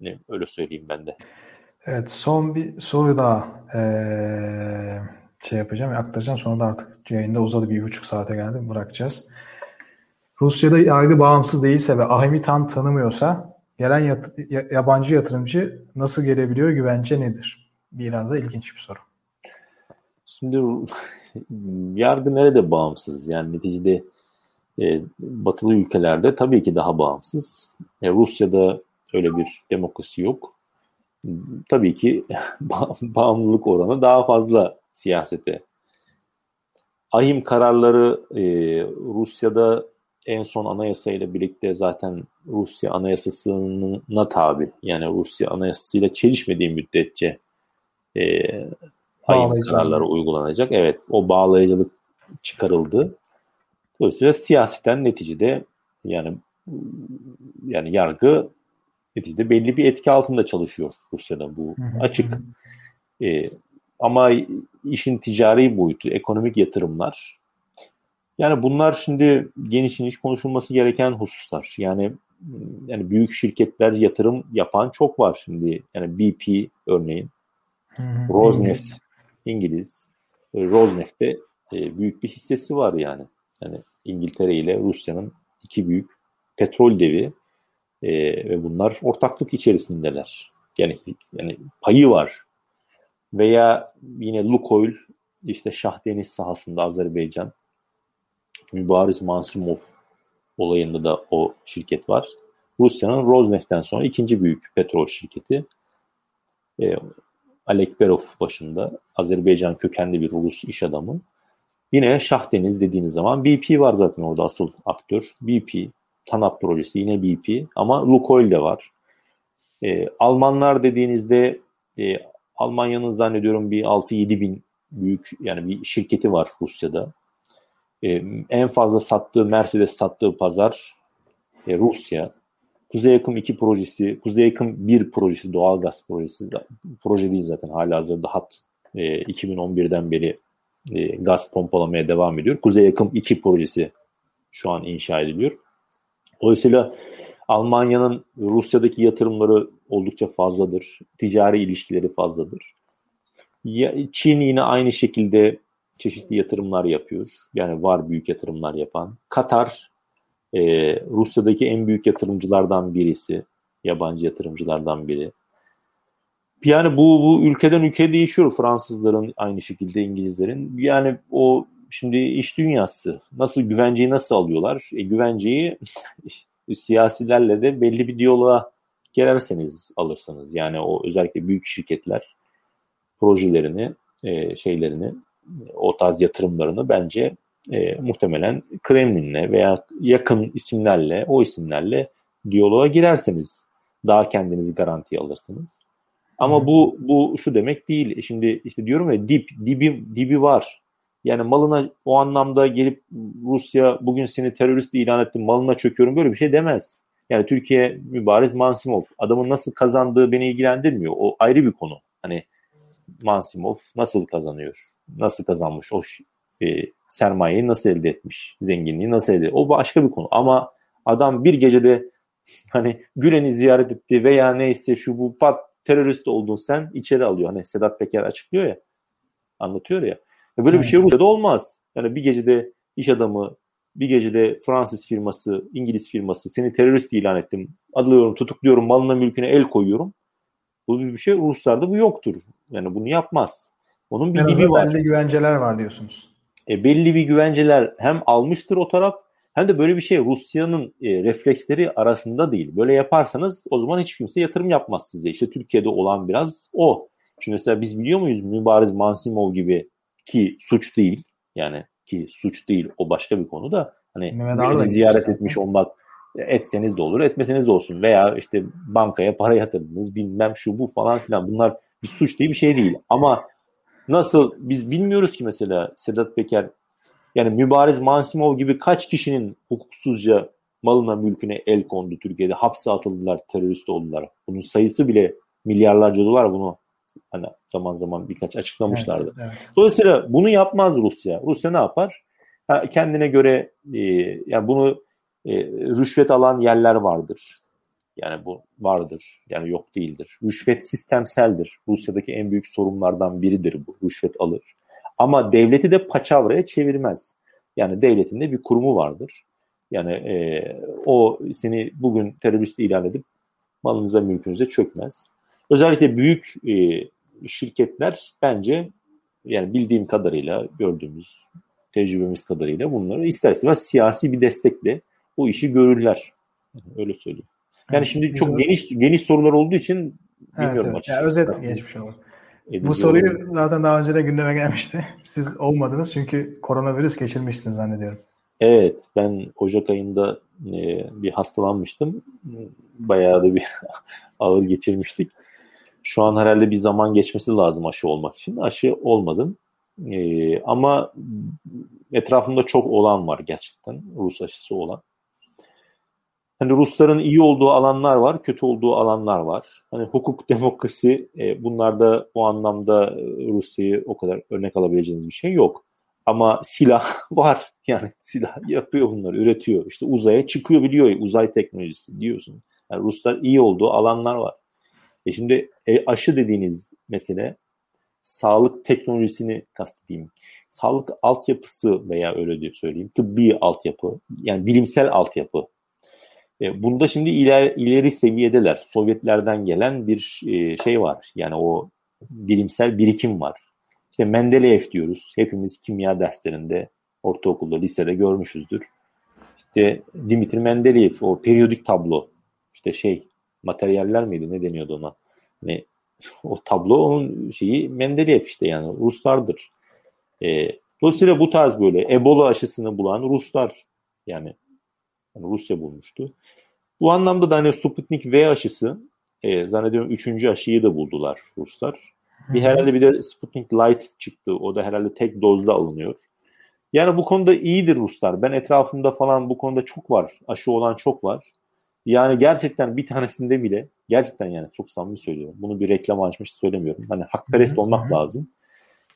[SPEAKER 3] ne, öyle söyleyeyim ben de.
[SPEAKER 2] Evet son bir soru daha ee, şey yapacağım aktaracağım sonra da artık yayında uzadı bir buçuk saate geldi bırakacağız. Rusya'da yargı bağımsız değilse ve ahimi tam tanımıyorsa gelen yat- yabancı yatırımcı nasıl gelebiliyor güvence nedir? biraz da ilginç bir soru.
[SPEAKER 3] Şimdi [laughs] yargı nerede bağımsız? Yani neticede e, batılı ülkelerde tabii ki daha bağımsız. E, Rusya'da öyle bir demokrasi yok. Tabii ki [laughs] bağımlılık oranı daha fazla siyasete. Ahim kararları e, Rusya'da en son anayasayla birlikte zaten Rusya anayasasına tabi. Yani Rusya anayasasıyla çelişmediği müddetçe e, ahim kararları uygulanacak. Evet o bağlayıcılık çıkarıldı. Dolayısıyla siyaseten neticede yani yani yargı neticede belli bir etki altında çalışıyor Rusya'da bu açık. Ee, ama işin ticari boyutu, ekonomik yatırımlar yani bunlar şimdi geniş geniş konuşulması gereken hususlar. Yani yani büyük şirketler yatırım yapan çok var şimdi. Yani BP örneğin, Rosneft İngiliz, Rosneft'te e, büyük bir hissesi var yani. Yani İngiltere ile Rusya'nın iki büyük petrol devi e, ve bunlar ortaklık içerisindeler. Yani yani payı var. Veya yine Lukoil işte Şah Deniz sahasında Azerbaycan Mübariz Mansimov olayında da o şirket var. Rusya'nın Rosneft'ten sonra ikinci büyük petrol şirketi. E, Alekberov başında Azerbaycan kökenli bir Rus iş adamı. Yine Şah Deniz dediğiniz zaman BP var zaten orada asıl aktör. BP, TANAP projesi yine BP ama Lukoil de var. E, Almanlar dediğinizde e, Almanya'nın zannediyorum bir 6-7 bin büyük yani bir şirketi var Rusya'da. E, en fazla sattığı Mercedes sattığı pazar e, Rusya. Kuzey Yakım 2 projesi, Kuzey Yakım 1 projesi, doğalgaz projesi, proje değil zaten hala hazırda hat e, 2011'den beri e, gaz pompalamaya devam ediyor. Kuzey Yakım 2 projesi şu an inşa ediliyor. Dolayısıyla Almanya'nın Rusya'daki yatırımları oldukça fazladır. Ticari ilişkileri fazladır. Çin yine aynı şekilde çeşitli yatırımlar yapıyor. Yani var büyük yatırımlar yapan. Katar e, Rusya'daki en büyük yatırımcılardan birisi. Yabancı yatırımcılardan biri. Yani bu, bu ülkeden ülkeye değişiyor. Fransızların aynı şekilde İngilizlerin. Yani o şimdi iş dünyası. Nasıl güvenceyi nasıl alıyorlar? E, güvenceyi [laughs] siyasilerle de belli bir diyaloğa girerseniz alırsınız. Yani o özellikle büyük şirketler projelerini, e, şeylerini, o tarz yatırımlarını bence e, muhtemelen Kremlin'le veya yakın isimlerle, o isimlerle diyaloğa girerseniz daha kendinizi garantiye alırsınız. Ama bu bu şu demek değil. Şimdi işte diyorum ya dip dibi dibi var. Yani malına o anlamda gelip Rusya bugün seni terörist ilan etti malına çöküyorum böyle bir şey demez. Yani Türkiye mübariz Mansimov. Adamın nasıl kazandığı beni ilgilendirmiyor. O ayrı bir konu. Hani Mansimov nasıl kazanıyor? Nasıl kazanmış? O e, sermayeyi nasıl elde etmiş? Zenginliği nasıl elde etmiş? O başka bir konu. Ama adam bir gecede [laughs] hani Gülen'i ziyaret etti veya neyse şu bu pat terörist oldun sen içeri alıyor. Hani Sedat Peker açıklıyor ya anlatıyor ya. ya böyle bir şey Rusya'da olmaz. Yani bir gecede iş adamı bir gecede Fransız firması, İngiliz firması seni terörist ilan ettim. Adıyorum, tutukluyorum, malına mülküne el koyuyorum. Bu bir şey Ruslarda bu yoktur. Yani bunu yapmaz. Onun bir
[SPEAKER 2] en gibi var. Belli güvenceler var diyorsunuz.
[SPEAKER 3] E, belli bir güvenceler hem almıştır o taraf hem de böyle bir şey Rusya'nın e, refleksleri arasında değil. Böyle yaparsanız o zaman hiç kimse yatırım yapmaz size. İşte Türkiye'de olan biraz o. Şimdi mesela biz biliyor muyuz Mübariz Mansimov gibi ki suç değil. Yani ki suç değil o başka bir konu da hani ziyaret etmiş olmak etseniz de olur etmeseniz de olsun veya işte bankaya para yatırdınız bilmem şu bu falan filan bunlar bir suç değil bir şey değil ama nasıl biz bilmiyoruz ki mesela Sedat Peker yani Mübariz Mansimov gibi kaç kişinin hukuksuzca malına mülküne el kondu Türkiye'de hapse atıldılar terörist oldular bunun sayısı bile milyarlarca dolar bunu hani zaman zaman birkaç açıklamışlardı. Evet, evet. Dolayısıyla bunu yapmaz Rusya. Rusya ne yapar? Ha, kendine göre e, yani bunu e, rüşvet alan yerler vardır. Yani bu vardır. Yani yok değildir. Rüşvet sistemseldir. Rusya'daki en büyük sorunlardan biridir bu. Rüşvet alır. Ama devleti de paçavraya çevirmez. Yani devletin de bir kurumu vardır. Yani e, o seni bugün terörist ilan edip malınıza mülkünüze çökmez. Özellikle büyük e, şirketler bence yani bildiğim kadarıyla gördüğümüz tecrübemiz kadarıyla bunları ister istemez siyasi bir destekle bu işi görürler. Öyle söyleyeyim. Yani evet, şimdi çok geniş geniş sorular olduğu için bilmiyorum evet, evet.
[SPEAKER 2] Yani özet geçmiş olur. Bu soruyu zaten daha önce de gündeme gelmişti. [laughs] Siz olmadınız çünkü koronavirüs geçirmiştiniz zannediyorum.
[SPEAKER 3] Evet, ben Ocak ayında e, bir hastalanmıştım. Bayağı da bir [laughs] ağır geçirmiştik. Şu an herhalde bir zaman geçmesi lazım aşı olmak için. Aşı olmadım. E, ama etrafımda çok olan var gerçekten. Rus aşısı olan. Hani Rusların iyi olduğu alanlar var, kötü olduğu alanlar var. Hani hukuk, [laughs] demokrasi e, bunlarda o anlamda Rusya'yı o kadar örnek alabileceğiniz bir şey yok. Ama silah [laughs] var. Yani silah yapıyor bunları, üretiyor. İşte uzaya çıkıyor biliyor uzay teknolojisi diyorsun. Yani Ruslar iyi olduğu alanlar var. E şimdi e, aşı dediğiniz mesele sağlık teknolojisini kastedeyim. Sağlık altyapısı veya öyle diye söyleyeyim tıbbi altyapı yani bilimsel altyapı. E, bunda şimdi ileri, ileri seviyedeler. Sovyetlerden gelen bir e, şey var. Yani o bilimsel birikim var. İşte Mendeleev diyoruz. Hepimiz kimya derslerinde, ortaokulda, lisede görmüşüzdür. İşte Dimitri Mendeleev, o periyodik tablo. İşte şey, materyaller miydi? Ne deniyordu ona? Ne, [laughs] o tablo onun şeyi Mendeleev işte yani Ruslardır. E, dolayısıyla bu tarz böyle Ebola aşısını bulan Ruslar yani, yani Rusya bulmuştu. Bu anlamda da hani Sputnik V aşısı e, zannediyorum üçüncü aşıyı da buldular Ruslar. Bir herhalde bir de Sputnik Light çıktı. O da herhalde tek dozda alınıyor. Yani bu konuda iyidir Ruslar. Ben etrafımda falan bu konuda çok var. Aşı olan çok var. Yani gerçekten bir tanesinde bile gerçekten yani çok samimi söylüyorum. Bunu bir reklam açmış söylemiyorum. Hani hakperest olmak lazım.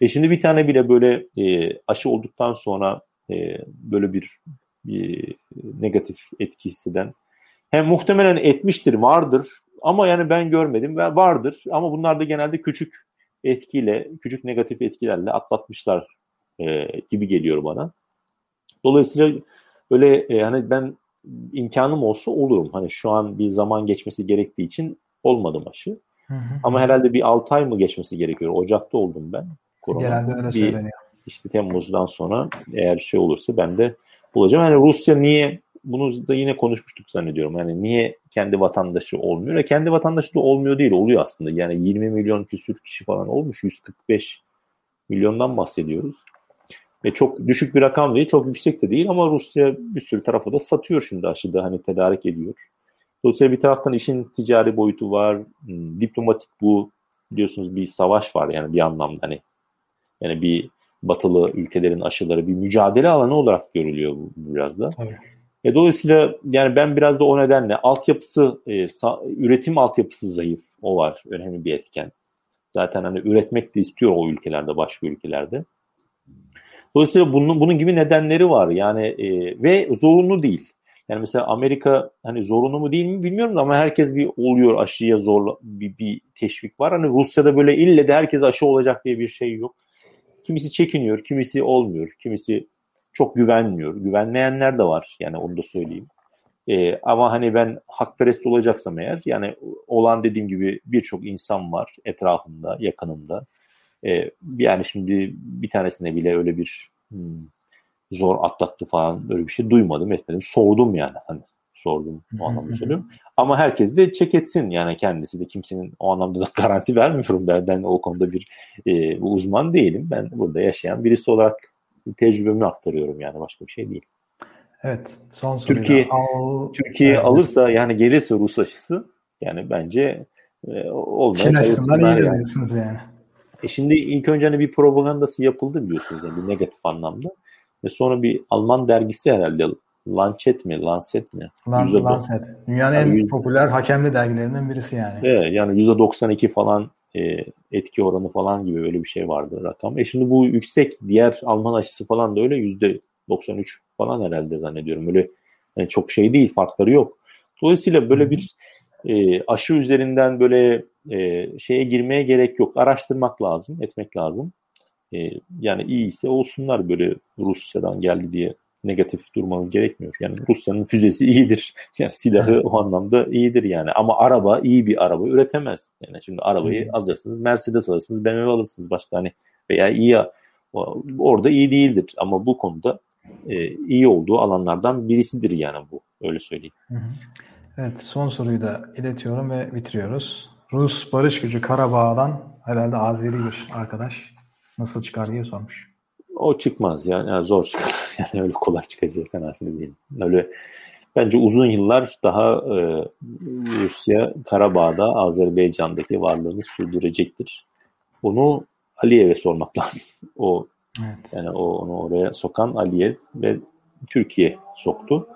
[SPEAKER 3] E şimdi bir tane bile böyle e, aşı olduktan sonra e, böyle bir, bir negatif etki hisseden hem muhtemelen etmiştir, vardır ama yani ben görmedim ve vardır ama bunlar da genelde küçük etkiyle, küçük negatif etkilerle atlatmışlar e, gibi geliyor bana. Dolayısıyla öyle e, hani ben imkanım olsa olurum. Hani şu an bir zaman geçmesi gerektiği için olmadım aşı. Hı hı. Ama herhalde bir 6 ay mı geçmesi gerekiyor? Ocak'ta oldum ben.
[SPEAKER 2] Korona. Genelde öyle bir, söyleniyor.
[SPEAKER 3] İşte Temmuz'dan sonra eğer şey olursa ben de bulacağım. Yani Rusya niye bunu da yine konuşmuştuk zannediyorum. Yani niye kendi vatandaşı olmuyor? E kendi vatandaşı da olmuyor değil, oluyor aslında. Yani 20 milyon küsür kişi falan olmuş. 145 milyondan bahsediyoruz. Ve çok düşük bir rakam değil, çok yüksek de değil ama Rusya bir sürü tarafa da satıyor şimdi aşıda hani tedarik ediyor. Dolayısıyla bir taraftan işin ticari boyutu var, hmm, diplomatik bu biliyorsunuz bir savaş var yani bir anlamda hani yani bir batılı ülkelerin aşıları bir mücadele alanı olarak görülüyor bu biraz da. Tabii. E, dolayısıyla yani ben biraz da o nedenle altyapısı, e, sa, üretim altyapısı zayıf. O var önemli bir etken. Zaten hani üretmek de istiyor o ülkelerde, başka ülkelerde. Dolayısıyla bunun, bunun gibi nedenleri var. Yani e, ve zorunlu değil. Yani mesela Amerika hani zorunlu mu değil mi bilmiyorum da ama herkes bir oluyor aşıya zorla bir, bir teşvik var. Hani Rusya'da böyle ille de herkes aşı olacak diye bir şey yok. Kimisi çekiniyor, kimisi olmuyor, kimisi çok güvenmiyor. Güvenmeyenler de var yani onu da söyleyeyim. Ee, ama hani ben hakperest olacaksam eğer yani olan dediğim gibi birçok insan var etrafımda, yakınımda. Ee, yani şimdi bir tanesine bile öyle bir hmm, zor atlattı falan öyle bir şey duymadım etmedim. Sordum yani hani sordum o anlamda söylüyorum. Ama herkes de çek etsin yani kendisi de kimsenin o anlamda da [laughs] garanti vermiyorum ben. Ben o konuda bir e, uzman değilim. Ben burada yaşayan birisi olarak tecrübemi aktarıyorum yani başka bir şey değil.
[SPEAKER 2] Evet. Son
[SPEAKER 3] soruyla. Türkiye, Al... Türkiye evet. alırsa yani gelirse Rus aşısı yani bence e, olmaya Çin
[SPEAKER 2] açısından iyi yani. diyorsunuz yani.
[SPEAKER 3] E şimdi ilk önce hani bir propagandası yapıldı biliyorsunuz yani bir negatif anlamda. Ve sonra bir Alman dergisi herhalde Lancet mi? Lancet mi?
[SPEAKER 2] Lan, Lancet. Dünyanın yani en yüz... popüler hakemli dergilerinden birisi yani.
[SPEAKER 3] Evet yani %92 falan e, etki oranı falan gibi böyle bir şey vardı rakam. E şimdi bu yüksek diğer Alman aşısı falan da öyle yüzde 93 falan herhalde zannediyorum. Öyle yani çok şey değil farkları yok. Dolayısıyla böyle bir e, aşı üzerinden böyle e, şeye girmeye gerek yok. Araştırmak lazım, etmek lazım. E, yani iyiyse olsunlar böyle Rusya'dan geldi diye negatif durmanız gerekmiyor. Yani Rusya'nın füzesi iyidir. [laughs] Yani silahı o anlamda iyidir yani. Ama araba iyi bir araba üretemez. Yani şimdi arabayı hmm. alacaksınız. Mercedes alırsınız, BMW alırsınız başka hani veya iyi orada iyi değildir. Ama bu konuda e, iyi olduğu alanlardan birisidir yani bu. Öyle söyleyeyim.
[SPEAKER 2] Evet son soruyu da iletiyorum ve bitiriyoruz. Rus barış gücü Karabağ'dan herhalde Azeri bir arkadaş nasıl çıkar diye sormuş.
[SPEAKER 3] O çıkmaz yani, yani zor çıkar. [laughs] Yani öyle kolay çıkacağı kanaatinde değil. Öyle bence uzun yıllar daha e, Rusya Karabağ'da Azerbaycan'daki varlığını sürdürecektir. Bunu Aliyev'e sormak [laughs] lazım. O evet. yani o onu oraya sokan Aliyev ve Türkiye soktu.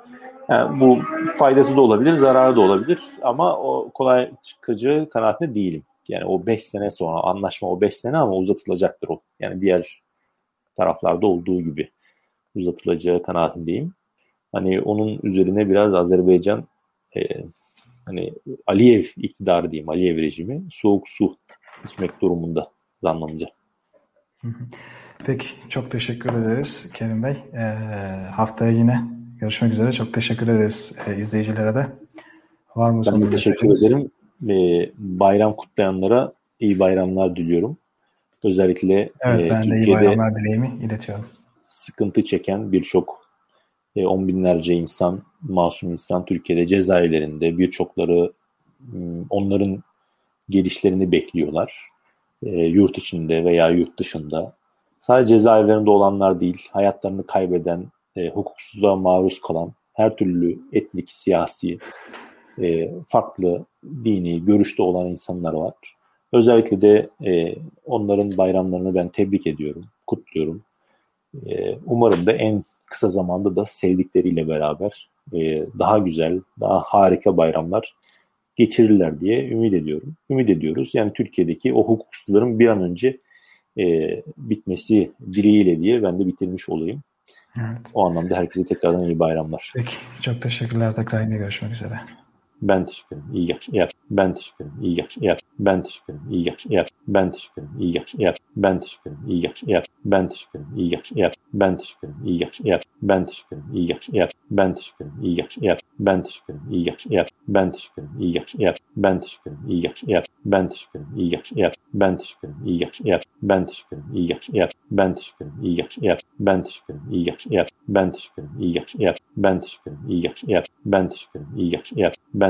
[SPEAKER 3] Yani bu faydası da olabilir, zararı da olabilir ama o kolay çıkıcı kanaatinde değilim. Yani o 5 sene sonra anlaşma o 5 sene ama uzatılacaktır o. Yani diğer taraflarda olduğu gibi uzatılacağı kanaatindeyim. Hani onun üzerine biraz Azerbaycan e, hani Aliyev iktidarı diyeyim, Aliyev rejimi soğuk su içmek durumunda zannımca.
[SPEAKER 2] Peki çok teşekkür ederiz Kerim Bey. Ee, haftaya yine görüşmek üzere. Çok teşekkür ederiz e, izleyicilere de.
[SPEAKER 3] Var mı ben de teşekkür ederim. Ee, bayram kutlayanlara iyi bayramlar diliyorum. Özellikle
[SPEAKER 2] evet, e, ben Türkiye'de de iyi bayramlar dileğimi iletiyorum.
[SPEAKER 3] Sıkıntı çeken birçok e, on binlerce insan, masum insan Türkiye'de cezaevlerinde birçokları onların gelişlerini bekliyorlar. E, yurt içinde veya yurt dışında. Sadece cezaevlerinde olanlar değil, hayatlarını kaybeden, e, hukuksuzluğa maruz kalan her türlü etnik, siyasi, e, farklı dini görüşte olan insanlar var. Özellikle de e, onların bayramlarını ben tebrik ediyorum, kutluyorum. E, umarım da en kısa zamanda da sevdikleriyle beraber e, daha güzel, daha harika bayramlar geçirirler diye ümit ediyorum. Ümit ediyoruz. Yani Türkiye'deki o hukuksuzların bir an önce e, bitmesi dileğiyle diye ben de bitirmiş olayım. Evet. O anlamda herkese tekrardan iyi bayramlar.
[SPEAKER 2] Peki. Çok teşekkürler. Tekrar yine görüşmek üzere.
[SPEAKER 3] Ben teşekkür ederim. İyi akşamlar. Ben teşekkür ederim. İyi akşamlar. Ben teşekkür ederim. İyi akşamlar. Ben teşekkür ederim. İyi akşamlar. Ben teşekkür ederim. İyi akşamlar. Ben teşekkür ederim. İyi akşamlar. Ben teşekkür ederim. İyi akşamlar. Ben teşekkür ederim. İyi akşamlar. Ben teşekkür ederim. İyi akşamlar. Ben teşekkür ederim. İyi akşamlar. Ben teşekkür ederim. İyi akşamlar. Ben teşekkür ederim. İyi akşamlar.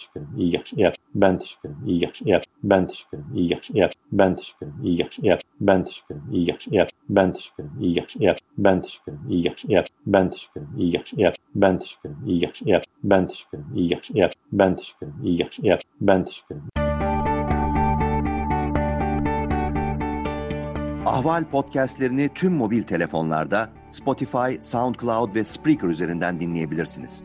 [SPEAKER 3] teşekkür ederim. İyi yakış, iyi yakış. Ben teşekkür ederim. İyi yakış, iyi yakış. Ben teşekkür ederim. İyi yakış, iyi yakış. Ben teşekkür ederim. İyi yakış, iyi. Ben teşekkür ederim. İyi yakış, iyi. Ben teşekkür ederim. İyi yakış, iyi. Ben teşekkür ederim. İyi yakış, iyi. Ben teşekkür ederim. İyi yakış, iyi. Ben teşekkür ederim. İyi yakış, iyi. Ben teşekkür ederim. İyi yakış, iyi. Ben teşekkür ederim. İyi yakış, iyi. Ben teşekkür ederim.
[SPEAKER 1] Ahval podcastlerini tüm mobil telefonlarda Spotify, SoundCloud ve Spreaker üzerinden dinleyebilirsiniz.